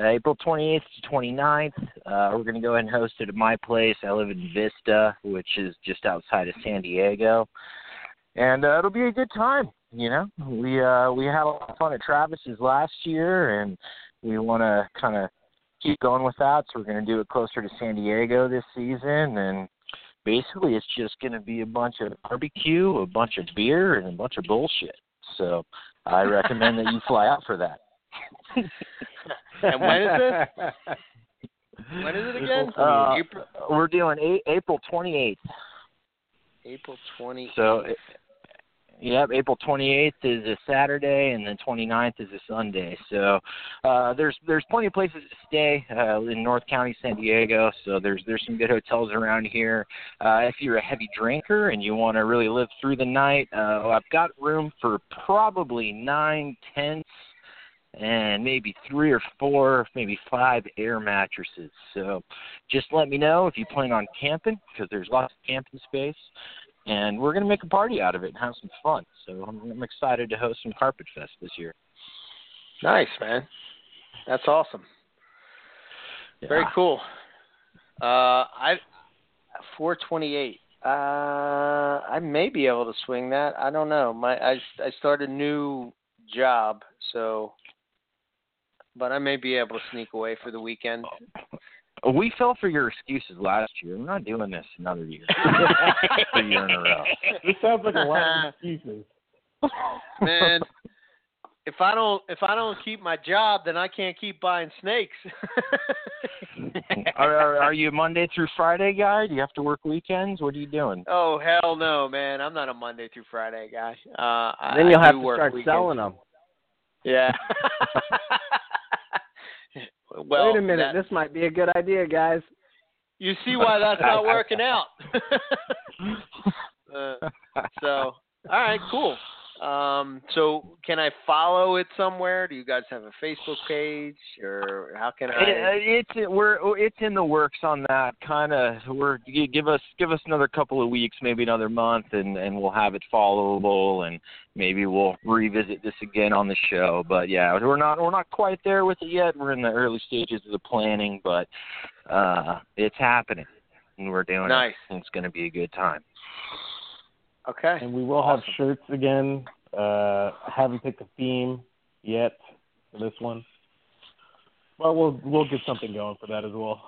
April twenty eighth to 29th, uh, we're gonna go ahead and host it at my place. I live in Vista, which is just outside of San Diego, and uh, it'll be a good time. You know, we uh, we had a lot of fun at Travis's last year, and we want to kind of keep going with that. So we're going to do it closer to San Diego this season, and basically it's just going to be a bunch of barbecue, a bunch of beer, and a bunch of bullshit. So I recommend that you fly out for that. And when is this? When is it again? Uh, April. We're doing a- April 28th. April twenty. So, it- yep, April 28th is a Saturday, and then 29th is a Sunday. So, uh, there's there's plenty of places to stay uh, in North County, San Diego. So there's there's some good hotels around here. Uh, if you're a heavy drinker and you want to really live through the night, uh, I've got room for probably nine tents and maybe three or four, maybe five air mattresses. So just let me know if you plan on camping because there's lots of camping space and we're going to make a party out of it and have some fun. So I'm, I'm excited to host some Carpet Fest this year. Nice, man. That's awesome. Very cool. Uh, I four twenty eight. Uh, I may be able to swing that. I don't know. My I I started a new job, so but I may be able to sneak away for the weekend. We fell for your excuses last year. We're not doing this another year. a year in a row. This sounds like a lot of excuses. Man, if I don't if I don't keep my job, then I can't keep buying snakes. are, are, are you a Monday through Friday guy? Do you have to work weekends? What are you doing? Oh hell no, man! I'm not a Monday through Friday guy. Uh, I, then you'll I have to work start weekends. selling them. Yeah. Well, Wait a minute, that- this might be a good idea, guys. you see why that's not working out. uh, so, all right, cool. Um, so can I follow it somewhere? Do you guys have a Facebook page, or how can I? It, it's we're it's in the works on that kind of. We're give us give us another couple of weeks, maybe another month, and and we'll have it followable, and maybe we'll revisit this again on the show. But yeah, we're not we're not quite there with it yet. We're in the early stages of the planning, but uh, it's happening, and we're doing Nice. it. And it's going to be a good time. Okay. And we will have Awesome. shirts again. Uh, haven't picked a theme yet for this one, but we'll we'll get something going for that as well.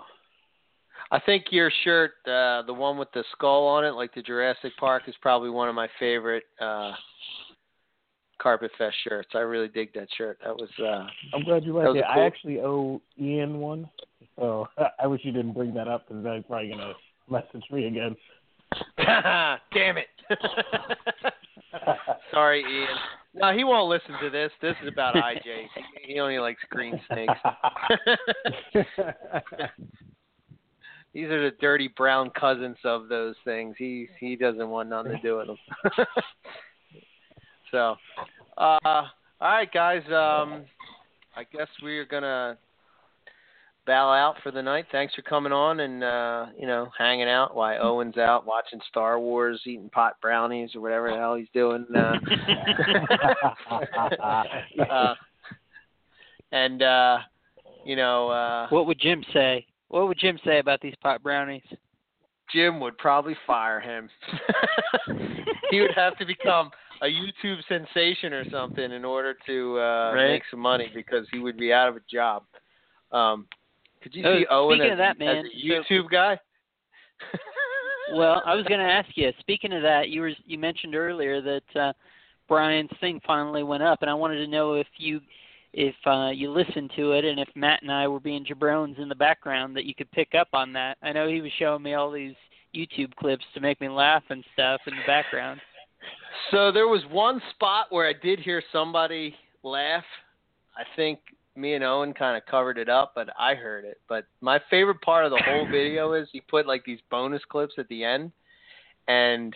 I think your shirt, uh, the one with the skull on it, like the Jurassic Park, is probably one of my favorite uh, Carpet Fest shirts. I really dig that shirt. That was uh, I'm glad you like it. cool- I actually owe Ian one, so I wish you didn't bring that up because he's probably gonna message me again. damn it. Sorry, Ian. No, he won't listen to this. This is about IJ. He, he only likes green snakes. These are the dirty brown cousins of those things. He he doesn't want nothing to do with them. so, uh, all right, guys. Um, I guess we're gonna bow out for the night. Thanks for coming on and uh, you know hanging out while Owen's out watching Star Wars, eating pot brownies or whatever the hell he's doing. Uh, uh, and uh, you know. Uh, What would Jim say? What would Jim say about these pot brownies? Jim would probably fire him. he would have to become a YouTube sensation or something in order to uh Right. make some money because he would be out of a job. Um could you Oh, see Owen speaking as, of that, as man, a so- YouTube guy? Well, I was going to ask you. Speaking of that, you were you mentioned earlier that uh, Brian's thing finally went up, and I wanted to know if you if uh, you listened to it and if Matt and I were being jabrones in the background that you could pick up on that. I know he was showing me all these YouTube clips to make me laugh and stuff in the background. So there was one spot where I did hear somebody laugh. I think me and Owen kind of covered it up, but I heard it. But my favorite part of the whole video is he put like these bonus clips at the end, and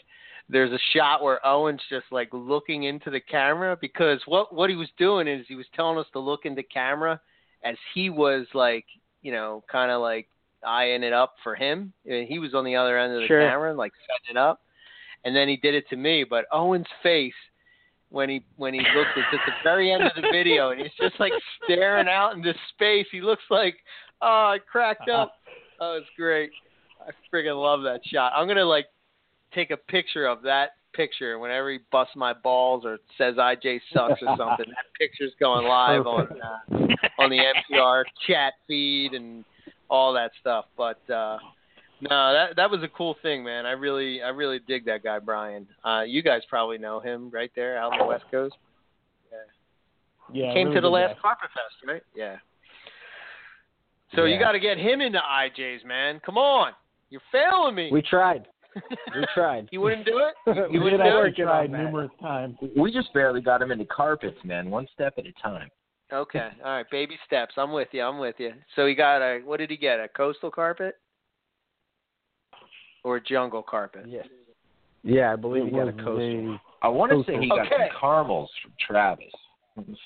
there's a shot where Owen's just like looking into the camera because what what he was doing is he was telling us to look into the camera as he was like you know kind of like eyeing it up for him. And He was on the other end of the Sure. camera, like setting it up and then he did it to me. But Owen's face when he when he looks it's at the very end of the video, and he's just like staring out into space. He looks like, oh, I cracked up. Oh, it's great. I friggin' love that shot. I'm gonna like take a picture of that picture whenever he busts my balls or says IJ sucks or something. that picture's going live on uh, on the MPR chat feed and all that stuff. But uh no, that that was a cool thing, man. I really I really dig that guy Brian. Uh you guys probably know him right there out on the West Coast. Yeah, yeah Came really to the last guy. Carpet Fest, right? Yeah. So you got to get him into IJs, man. Come on, you're failing me. We tried. We tried. you wouldn't do it. we wouldn't did do it? tried numerous times. We just barely got him into carpets, man. One step at a time. Okay, all right, baby steps. I'm with you. I'm with you. So he got a what did he get? A coastal carpet or a jungle carpet? Yeah. Yeah, I believe It he got a was coastal. I want to say he got Okay. some caramels from Travis.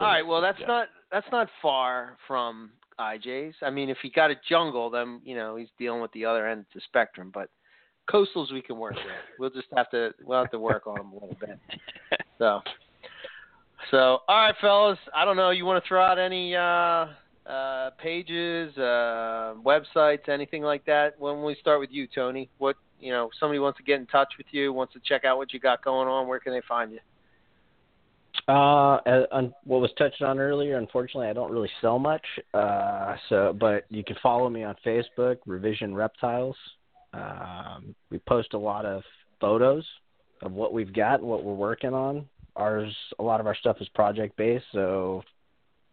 All right, well that's Yeah. not that's not far from IJ's. I mean, if he got a jungle, then you know he's dealing with the other end of the spectrum. But coastals we can work with. We'll just have to we'll have to work on them a little bit. So, so all right, fellas. I don't know. You want to throw out any uh, uh, pages, uh, websites, anything like that? When we start with you, Tony, what you know, somebody wants to get in touch with you, wants to check out what you got going on. Where can they find you? Uh, un- what was touched on earlier. Unfortunately, I don't really sell much. Uh, so, but you can follow me on Facebook, Revision Reptiles. Um, we post a lot of photos of what we've got, and what we're working on. Ours, a lot of our stuff is project based, so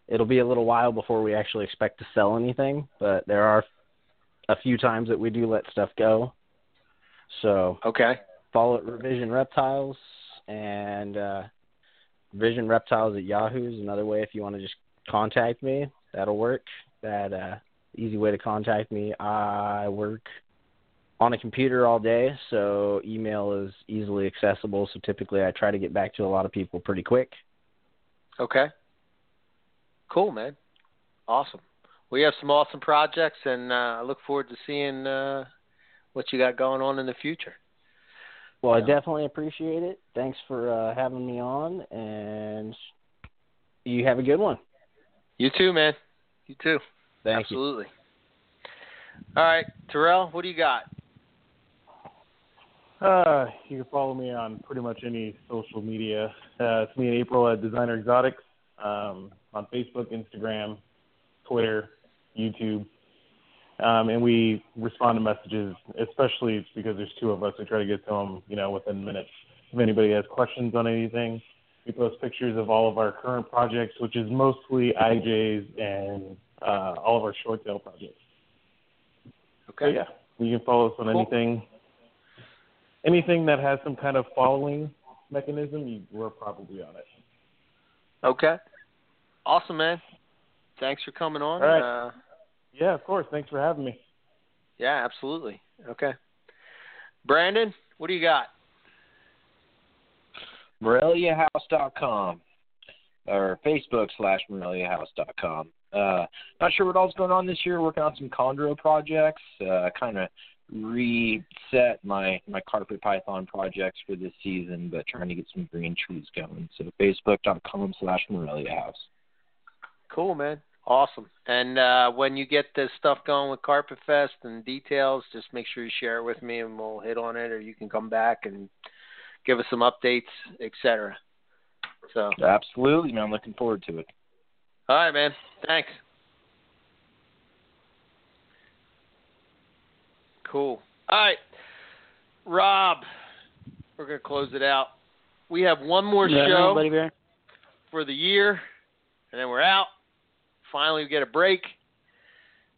it'll be a little while before we actually expect to sell anything. But there are a few times that we do let stuff go. So Okay. follow it Revision Reptiles and uh, Revision Reptiles at Yahoo is another way if you want to just contact me. That'll work. that uh, easy way to contact me. I work on a computer all day, so email is easily accessible. So typically, I try to get back to a lot of people pretty quick. Okay. Cool, man. Awesome. We have some awesome projects, and uh, I look forward to seeing uh, what you got going on in the future. Well, Yeah. I definitely appreciate it. Thanks for uh, having me on, and you have a good one. You too, man. You too. Thank you. Absolutely. All right, Terrell, what do you got? Uh, you can follow me on pretty much any social media. Uh, it's me and April at Designer Exotics um, on Facebook, Instagram, Twitter, YouTube. Um, and we respond to messages, especially because there's two of us. We try to get to them, you know, within minutes. If anybody has questions on anything, we post pictures of all of our current projects, which is mostly IJs and uh, all of our short tail projects. So Okay. yeah, you can follow us on Cool. anything. Anything that has some kind of following mechanism, you, we're probably on it. Okay. Awesome, man. Thanks for coming on. All right. Uh, Yeah, of course. Thanks for having me. yeah, absolutely. Okay. Brandon, what do you got? MoreliaHouse.com or Facebook slash MoreliaHouse.com. Uh, not sure what all's going on this year. Working on some chondro projects. Uh, kind of reset my my carpet python projects for this season, but trying to get some green trees going. So Facebook.com slash Morelia House. Cool, man. Awesome. And uh, when you get this stuff going with Carpet Fest and details, just make sure you share it with me, and we'll hit on it, or you can come back and give us some updates, etc. So, Absolutely, man. I'm looking forward to it. all right, man. Thanks. Cool. All right, Rob. We're gonna close it out. We have one more Yeah, show Buddy Bear. for the year, and then we're out. Finally, we get a break,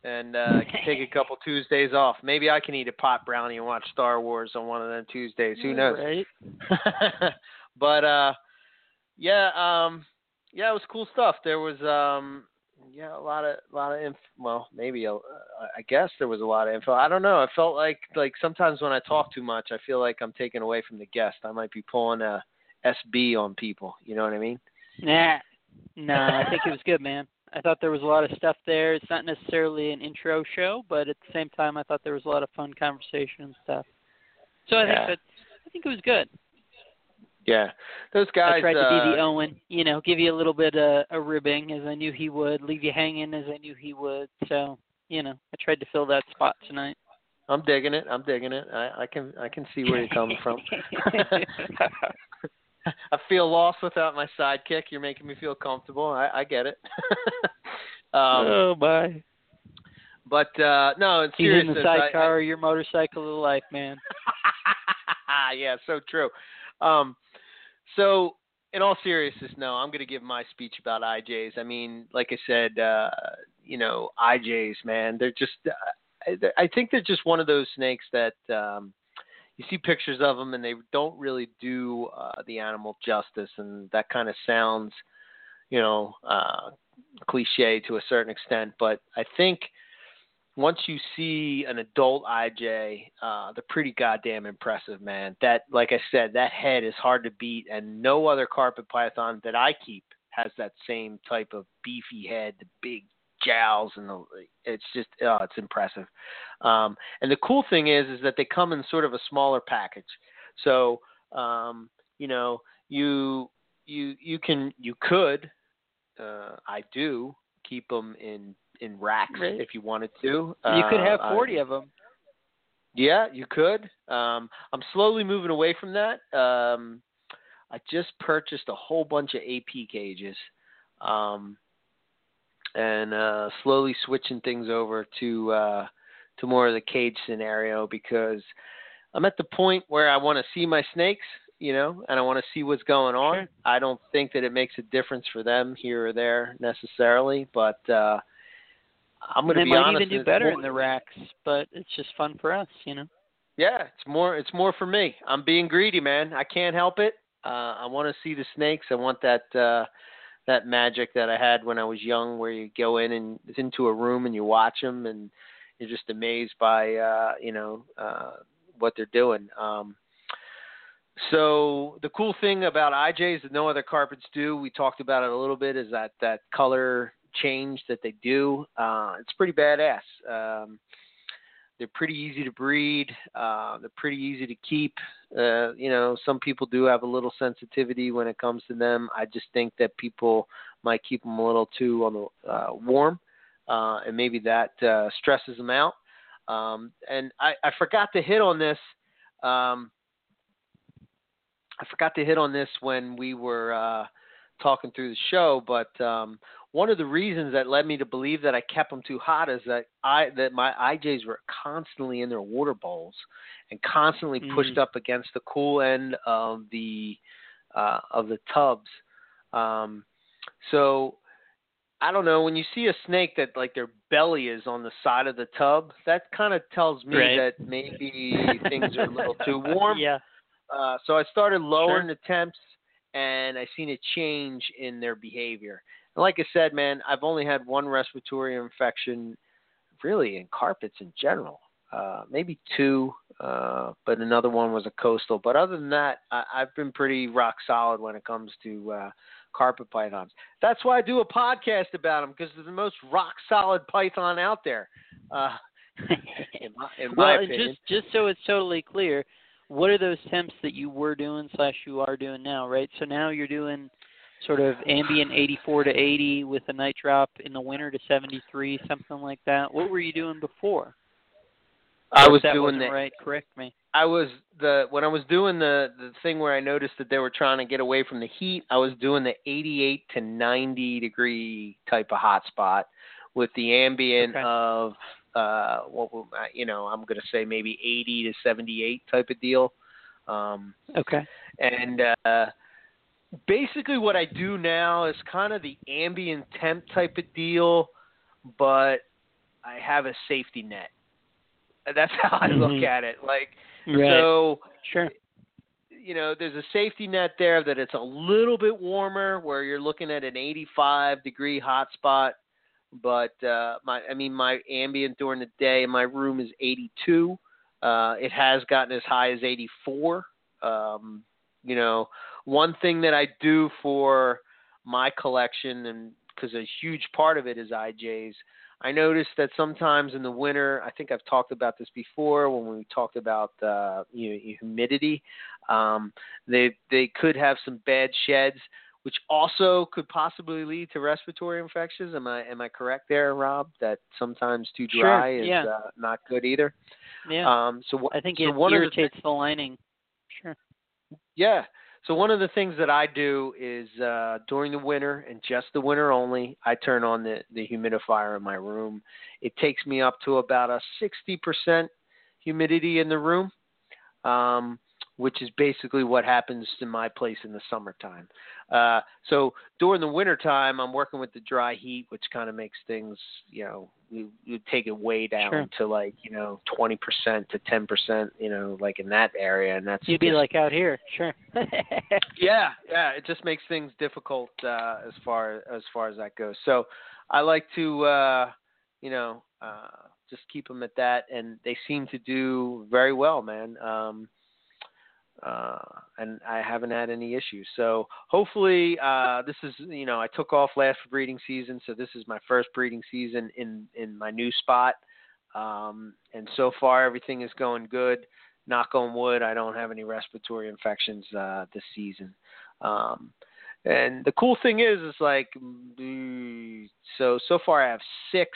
and uh, can take a couple Tuesdays off. Maybe I can eat a pot brownie and watch Star Wars on one of them Tuesdays. Who knows? Right? but uh, yeah, um, yeah, it was cool stuff. There was um, yeah, a lot of a lot of inf- well, maybe a, I guess there was a lot of info. I don't know. I felt like like sometimes when I talk too much, I feel like I'm taking away from the guest. I might be pulling a SB on people. You know what I mean? Nah. No, I think it was good, man. I thought there was a lot of stuff there. It's not necessarily an intro show, but at the same time, I thought there was a lot of fun conversation and stuff. So I Yeah. think that I think it was good. Yeah, those guys. I tried to uh, be the Owen, you know, give you a little bit of a ribbing as I knew he would, leave you hanging as I knew he would. So, you know, I tried to fill that spot tonight. I'm digging it. I'm digging it. I, I can I can see where you're coming from. I feel lost without my sidekick. You're making me feel comfortable. I, I get it. um, oh my! but uh, no, in He's in the I- sidecar, your motorcycle of life, man. Yeah, so true. Um, so in all seriousness, no, I'm going to give my speech about IJs. I mean, like I said, uh, you know, IJs, man, they're just. Uh, I- I think they're just one of those snakes that um, you see pictures of them and they don't really do uh, the animal justice, and that kind of sounds, you know, uh, cliche to a certain extent. But I think once you see an adult IJ, uh, they're pretty goddamn impressive, man. That, like I said, that head is hard to beat, and no other carpet python that I keep has that same type of beefy head, the big jowls, and the, it's just, oh, it's impressive. Um, and the cool thing is, is that they come in sort of a smaller package. So, um, you know, you you you can you could, uh, I do keep them in in racks Right. if you wanted to. you could Uh, have I- 40 of them. yeah, you could. Um, I'm slowly moving away from that. Um, I just purchased a whole bunch of AP cages, um, and uh, slowly switching things over to uh, to more of the cage scenario because I'm at the point where I want to see my snakes, you know, and I want to see what's going on. Sure. I don't think that it makes a difference for them here or there necessarily, but uh, I'm going to they be might honest. even do better more- in the racks, but it's just fun for us, you know. Yeah, it's more it's more for me. I'm being greedy, man. I can't help it. Uh I want to see the snakes. I want that uh that magic that I had when I was young, where you go in and it's into a room and you watch them and you're just amazed by uh, you know uh, what they're doing. Um, so the cool thing about IJs that no other carpets do, we talked about it a little bit, is that that color change that they do. Uh, it's pretty badass. Um, they're pretty easy to breed. Uh, they're pretty easy to keep. Uh, you know, some people do have a little sensitivity when it comes to them. I just think that people might keep them a little too on the uh, warm, uh, and maybe that uh, stresses them out. Um, and I, I forgot to hit on this. Um, I forgot to hit on this when we were uh, talking through the show, but um, one of the reasons that led me to believe that I kept them too hot is that I that my IJs were constantly in their water bowls and constantly Mm. pushed up against the cool end of the uh, of the tubs. Um, so I don't know when you see a snake that like their belly is on the side of the tub, that kind of tells me Right. that maybe things are a little too warm. Yeah. Uh, so I started lowering Sure. the temps, and I seen a change in their behavior. And like I said, man, I've only had one respiratory infection, really in carpets in general. Uh, maybe two, uh, but another one was a coastal. But other than that, I, I've been pretty rock solid when it comes to uh, carpet pythons. That's why I do a podcast about them because they're the most rock solid python out there. Uh, in my, in well, opinion. just just so it's totally clear, what are those temps that you were doing slash you are doing now, right? So now you're doing sort of ambient 84 to 80 with a night drop in the winter to 73, something like that. What were you doing before? I Or was that doing wasn't right. Correct me. I was the when I was doing the the thing where I noticed that they were trying to get away from the heat. I was doing the 88 to 90 degree type of hot spot with the ambient Okay. of uh what will you know I'm gonna say maybe 80 to 78 type of deal. Um, Okay. and uh, basically, what I do now is kind of the ambient temp type of deal, but I have a safety net. That's how I look Mhm. at it. Like Right. so sure. you know, there's a safety net there that it's a little bit warmer where you're looking at an 85 degree hot spot. But uh, my, I mean, my ambient during the day in my room is 82. Uh, it has gotten as high as 84. Um, you know, one thing that I do for my collection, and because a huge part of it is IJs, I noticed that sometimes in the winter, I think I've talked about this before when we talked about uh, you know, humidity. Um, they they could have some bad sheds, which also could possibly lead to respiratory infections. Am I am I correct there, Rob? That sometimes too Sure, dry is yeah. uh, not good either. Yeah. Um, so I think so it one of the irritates the lining. Sure. yeah. So one of the things that I do is uh, during the winter and just the winter only, I turn on the, the humidifier in my room. It takes me up to about a 60% humidity in the room, um, which is basically what happens in my place in the summertime. Uh, so during the wintertime, I'm working with the dry heat, which kind of makes things, you know, you, you take it way down Sure. to like, you know, 20% to 10%, you know, like in that area. And that's You'd be just- like out here. Sure. yeah, yeah, it just makes things difficult uh, as far as far as that goes. So I like to, uh, you know, uh, just keep them at that, and they seem to do very well, man. Um, uh, and I haven't had any issues. So hopefully, uh, this is, you know, I took off last breeding season, so this is my first breeding season in in my new spot. Um, and so far, everything is going good knock on wood, I don't have any respiratory infections uh, this season. Um, and the cool thing is, is like, mm, so so far I have six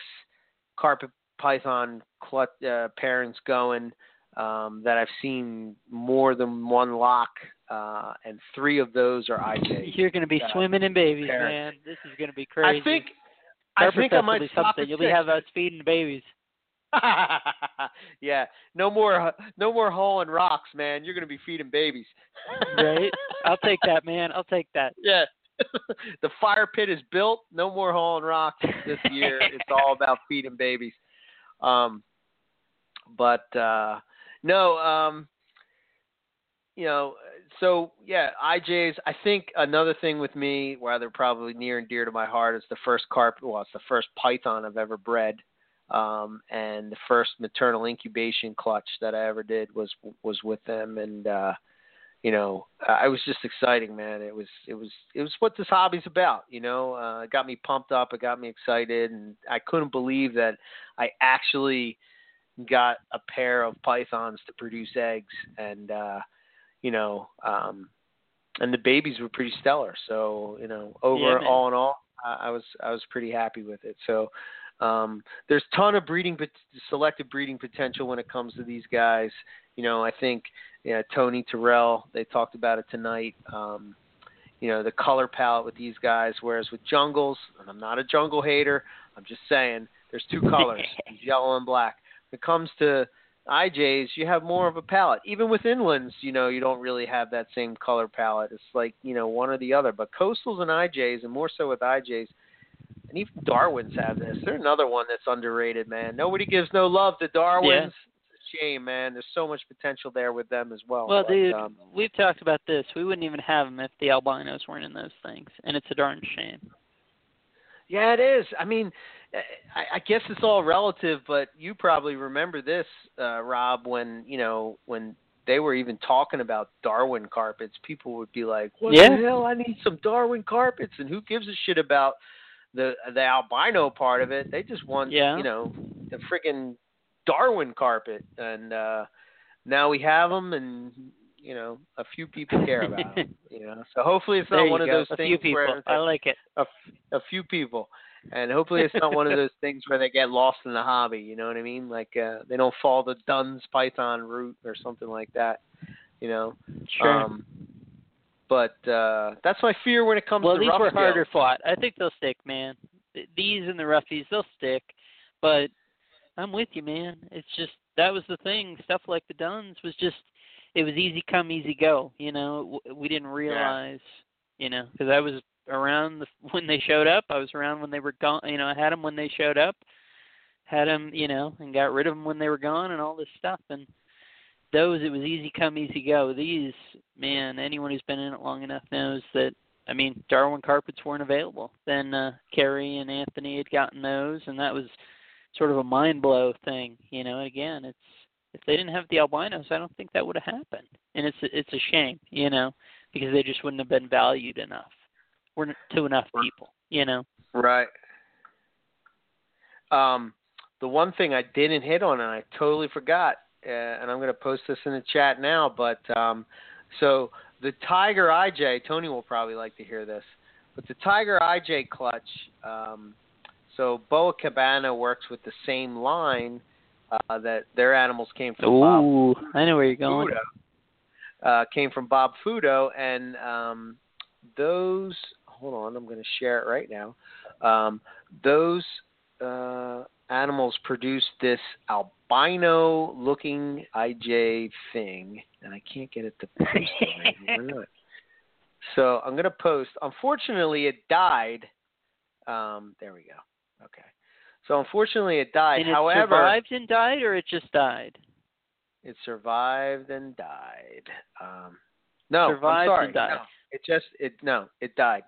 carpet python clut, uh, parents going um, that I've seen more than one lock, uh, and three of those are IJ. You're going to be uh, swimming in babies, parents. man. This is going to be crazy. I think I Carpet think I Fest will might be stop something. You'll be six. have us feeding babies. yeah, no more, no more hauling rocks, man. You're gonna be feeding babies. Right? I'll take that, man. I'll take that. Yeah. the fire pit is built. No more hauling rocks this year. it's all about feeding babies. Um, but uh, no, um, you know, so yeah, IJs. I think another thing with me, rather probably near and dear to my heart, is the first carp. Well, it's the first python I've ever bred, um, and the first maternal incubation clutch that I ever did was was with them, and uh, you know, I was just exciting, man. It was it was it was what this hobby's about. You know, uh, it got me pumped up. It got me excited, and I couldn't believe that I actually got a pair of pythons to produce eggs and uh you know um and the babies were pretty stellar. So you know over Yeah, all in all I, I was i was pretty happy with it. So um there's ton of breeding selective breeding potential when it comes to these guys. You know i think yeah tony terrell they talked about it tonight. Um you know the color palette with these guys whereas with jungles and i'm not a jungle hater i'm just saying there's two colors yellow and black it comes to IJs, you have more of a palette. Even with inlands, you know, you don't really have that same color palette. It's like, you know, one or the other. But coastals and IJs, and more so with IJs, and even Darwins have this. They're another one that's underrated, man. Nobody gives no love to Darwins. It's a shame, man. There's so much potential there with them as well. Well, But, dude, um, we've talked about this. We wouldn't even have them if the albinos weren't in those things, and it's a darn shame. Yeah, it is. I mean, I, I guess it's all relative, but you probably remember this, uh, Rob, when you know when they were even talking about Darwin carpets. People would be like, "What Yeah. the hell? I need some Darwin carpets." And who gives a shit about the the albino part of it? They just want, Yeah. you know, the freaking Darwin carpet. And uh now we have them, and you know, a few people care about them. You know, so hopefully it's not one of go. those a things few people. where I like it. a, f- a few people and hopefully it's not one of those things where they get lost in the hobby you know what i mean like uh they don't follow the duns python route or something like that you know Sure. um but uh that's my fear when it comes well, to these rough were harder fought. I think they'll stick, man. These and the roughies, they'll stick. But I'm with you, man. It's just that was the thing. Stuff like the Duns was just it was easy come, easy go. You know, we didn't realize, you know, because I was around the, when they showed up. I was around when they were gone. You know, I had them when they showed up, had them, you know, and got rid of them when they were gone, and all this stuff. And those, it was easy come, easy go. These, man, anyone who's been in it long enough knows that. I mean, Darwin carpets weren't available. Then uh, Kerry and Anthony had gotten those, and that was sort of a mind blow thing, you know. Again, it's if they didn't have the albinos, I don't think that would have happened, and it's it's a shame, you know, because they just wouldn't have been valued enough, or to enough people, you know. Right. Um, the one thing I didn't hit on, and I totally forgot, uh, and I'm going to post this in the chat now. But um, so the Tiger IJ, Tony will probably like to hear this. But the Tiger IJ clutch, um, so Boa Cabana works with the same line uh, that their animals came from. Bob Ooh, I know where you're going. Fudo, uh, came from Bob Fudo, and um, those. Hold on, I'm going to share it right now. Um, those uh, animals produced this albino-looking IJ thing, and I can't get it to post right. So I'm going to post. Unfortunately, it died. Um, there we go. Okay. So unfortunately, it died. and it However, survived and died, or it just died. it survived and died. Um, no, I'm sorry. and died. No, it just it no, it died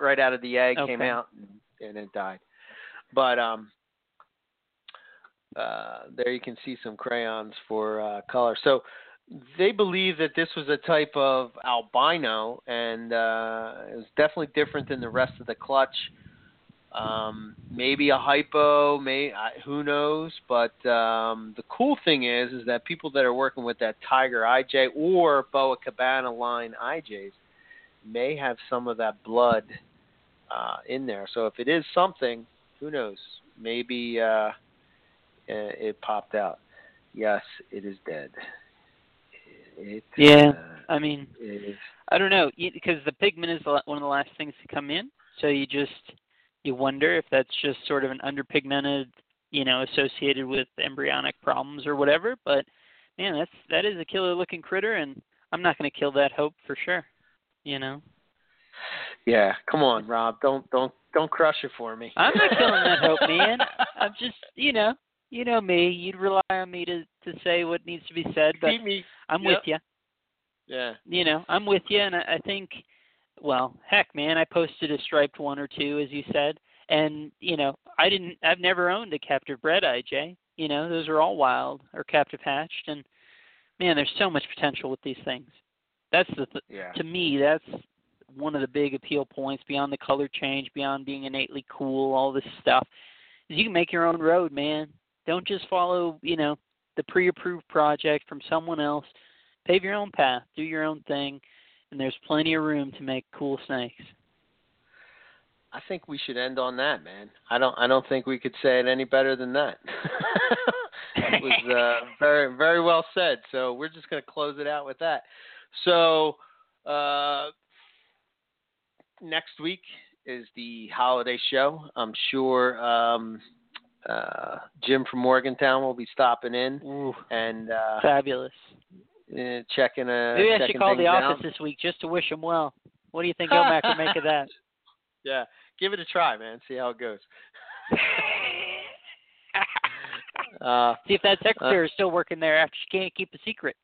right out of the egg, came out, and, and it died. But um, uh, there you can see some crayons for uh, color. So they believe that this was a type of albino, and uh, it was definitely different than the rest of the clutch. Um, maybe a hypo, may who knows? But um, the cool thing is, is that people that are working with that Tiger IJ or Boa Cabana line IJs may have some of that blood uh, in there. So if it is something, who knows? Maybe uh, it popped out. Yes, it is dead. It, Yeah. uh, I mean, I don't know because the pigment is the one of the last things to come in. So you just you wonder if that's just sort of an underpigmented, you know, associated with embryonic problems or whatever. But man, that's that is a killer looking critter, and I'm not going to kill that hope for sure. You know, Yeah, come on, Rob. Don't don't don't crush it for me. I'm not killing that hope, man. I'm just, you know, you know me. You'd rely on me to to say what needs to be said, but me. I'm Yep. with you. Yeah. You know, I'm with you, and I, I think, well, heck, man, I posted a striped one or two, as you said, and you know, I didn't, I've never owned a captive bred IJ. You know, those are all wild or captive hatched, and man, there's so much potential with these things. That's the, th- Yeah. to me, that's one of the big appeal points beyond the color change, beyond being innately cool, all this stuff. Is you can make your own road, man. Don't just follow, you know, the pre-approved project from someone else. Pave your own path, do your own thing, and there's plenty of room to make cool snakes. I think we should end on that, man. I don't I don't think we could say it any better than that. it was uh, very very well said. So we're just going to close it out with that. So uh, next week is the holiday show. I'm sure um, uh, Jim from Morgantown will be stopping in Ooh, and uh, fabulous. uh, checking uh, Maybe I should call the things office this week just to wish him well. What do you think Elmac would make of that? Yeah, give it a try, man. See how it goes. uh, See if that secretary is still working there after she can't keep a secret.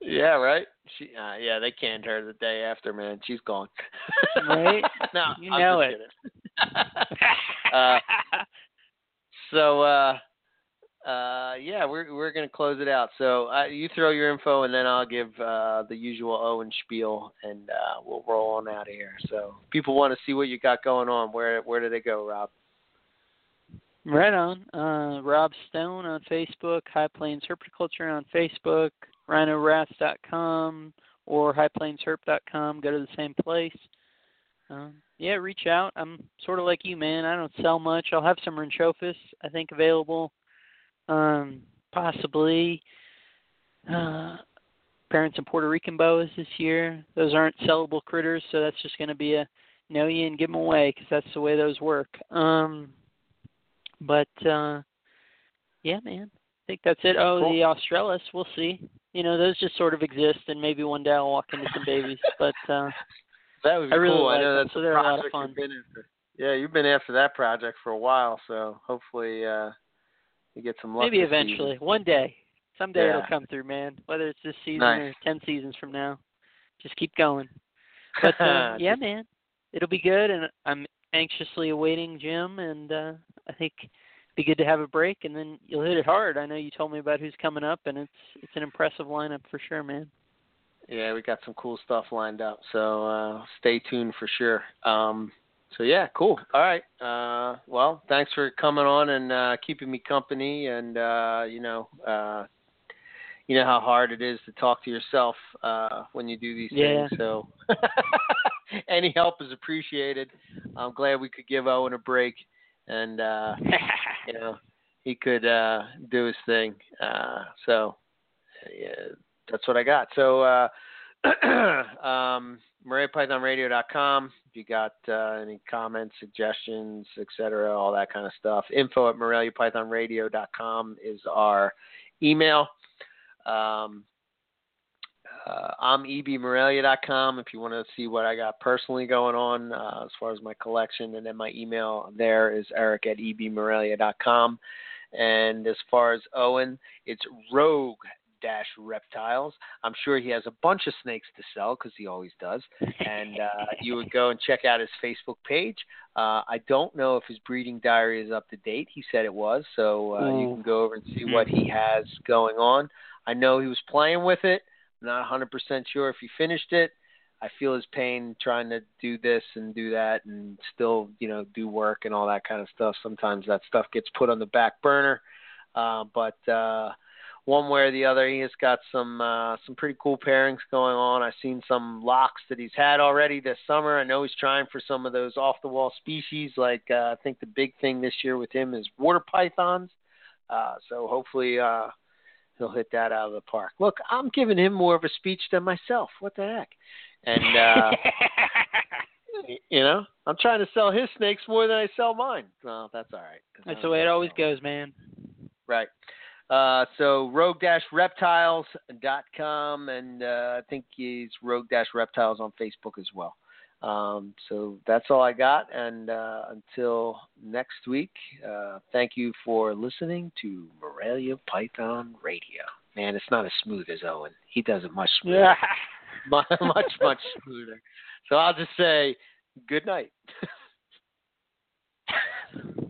yeah, right. She, uh, yeah, they canned her the day after, man. She's gone. Right? no, You I'm know it. uh, so, uh, uh, yeah, we're we're gonna close it out. So uh, you throw your info, and then I'll give uh, the usual Owen spiel, and uh, we'll roll on out of here. So, people want to see what you got going on. Where where do they go, Rob? Right on. Uh, Rob Stone on Facebook, High Plains Herpetoculture on Facebook, RhinoRats.com or HighPlainsHerp.com. Go to the same place. Um, yeah, reach out. I'm sort of like you, man. I don't sell much. I'll have some Rhynchophis, I think, available. Um, possibly uh, parents and Puerto Rican boas this year. Those aren't sellable critters, so that's just going to be a know you and give them away because that's the way those work. Um, but uh yeah, man. I think that's it. Oh, Cool. the Australis, we'll see. You know, those just sort of exist and maybe one day I'll walk into some babies. But uh That would be I really cool. like I know them, that's so a they're a lot of fun. you've. Yeah, you've been after that project for a while, so hopefully uh you get some luck. maybe eventually. season. One day. Someday it'll come through, man. Whether it's this season Nice. or ten seasons from now. Just keep going. But uh, yeah, man. It'll be good and I'm anxiously awaiting Jim and uh I think be good to have a break and then you'll hit it hard. I know you told me about who's coming up and it's it's an impressive lineup for sure, man. Yeah, we got some cool stuff lined up. So uh stay tuned for sure. Um so yeah, cool. All right. Uh well, thanks for coming on and uh keeping me company and uh you know, uh you know how hard it is to talk to yourself uh when you do these Yeah. things. So any help is appreciated. I'm glad we could give Owen a break and uh you know, he could uh do his thing. Uh so yeah, that's what I got. So uh um if you got uh, any comments, suggestions, etc., all that kind of stuff. Info at MoreliaPythonRadio.com is our email. Um, uh, I'm ebmorelia.com if you want to see what I got personally going on uh, as far as my collection. And then my email there is eric at ebmorelia.com. And as far as Owen, it's rogue dash reptiles. I'm sure he has a bunch of snakes to sell because he always does. And uh, you would go and check out his Facebook page. Uh, I don't know if his breeding diary is up to date. He said it was, so uh, you can go over and see what he has going on. I know he was playing with it. Not 100% sure if he finished it. I feel his pain trying to do this and do that and still, you know, do work and all that kind of stuff. Sometimes that stuff gets put on the back burner. Uh, but uh, one way or the other, he has got some uh, some pretty cool pairings going on. I've seen some locks that he's had already this summer. I know he's trying for some of those off the wall species. Like uh, I think the big thing this year with him is water pythons. Uh, so hopefully uh, he'll hit that out of the park. Look, I'm giving him more of a speech than myself. What the heck? And uh, you know, I'm trying to sell his snakes more than I sell mine. Well, that's all right. That's the way it always goes, man. Right. Uh, so rogue-reptiles.com, and uh, I think he's rogue-reptiles on Facebook as well. Um, so that's all I got. And uh, until next week, uh, thank you for listening to Morelia Python Radio. Man, it's not as smooth as Owen. He does it much smoother. much, much, much smoother. So I'll just say good night.